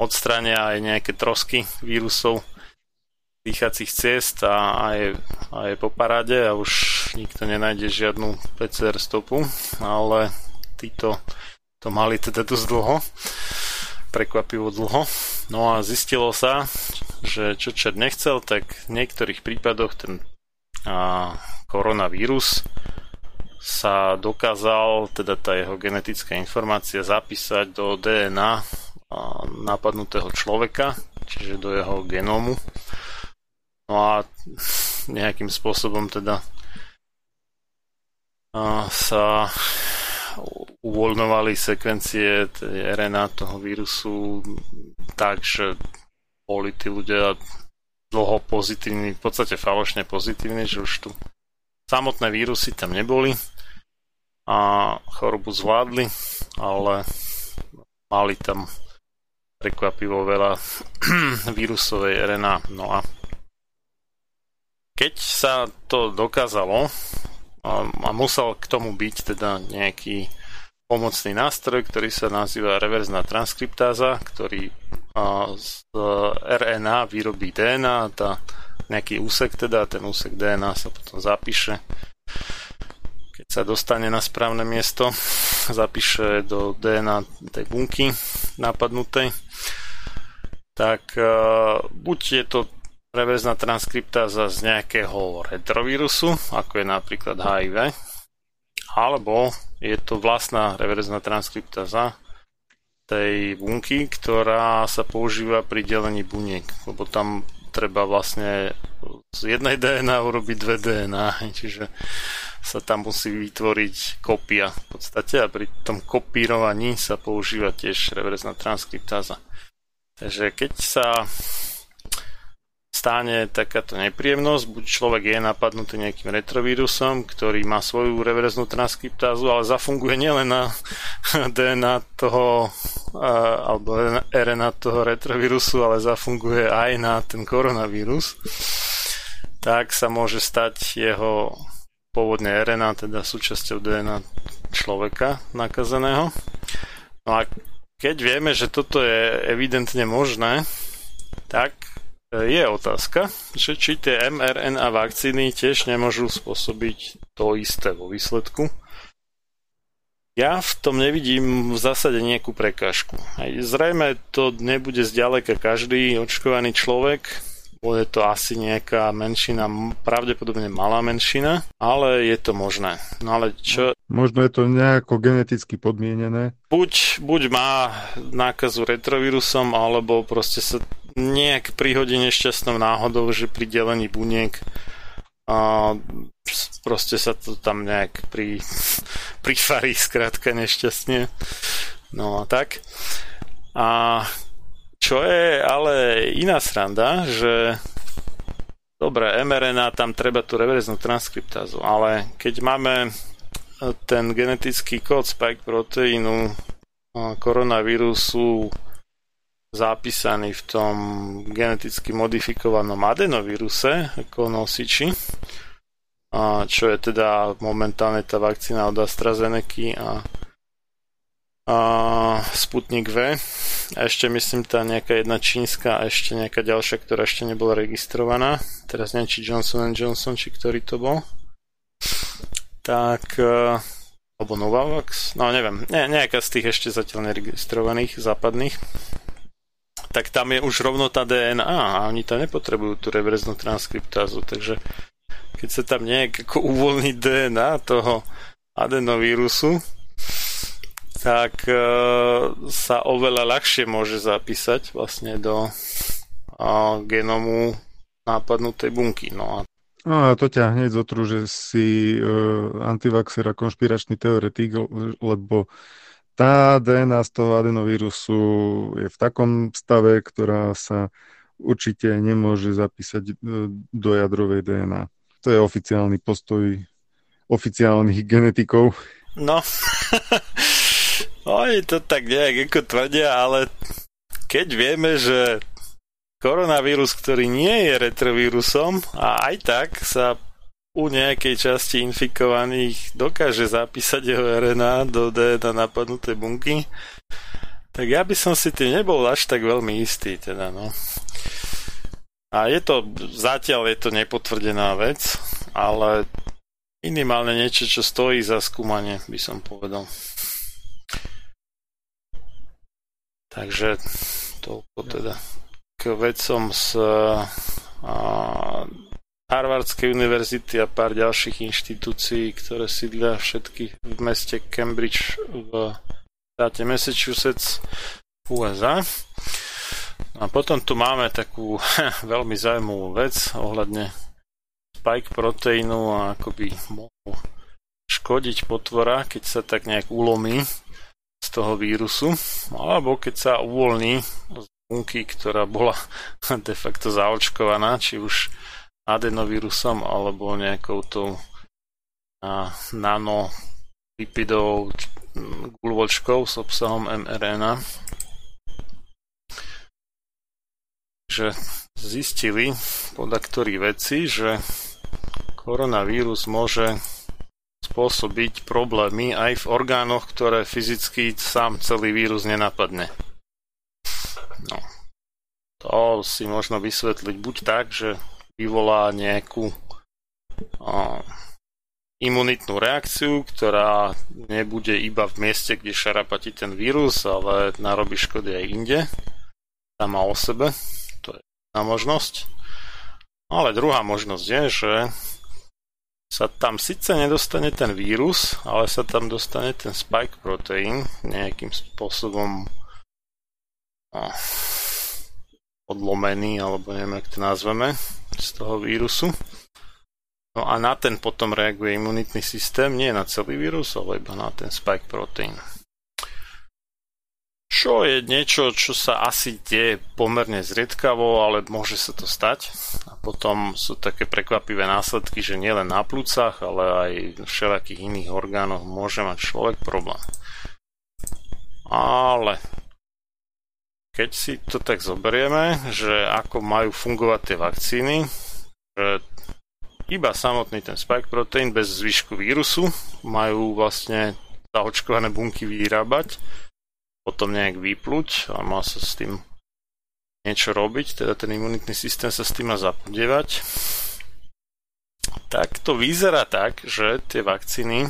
odstrania aj nejaké trosky vírusov dýchacích ciest a, a, je, a je po paráde a už nikto nenájde žiadnu PCR stopu, ale títo to mali teda dosť dlho, prekvapivo dlho. No a zistilo sa, že čo čert nechcel, tak v niektorých prípadoch ten a, koronavírus sa dokázal, teda tá jeho genetická informácia zapísať do DNA napadnutého človeka, čiže do jeho genómu. No a nejakým spôsobom teda sa uvoľňovali sekvencie RNA toho vírusu tak, že boli tí ľudia dlho pozitívni, v podstate falošne pozitívni, že už tu samotné vírusy tam neboli a chorobu zvládli, ale mali tam prekvapivo veľa vírusovej RNA. No a keď sa to dokázalo a musel k tomu byť teda nejaký pomocný nástroj, ktorý sa nazýva reverzná transkriptáza, ktorý z RNA vyrobí DNA, tá nejaký úsek teda, ten úsek DNA sa potom zapíše. Keď sa dostane na správne miesto, zapíše do DNA tej bunky napadnutej, tak uh, buď je to reverzná transkriptáza z nejakého retrovírusu, ako je napríklad HIV, alebo je to vlastná reverzná transkriptáza tej bunky, ktorá sa používa pri delení buniek, lebo tam treba vlastne z jednej DNA urobiť dve DNA, čiže sa tam musí vytvoriť kopia v podstate a pri tom kopírovaní sa používa tiež reverzná transkriptáza. Takže keď sa stane takáto nepríjemnosť, buď človek je napadnutý nejakým retrovírusom, ktorý má svoju reverznú transkriptázu, ale zafunguje nielen na DNA toho alebo RNA toho retrovírusu, ale zafunguje aj na ten koronavírus, tak sa môže stať jeho pôvodne RNA, teda súčasťou DNA človeka nakazeného. No a keď vieme, že toto je evidentne možné, tak je otázka, že či tie mRNA vakcíny tiež nemôžu spôsobiť to isté vo výsledku. Ja v tom nevidím v zásade nejakú prekážku. Zrejme to nebude zďaleka každý očkovaný človek, bude to asi nejaká menšina, pravdepodobne malá menšina, ale je to možné. No ale čo... Možno je to nejako geneticky podmienené. Buď, buď má nákazu retrovírusom, alebo proste sa nejak prihodí nešťastnou náhodou, že pri delení buniek a proste sa to tam nejak pri, prifarí skrátka nešťastne. No a tak. A čo je ale iná sranda, že dobre, mRNA tam treba tú reverznú transkriptázu, ale keď máme ten genetický kód spike proteínu koronavírusu zapísaný v tom geneticky modifikovanom adenovíruse ako nosiči, čo je teda momentálne tá vakcína od AstraZeneca a a Sputnik V. A ešte myslím tá nejaká jedna čínska a ešte nejaká ďalšia, ktorá ešte nebola registrovaná. Teraz neviem, či Johnson Johnson, či ktorý to bol. Tak, e, alebo Novavax, no neviem, ne, nejaká z tých ešte zatiaľ neregistrovaných západných. Tak tam je už rovno tá DNA a oni tam nepotrebujú tú reverznú transkriptázu, takže keď sa tam nejak ako uvoľní DNA toho adenovírusu, tak e, sa oveľa ľahšie môže zapísať vlastne do genomu nápadnutej bunky. No a No a to ťa hneď zotru, že si uh, antivaxer a konšpiračný teoretik, lebo tá DNA z toho adenovírusu je v takom stave, ktorá sa určite nemôže zapísať do jadrovej DNA. To je oficiálny postoj oficiálnych genetikov. No, Oni to tak nejak ako tvrdia, ale keď vieme, že koronavírus, ktorý nie je retrovírusom a aj tak sa u nejakej časti infikovaných dokáže zapísať jeho RNA do DNA napadnutej bunky, tak ja by som si tým nebol až tak veľmi istý, teda no. A je to, zatiaľ je to nepotvrdená vec, ale minimálne niečo, čo stojí za skúmanie, by som povedal. Takže toľko teda k vecom z a, Harvardskej univerzity a pár ďalších inštitúcií, ktoré sídlia všetky v meste Cambridge v štáte Massachusetts USA. A potom tu máme takú veľmi zaujímavú vec ohľadne spike proteínu a ako by mohol škodiť potvora, keď sa tak nejak ulomí z toho vírusu, alebo keď sa uvoľní z bunky, ktorá bola de facto zaočkovaná, či už adenovírusom alebo nejakou tou a, guľvočkou s obsahom mRNA. Že zistili podaktorí veci, že koronavírus môže spôsobiť problémy aj v orgánoch, ktoré fyzicky sám celý vírus nenapadne. No. To si možno vysvetliť buď tak, že vyvolá nejakú o, imunitnú reakciu, ktorá nebude iba v mieste, kde šarapatí ten vírus, ale narobí škody aj inde, sama o sebe. To je jedna možnosť. Ale druhá možnosť je, že sa tam síce nedostane ten vírus, ale sa tam dostane ten spike protein nejakým spôsobom odlomený, alebo neviem, jak to nazveme, z toho vírusu. No a na ten potom reaguje imunitný systém, nie na celý vírus, ale iba na ten spike protein čo je niečo, čo sa asi deje pomerne zriedkavo, ale môže sa to stať. A potom sú také prekvapivé následky, že nielen na plúcach, ale aj v všelijakých iných orgánoch môže mať človek problém. Ale keď si to tak zoberieme, že ako majú fungovať tie vakcíny, že iba samotný ten spike protein bez zvyšku vírusu majú vlastne zaočkované bunky vyrábať, potom nejak vyplúť a má sa s tým niečo robiť, teda ten imunitný systém sa s tým má zapodievať. Tak to vyzerá tak, že tie vakcíny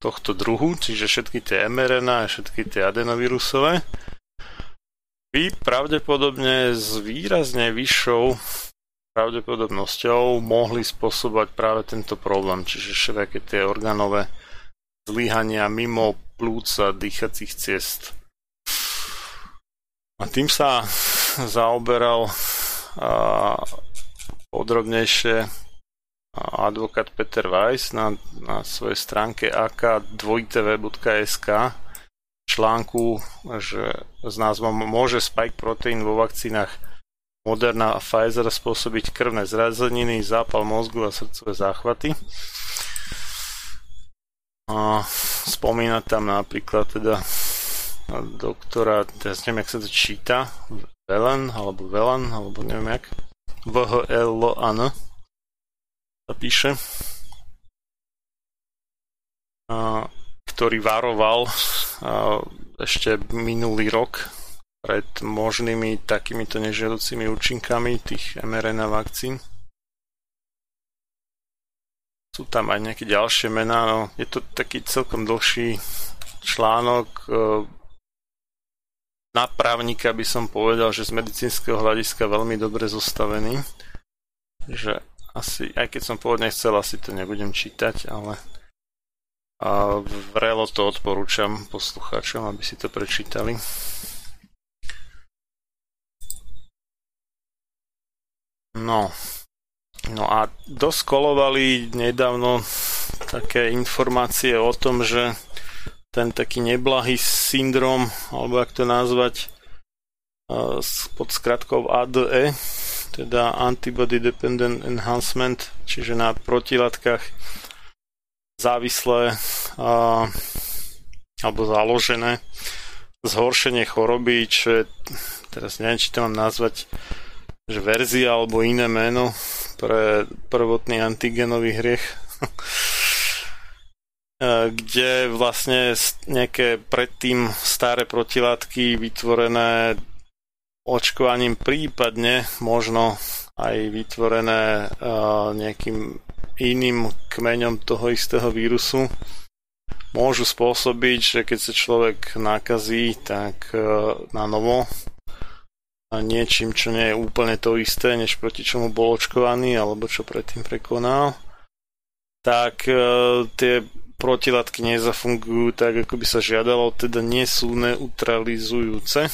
tohto druhu, čiže všetky tie mRNA a všetky tie adenovírusové, by pravdepodobne s výrazne vyššou pravdepodobnosťou mohli spôsobovať práve tento problém, čiže všetky tie orgánové zlyhania mimo plúca dýchacích ciest. A tým sa zaoberal a, podrobnejšie advokát Peter Weiss na, na svojej stránke ak2tv.sk článku že s názvom Môže spike protein vo vakcínach Moderna a Pfizer spôsobiť krvné zrazeniny, zápal mozgu a srdcové záchvaty. A spomína tam napríklad teda doktora, teraz neviem, jak sa to číta, Velen, alebo Velan, alebo neviem jak, v h l a n sa píše, a, ktorý varoval ešte minulý rok pred možnými takýmito nežiaducimi účinkami tých mRNA vakcín. Sú tam aj nejaké ďalšie mená, no je to taký celkom dlhší článok, na právnika by som povedal, že z medicínskeho hľadiska veľmi dobre zostavený. Že asi, aj keď som pôvodne chcel, asi to nebudem čítať, ale a vrelo to odporúčam poslucháčom, aby si to prečítali. No, no a dosť kolovali nedávno také informácie o tom, že ten taký neblahý syndrom, alebo ak to nazvať, pod skratkou ADE, teda Antibody Dependent Enhancement, čiže na protilátkach závislé a, alebo založené zhoršenie choroby, čo je, teraz neviem, či to mám nazvať, že verzia alebo iné meno pre prvotný antigenový hriech. Kde vlastne nejaké predtým staré protilátky vytvorené očkovaním prípadne možno aj vytvorené nejakým iným kmeňom toho istého vírusu môžu spôsobiť, že keď sa človek nakazí, tak e, na novo niečím, čo nie je úplne to isté, než proti čomu bol očkovaný alebo čo predtým prekonal, tak e, tie protilátky nezafungujú tak, ako by sa žiadalo, teda nie sú neutralizujúce,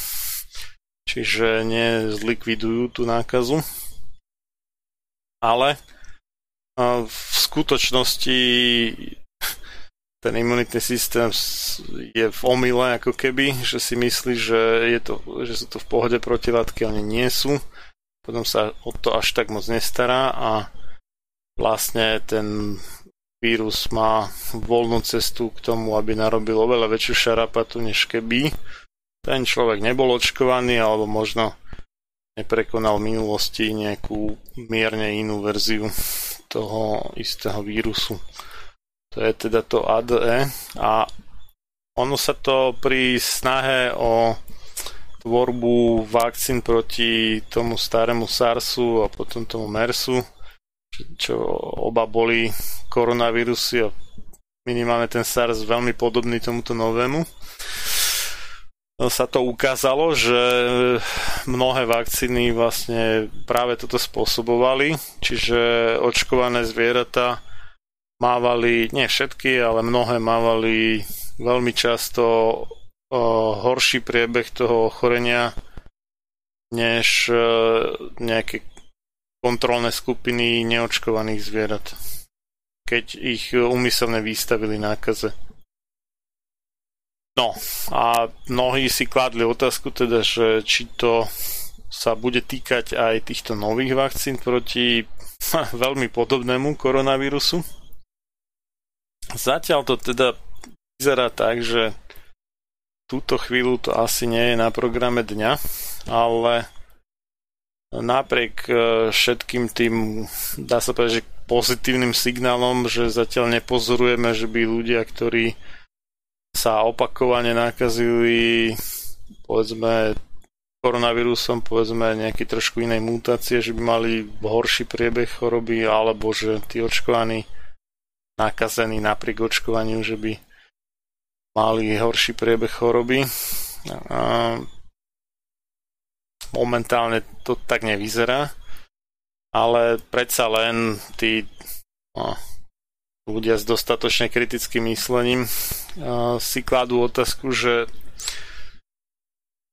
čiže nezlikvidujú tú nákazu. Ale v skutočnosti ten imunitný systém je v omyle ako keby, že si myslí, že, je to, že sú to v pohode protilátky, ale nie sú. Potom sa o to až tak moc nestará a vlastne ten vírus má voľnú cestu k tomu, aby narobil oveľa väčšiu šarapatu, než keby ten človek nebol očkovaný alebo možno neprekonal minulosti nejakú mierne inú verziu toho istého vírusu. To je teda to ADE a ono sa to pri snahe o tvorbu vakcín proti tomu starému SARSu a potom tomu MERSu, čo oba boli koronavírusy a minimálne ten SARS veľmi podobný tomuto novému. Sa to ukázalo, že mnohé vakcíny vlastne práve toto spôsobovali, čiže očkované zvieratá mávali, nie všetky, ale mnohé mávali veľmi často o, horší priebeh toho ochorenia než e, nejaké kontrolné skupiny neočkovaných zvierat, keď ich umyselne vystavili nákaze. No a mnohí si kladli otázku teda, že či to sa bude týkať aj týchto nových vakcín proti veľmi podobnému koronavírusu. Zatiaľ to teda vyzerá tak, že túto chvíľu to asi nie je na programe dňa, ale napriek e, všetkým tým, dá sa povedať, že pozitívnym signálom, že zatiaľ nepozorujeme, že by ľudia, ktorí sa opakovane nakazili povedzme koronavírusom, povedzme nejaké trošku inej mutácie, že by mali horší priebeh choroby, alebo že tí očkovaní nakazení napriek očkovaniu, že by mali horší priebeh choroby. Momentálne to tak nevyzerá, ale predsa len tí no, ľudia s dostatočne kritickým myslením si kladú otázku, že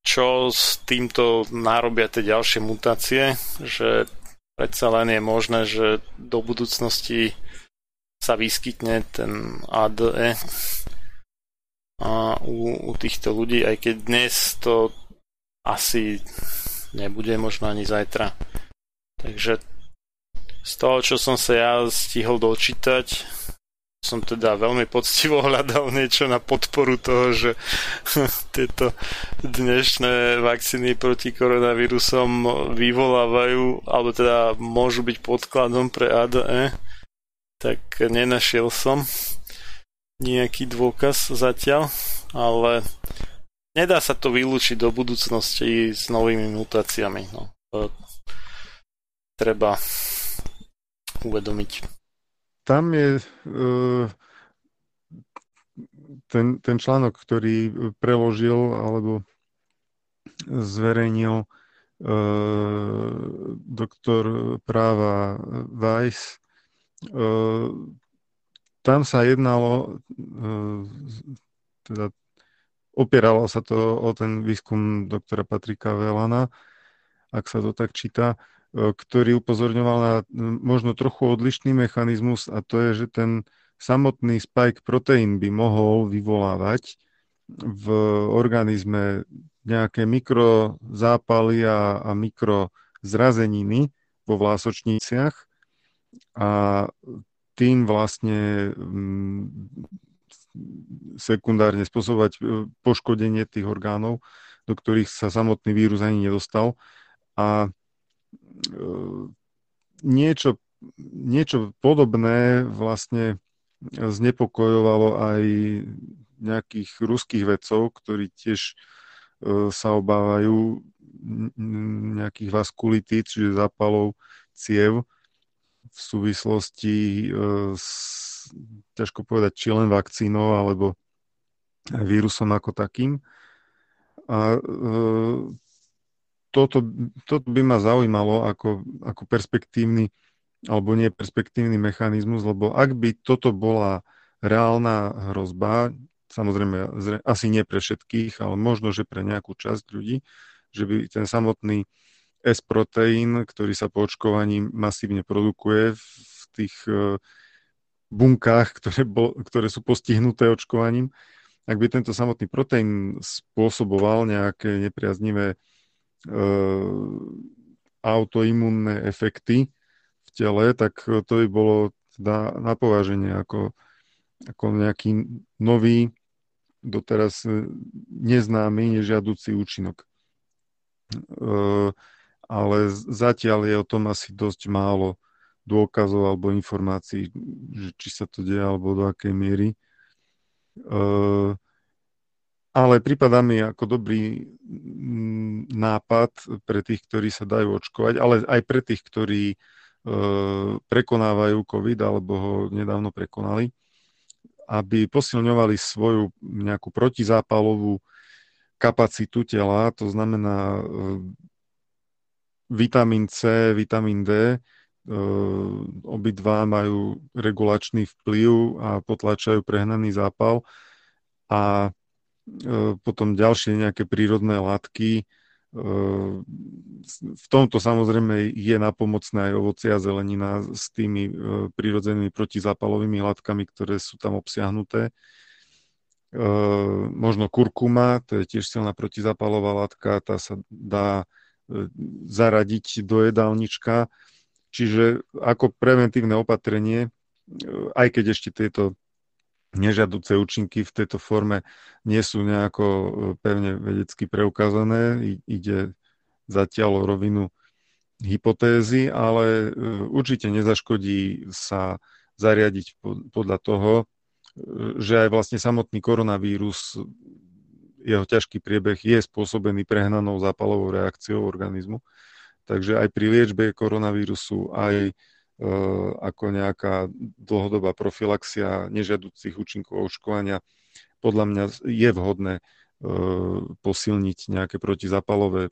čo s týmto nárobia tie ďalšie mutácie, že predsa len je možné, že do budúcnosti sa vyskytne ten ADE a u, u týchto ľudí, aj keď dnes to asi nebude možno ani zajtra. Takže z toho, čo som sa ja stihol dočítať, som teda veľmi poctivo hľadal niečo na podporu toho, že tieto dnešné vakcíny proti koronavírusom vyvolávajú, alebo teda môžu byť podkladom pre ADE tak nenašiel som nejaký dôkaz zatiaľ, ale nedá sa to vylúčiť do budúcnosti s novými mutáciami. No. Treba uvedomiť. Tam je uh, ten, ten článok, ktorý preložil alebo zverejnil uh, doktor práva Weiss tam sa jednalo, teda opieralo sa to o ten výskum doktora Patrika Velana, ak sa to tak číta, ktorý upozorňoval na možno trochu odlišný mechanizmus a to je, že ten samotný spike proteín by mohol vyvolávať v organizme nejaké mikrozápaly a, a mikrozrazeniny vo vlásočniciach a tým vlastne sekundárne spôsobovať e, poškodenie tých orgánov, do ktorých sa samotný vírus ani nedostal. A e, niečo, niečo podobné vlastne znepokojovalo aj nejakých ruských vedcov, ktorí tiež e, sa obávajú nejakých vaskulitít, čiže zápalov ciev, v súvislosti e, s, ťažko povedať, či len vakcínou alebo vírusom ako takým. A e, toto, toto by ma zaujímalo ako, ako perspektívny alebo nie perspektívny mechanizmus, lebo ak by toto bola reálna hrozba, samozrejme asi nie pre všetkých, ale možno, že pre nejakú časť ľudí, že by ten samotný S-proteín, ktorý sa po očkovaní masívne produkuje v tých e, bunkách, ktoré, bol, ktoré sú postihnuté očkovaním, ak by tento samotný proteín spôsoboval nejaké nepriaznivé autoimunné efekty v tele, tak to by bolo teda na pováženie ako, ako nejaký nový, doteraz neznámy, nežiaducí účinok. E, ale zatiaľ je o tom asi dosť málo dôkazov alebo informácií, či sa to deje alebo do akej miery. E, ale prípada mi ako dobrý mm, nápad pre tých, ktorí sa dajú očkovať, ale aj pre tých, ktorí e, prekonávajú COVID alebo ho nedávno prekonali, aby posilňovali svoju nejakú protizápalovú kapacitu tela, to znamená e, vitamín C, vitamín D, obidva majú regulačný vplyv a potlačajú prehnaný zápal a E, potom ďalšie nejaké prírodné látky. E, v tomto samozrejme je napomocné aj ovocie a zelenina s tými e, prírodzenými protizápalovými látkami, ktoré sú tam obsiahnuté. Možno kurkuma, to je tiež silná protizápalová látka, tá sa dá zaradiť do jedálnička. Čiže ako preventívne opatrenie, aj keď ešte tieto nežiaduce účinky v tejto forme nie sú nejako e, pevne vedecky preukázané. Ide zatiaľ o rovinu hypotézy, ale e, určite nezaškodí sa zariadiť podľa toho, e, že aj vlastne samotný koronavírus, jeho ťažký priebeh je spôsobený prehnanou zápalovou reakciou organizmu. Takže aj pri liečbe koronavírusu, aj ako nejaká dlhodobá profilaxia nežiaducich účinkov očkovania. Podľa mňa je vhodné eh, posilniť nejaké protizapalové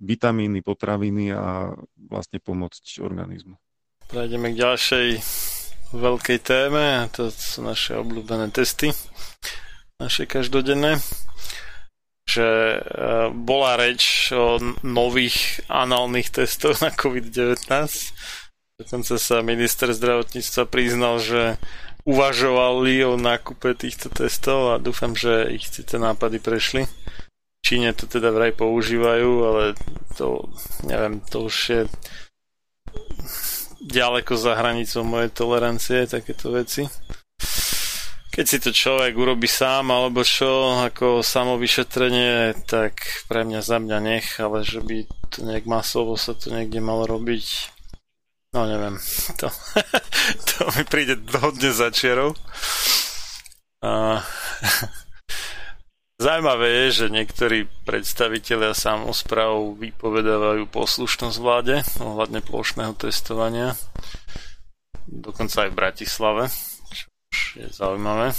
vitamíny, potraviny a vlastne pomôcť organizmu. Prejdeme k ďalšej veľkej téme to sú naše obľúbené testy, naše každodenné že eh, bola reč o nových análnych testoch na COVID-19 Dokonca sa minister zdravotníctva priznal, že uvažovali o nákupe týchto testov a dúfam, že ich tieto nápady prešli. V Číne to teda vraj používajú, ale to, neviem, to už je ďaleko za hranicou mojej tolerancie, takéto veci. Keď si to človek urobí sám alebo čo, ako samovyšetrenie, tak pre mňa za mňa nech, ale že by to nejak masovo sa to niekde malo robiť, No neviem, to, to mi príde hodne začiarov. A, Zajímavé je, že niektorí predstavitelia samozpráv vypovedávajú poslušnosť vláde ohľadne plošného testovania. Dokonca aj v Bratislave, čo už je zaujímavé.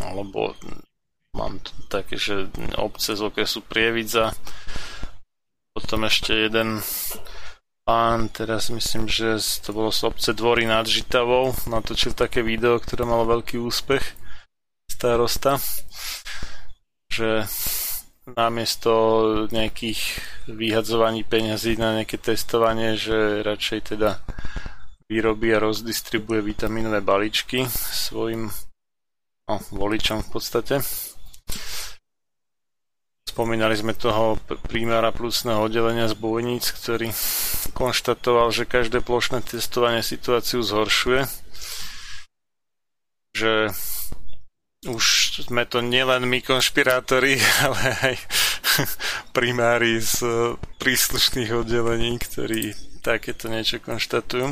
Alebo mám tu také, že obce z okresu Prievidza, potom ešte jeden pán, teraz myslím, že to bolo z obce Dvory nad Žitavou, natočil také video, ktoré malo veľký úspech, starosta, že namiesto nejakých vyhadzovaní peňazí na nejaké testovanie, že radšej teda vyrobí a rozdistribuje vitamínové balíčky svojim no, voličom v podstate. Spomínali sme toho primára plusného oddelenia z Bojníc, ktorý konštatoval, že každé plošné testovanie situáciu zhoršuje. Že už sme to nielen my konšpirátori, ale aj primári z príslušných oddelení, ktorí takéto niečo konštatujú.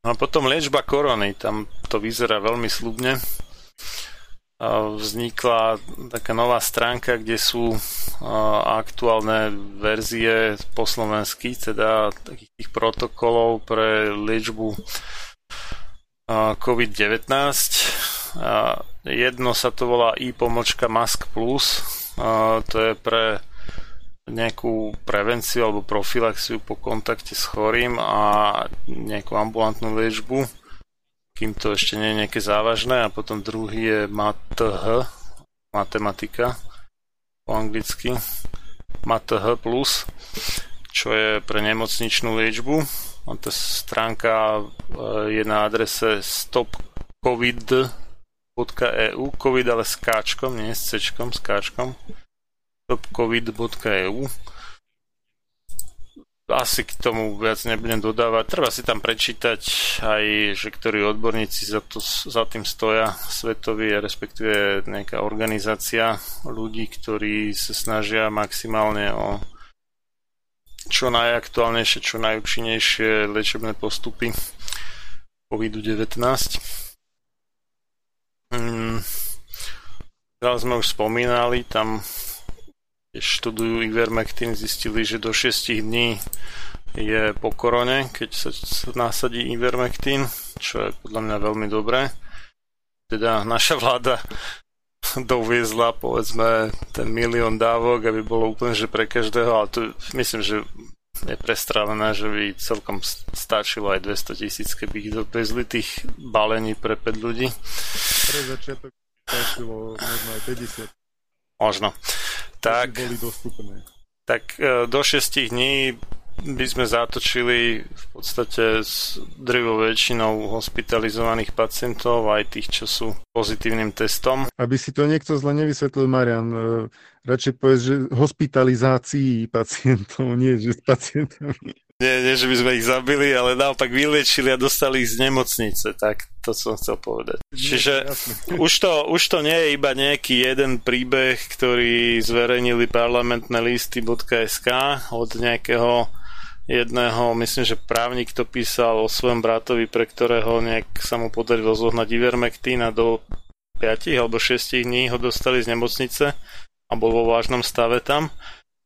No a potom liečba korony, tam to vyzerá veľmi slubne vznikla taká nová stránka, kde sú aktuálne verzie po slovensky, teda takých tých protokolov pre liečbu COVID-19. Jedno sa to volá i pomočka Mask Plus, to je pre nejakú prevenciu alebo profilaxiu po kontakte s chorým a nejakú ambulantnú liečbu, kým to ešte nie je nejaké závažné. A potom druhý je MATH, matematika po anglicky, MATH+, čo je pre nemocničnú liečbu. A tá stránka e, je na adrese stopcovid.eu, covid ale s káčkom, nie s cečkom, s káčkom stopcovid.eu asi k tomu viac nebudem dodávať. Treba si tam prečítať aj, že ktorí odborníci za, to, za tým stoja, svetový, respektíve nejaká organizácia ľudí, ktorí sa snažia maximálne o čo najaktuálnejšie, čo najúčinnejšie liečebné postupy COVID-19. Hmm. Teraz sme už spomínali, tam študujú Ivermectin, zistili, že do 6 dní je po korone, keď sa nasadí Ivermectin, čo je podľa mňa veľmi dobré. Teda naša vláda doviezla povedzme ten milión dávok, aby bolo úplne, že pre každého, ale to myslím, že je prestrávené, že by celkom stačilo aj 200 tisíc, keby ich dovezli tých balení pre 5 ľudí. Pre začiatok stačilo možno aj 50. Možno tak, boli dostupné. Tak e, do 6 dní by sme zatočili v podstate s drvou väčšinou hospitalizovaných pacientov, aj tých, čo sú pozitívnym testom. Aby si to niekto zle nevysvetlil, Marian, e, radšej povedz, že hospitalizácii pacientov, nie že s pacientami. Nie, nie, že by sme ich zabili, ale naopak vyliečili a dostali ich z nemocnice, tak to som chcel povedať. Čiže už to, už to nie je iba nejaký jeden príbeh, ktorý zverejnili parlamentné listy.sk od nejakého jedného, myslím, že právnik to písal o svojom bratovi, pre ktorého nejak sa mu podarilo zohnať Ivermectin a do 5 alebo 6 dní ho dostali z nemocnice a bol vo vážnom stave tam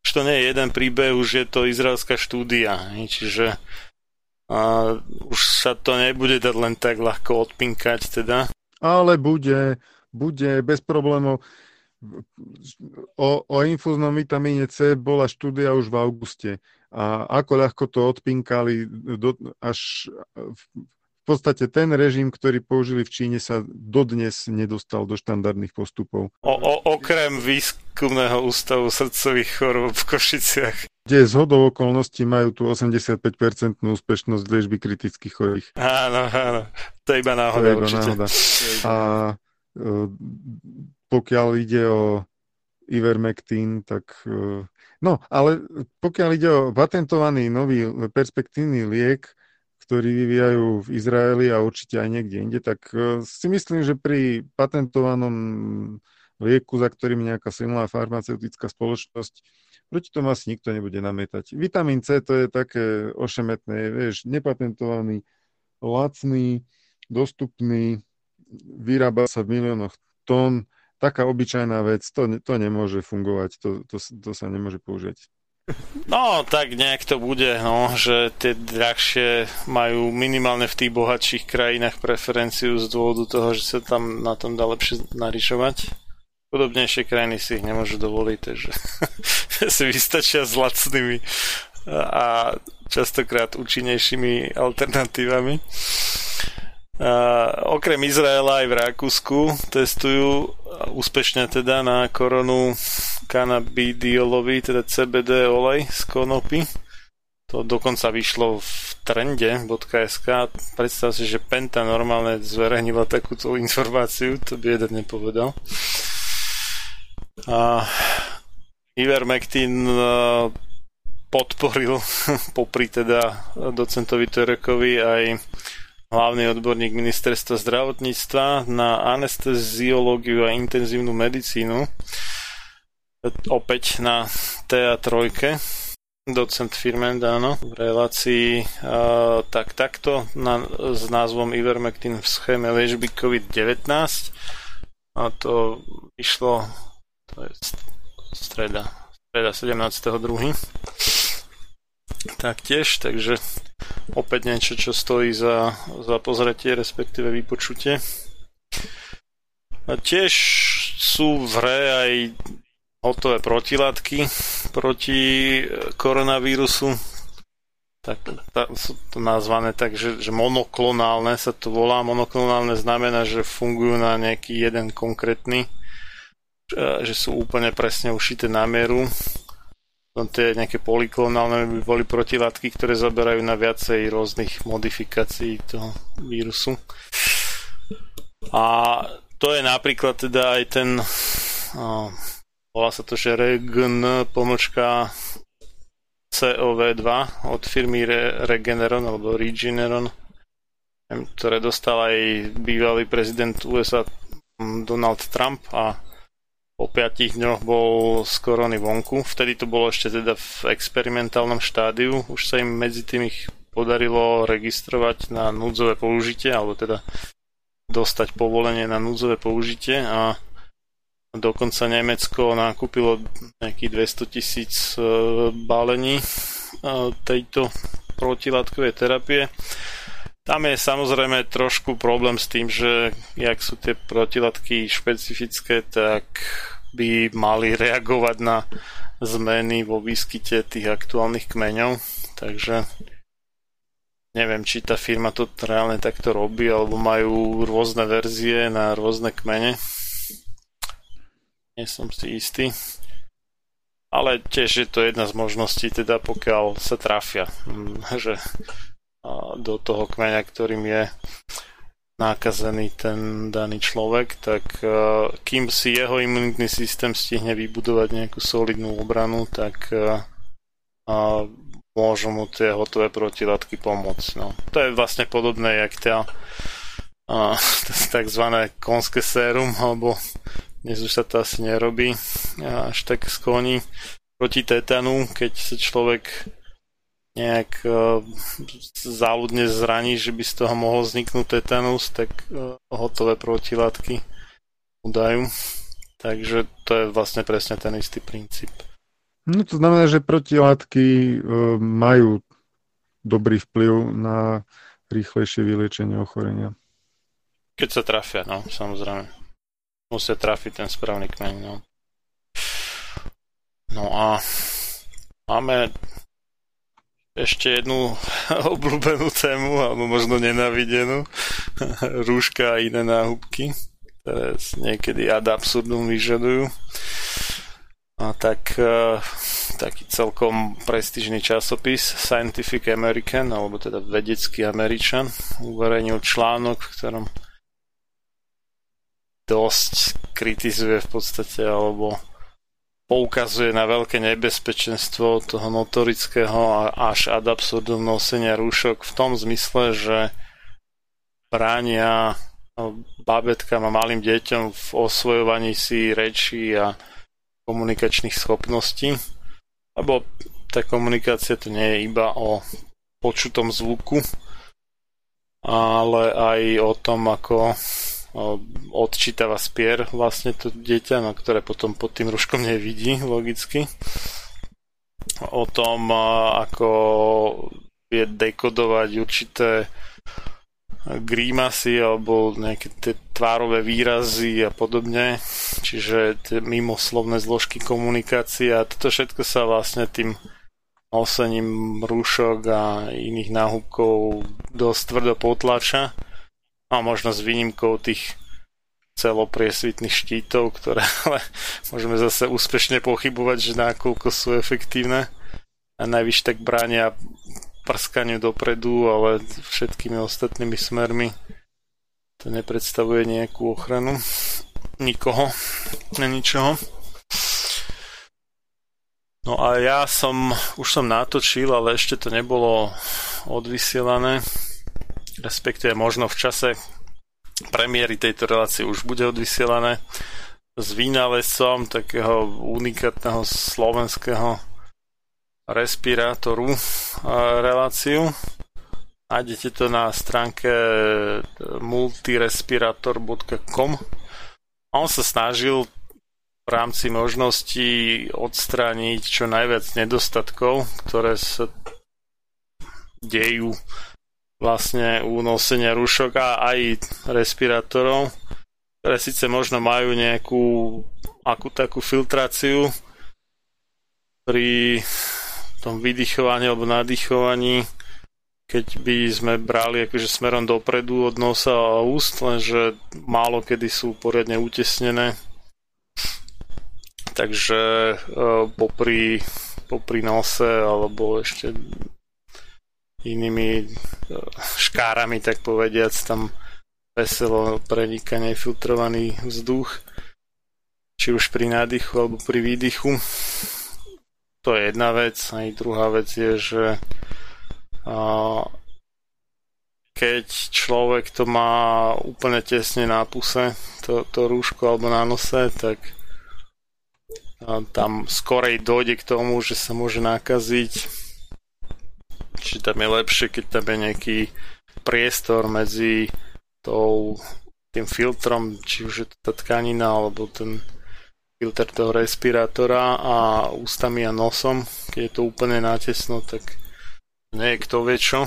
už to nie je jeden príbeh, už je to izraelská štúdia. Čiže a už sa to nebude dať len tak ľahko odpinkať teda. Ale bude, bude bez problémov. O, o infúznom vitamíne C bola štúdia už v auguste. A ako ľahko to odpinkali do, až v, podstate ten režim, ktorý použili v Číne, sa dodnes nedostal do štandardných postupov. O, o, okrem výskumného ústavu srdcových chorôb v Košiciach. Kde z hodou okolností majú tu 85% úspešnosť liečby kritických chorých. Áno, áno. To je iba náhoda je iba určite. Náhoda. A e, pokiaľ ide o Ivermectin, tak... E, no, ale pokiaľ ide o patentovaný nový perspektívny liek, ktorí vyvíjajú v Izraeli a určite aj niekde inde, tak e, si myslím, že pri patentovanom lieku, za ktorým nejaká silná farmaceutická spoločnosť, proti tomu asi nikto nebude namietať. Vitamín C to je také ošemetné, vieš, nepatentovaný, lacný, dostupný, vyrába sa v miliónoch tón, taká obyčajná vec, to, to nemôže fungovať, to, to, to sa nemôže použiť. No, tak nejak to bude, no, že tie drahšie majú minimálne v tých bohatších krajinách preferenciu z dôvodu toho, že sa tam na tom dá lepšie narišovať. Podobnejšie krajiny si ich nemôžu dovoliť, takže si vystačia s lacnými a častokrát účinnejšími alternatívami. A okrem Izraela aj v Rakúsku testujú úspešne teda na koronu kanabidiolový, teda CBD olej z konopy. To dokonca vyšlo v trende.sk. Predstav si, že Penta normálne zverejnila takúto informáciu, to by jeden nepovedal. A Ivermectin e, podporil popri teda docentovi Terekovi aj hlavný odborník ministerstva zdravotníctva na anesteziológiu a intenzívnu medicínu. Opäť na TA3, docent Firment, áno, v relácii uh, tak takto na, s názvom Ivermectin v schéme liežby COVID-19 a to išlo to je streda, streda 17.2. Taktiež, takže opäť niečo, čo stojí za, za pozretie, respektíve vypočutie. A tiež sú v hre aj hotové protilátky proti e, koronavírusu. Tak, tá, sú to nazvané tak, že, že monoklonálne sa to volá. Monoklonálne znamená, že fungujú na nejaký jeden konkrétny, že, že sú úplne presne ušité na mieru. No, tie nejaké poliklonálne by boli protilátky, ktoré zaberajú na viacej rôznych modifikácií toho vírusu. A to je napríklad teda aj ten uh, volá sa to, že Regen pomočka COV2 od firmy Re- Regeneron alebo Regeneron, ktoré dostal aj bývalý prezident USA Donald Trump a po 5 dňoch bol z korony vonku. Vtedy to bolo ešte teda v experimentálnom štádiu. Už sa im medzi tým ich podarilo registrovať na núdzové použitie, alebo teda dostať povolenie na núdzové použitie a dokonca Nemecko nakúpilo nejakých 200 tisíc e, balení e, tejto protilátkovej terapie. Tam je samozrejme trošku problém s tým, že jak sú tie protilátky špecifické, tak by mali reagovať na zmeny vo výskyte tých aktuálnych kmeňov. Takže neviem, či tá firma to reálne takto robí, alebo majú rôzne verzie na rôzne kmene. Nie som si istý. Ale tiež je to jedna z možností, teda pokiaľ sa trafia, že do toho kmeňa, ktorým je nákazený ten daný človek, tak uh, kým si jeho imunitný systém stihne vybudovať nejakú solidnú obranu, tak uh, môžu mu tie hotové protilátky pomôcť. No. To je vlastne podobné, jak tá takzvané konské sérum, alebo dnes už sa to asi nerobí až tak z koní proti tetanu, keď sa človek nejak uh, záľudne zraní, že by z toho mohol vzniknúť tetanus, tak uh, hotové protilátky udajú. Takže to je vlastne presne ten istý princíp. No to znamená, že protilátky uh, majú dobrý vplyv na rýchlejšie vyliečenie ochorenia. Keď sa trafia, no, samozrejme. Musia trafiť ten správny kmeň, no. No a máme ešte jednu obľúbenú tému, alebo možno nenavidenú. Rúška a iné náhubky, ktoré niekedy ad absurdum vyžadujú. A tak uh, taký celkom prestížny časopis Scientific American, alebo teda vedecký Američan, uverejnil článok, v ktorom dosť kritizuje v podstate, alebo poukazuje na veľké nebezpečenstvo toho notorického až ad absurdum nosenia rúšok v tom zmysle, že bránia babetkám a malým deťom v osvojovaní si rečí a komunikačných schopností, lebo tá komunikácia to nie je iba o počutom zvuku, ale aj o tom, ako odčítava spier vlastne to dieťa, no, ktoré potom pod tým ruškom nevidí logicky. O tom, ako vie dekodovať určité grímasy alebo nejaké tie tvárové výrazy a podobne. Čiže tie mimoslovné zložky komunikácie a toto všetko sa vlastne tým nosením rúšok a iných náhubkov dosť tvrdo potlača a možno s výnimkou tých celopriesvitných štítov, ktoré ale môžeme zase úspešne pochybovať, že nakoľko sú efektívne a najvyššie tak bránia prskaniu dopredu, ale všetkými ostatnými smermi to nepredstavuje nejakú ochranu nikoho, na ničoho. No a ja som, už som natočil, ale ešte to nebolo odvysielané respektíve možno v čase premiéry tejto relácie už bude odvysielané s vynálezcom takého unikátneho slovenského respirátoru reláciu. Nájdete to na stránke multirespirator.com a on sa snažil v rámci možností odstrániť čo najviac nedostatkov, ktoré sa dejú vlastne u nosenia rúšok a aj respirátorov, ktoré síce možno majú nejakú akú takú filtráciu pri tom vydychovaní alebo nadýchovaní, keď by sme brali akože smerom dopredu od nosa a úst, lenže málo kedy sú poriadne utesnené. Takže e, popri, popri nose alebo ešte inými e, škárami, tak povediac, tam veselo preniká nefiltrovaný vzduch, či už pri nádychu alebo pri výdychu. To je jedna vec. A druhá vec je, že keď človek to má úplne tesne na puse, to, to rúško alebo na nose, tak tam skorej dojde k tomu, že sa môže nakaziť. Čiže tam je lepšie, keď tam je nejaký priestor medzi tou, tým filtrom, či už je to tá tkanina, alebo ten filter toho respirátora a ústami a nosom. Keď je to úplne nátesno, tak nie je kto vie čo.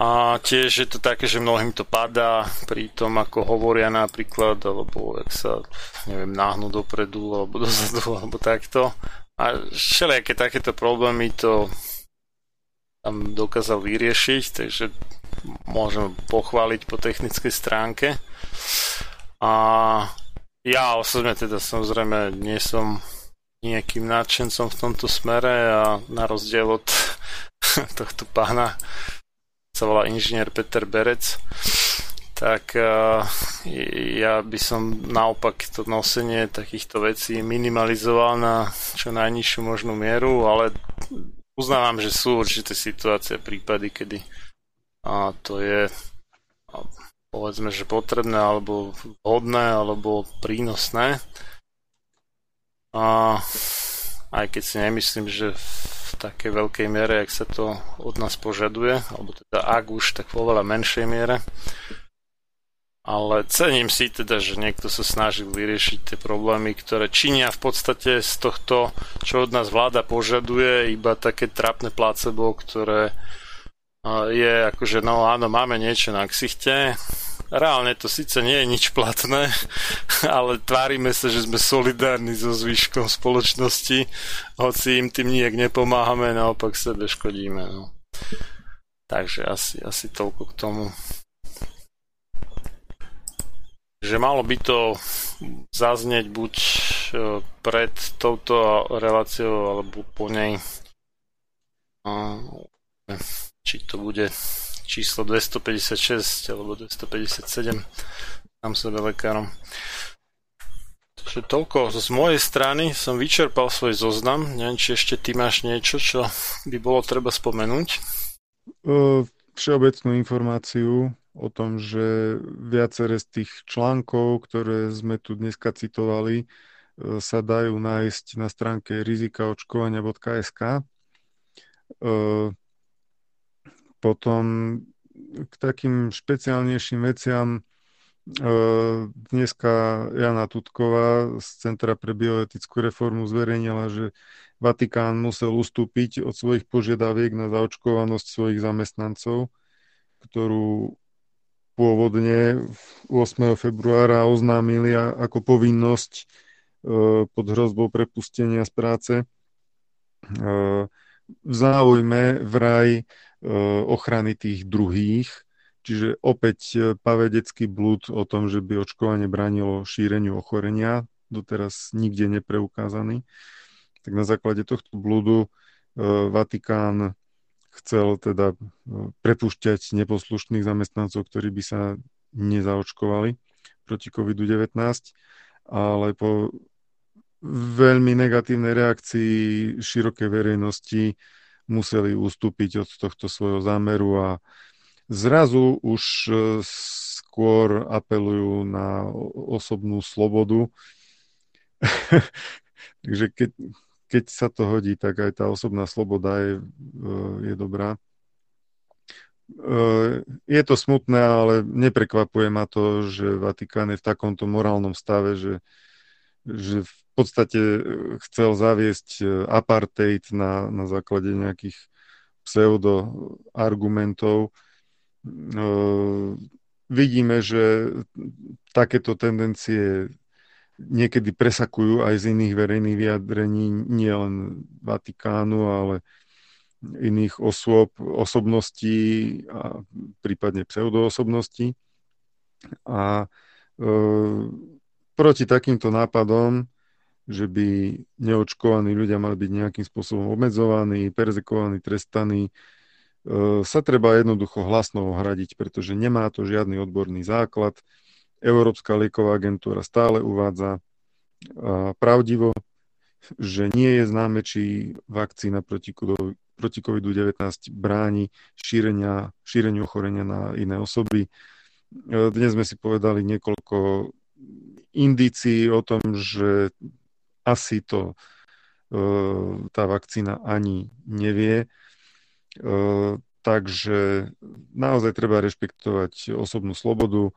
A tiež je to také, že mnohým to padá pri tom, ako hovoria napríklad, alebo ak sa, neviem, náhnú dopredu, alebo dozadu, alebo takto. A všelijaké takéto problémy to tam dokázal vyriešiť, takže môžem pochváliť po technickej stránke. A ja osobne teda samozrejme nie som nejakým nadšencom v tomto smere a na rozdiel od tohto pána sa volá inžinier Peter Berec, tak ja by som naopak to nosenie takýchto vecí minimalizoval na čo najnižšiu možnú mieru, ale uznávam, že sú určité situácie, prípady, kedy a to je povedzme, že potrebné alebo vhodné alebo prínosné. A aj keď si nemyslím, že v takej veľkej miere, ak sa to od nás požaduje, alebo teda ak už, tak vo veľa menšej miere. Ale cením si teda, že niekto sa snažil vyriešiť tie problémy, ktoré činia v podstate z tohto, čo od nás vláda požaduje, iba také trapné placebo, ktoré je akože, no áno, máme niečo na ksichte, reálne to síce nie je nič platné, ale tvárime sa, že sme solidárni so zvyškom spoločnosti, hoci im tým nijak nepomáhame, naopak sebe škodíme. No. Takže asi, asi toľko k tomu. Že malo by to zaznieť buď e, pred touto reláciou, alebo po nej či to bude číslo 256 alebo 257 tam sebe lekárom. Takže toľko z mojej strany som vyčerpal svoj zoznam. Neviem, či ešte ty máš niečo, čo by bolo treba spomenúť. Všeobecnú informáciu o tom, že viaceré z tých článkov, ktoré sme tu dneska citovali, sa dajú nájsť na stránke rizikaočkovania.sk. Potom k takým špeciálnejším veciam e, dneska Jana Tutková z Centra pre bioetickú reformu zverejnila, že Vatikán musel ustúpiť od svojich požiadaviek na zaočkovanosť svojich zamestnancov, ktorú pôvodne 8. februára oznámili ako povinnosť e, pod hrozbou prepustenia z práce. E, v záujme vraj E, ochrany tých druhých. Čiže opäť pavedecký blúd o tom, že by očkovanie bránilo šíreniu ochorenia, doteraz nikde nepreukázaný. Tak na základe tohto blúdu Vatikán chcel teda prepúšťať neposlušných zamestnancov, ktorí by sa nezaočkovali proti COVID-19, ale po veľmi negatívnej reakcii širokej verejnosti museli ustúpiť od tohto svojho zámeru a zrazu už e, skôr apelujú na osobnú slobodu. Takže keď, keď sa to hodí, tak aj tá osobná sloboda je, e, je dobrá. E, je to smutné, ale neprekvapuje ma to, že Vatikán je v takomto morálnom stave, že, že v podstate e, chcel zaviesť apartheid na, na základe nejakých pseudo-argumentov. Vidíme, že takéto tendencie niekedy presakujú aj z iných verejných vyjadrení, nielen Vatikánu, ale iných osôb, osobností a prípadne pseudoosobností. A e, proti takýmto nápadom, že by neočkovaní ľudia mali byť nejakým spôsobom obmedzovaní, perzekovaní, trestaní, e, sa treba jednoducho hlasno ohradiť, pretože nemá to žiadny odborný základ. Európska lieková agentúra stále uvádza pravdivo, že nie je známe, či vakcína proti proti COVID-19 bráni šírenia, šíreniu ochorenia na iné osoby. E, dnes sme si povedali niekoľko indícií o tom, že asi to e, tá vakcína ani nevie. E, takže naozaj treba rešpektovať osobnú slobodu.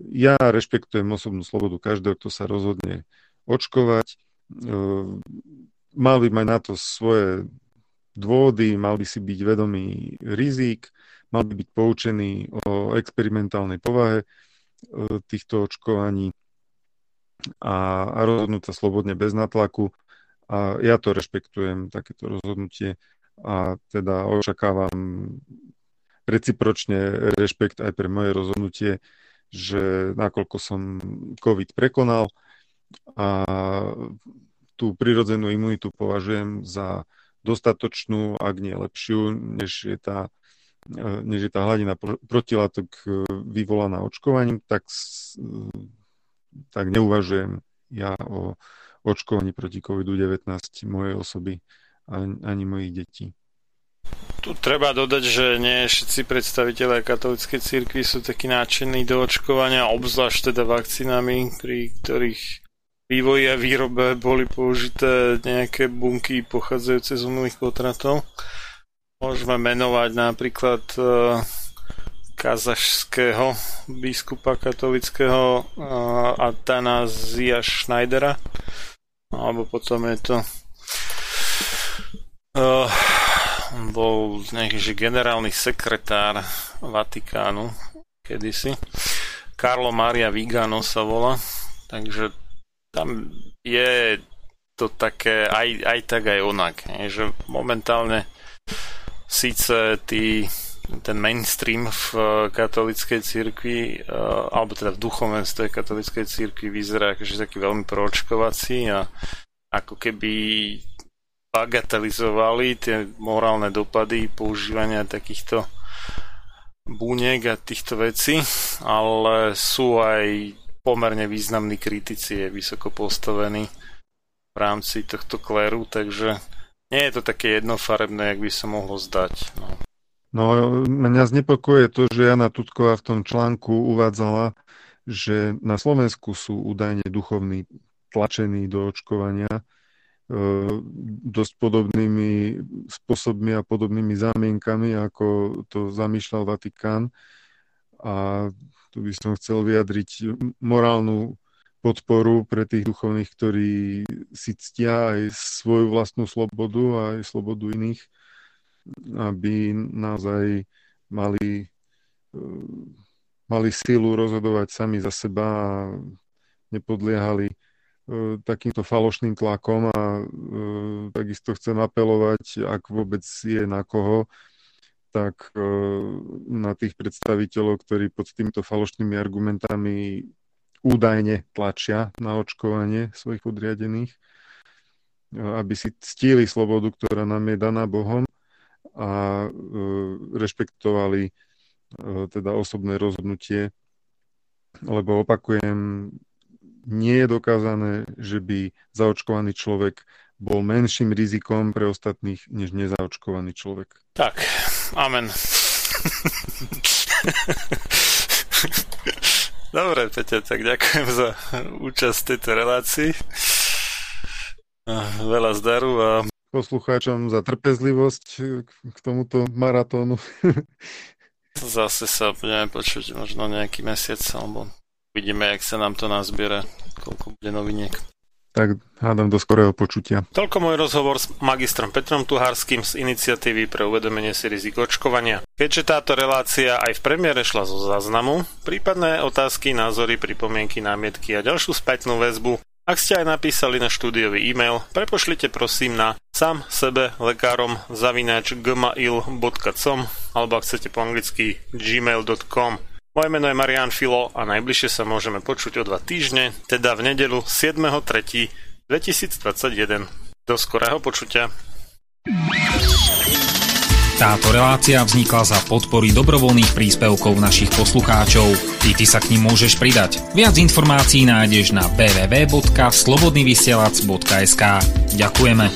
Ja rešpektujem osobnú slobodu každého, kto sa rozhodne očkovať. Mal by mať na to svoje dôvody, mal by si byť vedomý rizik, mal by byť poučený o experimentálnej povahe e, týchto očkovaní a, a rozhodnúť sa slobodne bez natlaku. A ja to rešpektujem, takéto rozhodnutie a teda očakávam recipročne rešpekt aj pre moje rozhodnutie, že nakoľko som COVID prekonal a tú prirodzenú imunitu považujem za dostatočnú, ak nie lepšiu, než je tá, e, než je tá hladina protilátok e, vyvolaná očkovaním, tak, e, tak neuvažujem ja o očkovaní proti COVID-19 mojej osoby ani, ani mojich detí. Tu treba dodať, že nie všetci predstaviteľe katolíckej cirkvi sú takí náčení do očkovania, obzvlášť teda vakcínami, pri ktorých vývoji a výrobe boli použité nejaké bunky pochádzajúce z umelých potratov. Môžeme menovať napríklad uh, kazašského biskupa katolického uh, Atanázia Schneidera. Alebo potom je to bol nejaký že generálny sekretár Vatikánu kedysi. Carlo Maria Vigano sa volá. Takže tam je to také aj, aj tak, aj onak. Je, že momentálne síce tí, ten mainstream v katolickej cirkvi, eh, alebo teda v duchovenstve katolickej cirkvi vyzerá akože taký veľmi proočkovací a ako keby bagatelizovali tie morálne dopady používania takýchto búniek a týchto vecí, ale sú aj pomerne významní kritici, je vysoko postavený v rámci tohto kléru, takže nie je to také jednofarebné, jak by sa mohlo zdať. No. No, mňa znepokojuje to, že Jana Tutková v tom článku uvádzala, že na Slovensku sú údajne duchovní tlačení do očkovania dosť podobnými spôsobmi a podobnými zámienkami, ako to zamýšľal Vatikán. A tu by som chcel vyjadriť morálnu podporu pre tých duchovných, ktorí si ctia aj svoju vlastnú slobodu a aj slobodu iných, aby naozaj mali, eh, mali sílu rozhodovať sami za seba a nepodliehali eh, takýmto falošným tlakom a eh, takisto chcem apelovať, ak vôbec je na koho, tak e, na tých predstaviteľov, ktorí pod týmito falošnými argumentami údajne tlačia na očkovanie svojich podriadených, e, aby si ctili slobodu, ktorá nám je daná Bohom a e, rešpektovali teda osobné rozhodnutie, lebo opakujem, nie je dokázané, že by zaočkovaný človek bol menším rizikom pre ostatných, než nezaočkovaný človek. Tak, Amen. Dobre, Peťa, tak ďakujem za účasť v tejto relácii. Veľa zdaru a poslucháčom za trpezlivosť k tomuto maratónu. Zase sa budeme počuť možno nejaký mesiac, alebo vidíme, jak sa nám to nazbiera, koľko bude noviniek. Tak hádam do skorého počutia. Toľko môj rozhovor s magistrom Petrom Tuhárským z iniciatívy pre uvedomenie si rizik očkovania. Keďže táto relácia aj v premiére šla zo záznamu, prípadné otázky, názory, pripomienky, námietky a ďalšiu spätnú väzbu ak ste aj napísali na štúdiový e-mail, prepošlite prosím na sam sebe lekárom zavináč gmail.com alebo ak chcete po anglicky gmail.com. Moje meno je Marian Filo a najbližšie sa môžeme počuť o dva týždne, teda v nedelu 7.3.2021. Do skorého počutia. Táto relácia vznikla za podpory dobrovoľných príspevkov našich poslucháčov. I ty sa k ním môžeš pridať. Viac informácií nájdeš na www.slobodnyvysielac.sk Ďakujeme.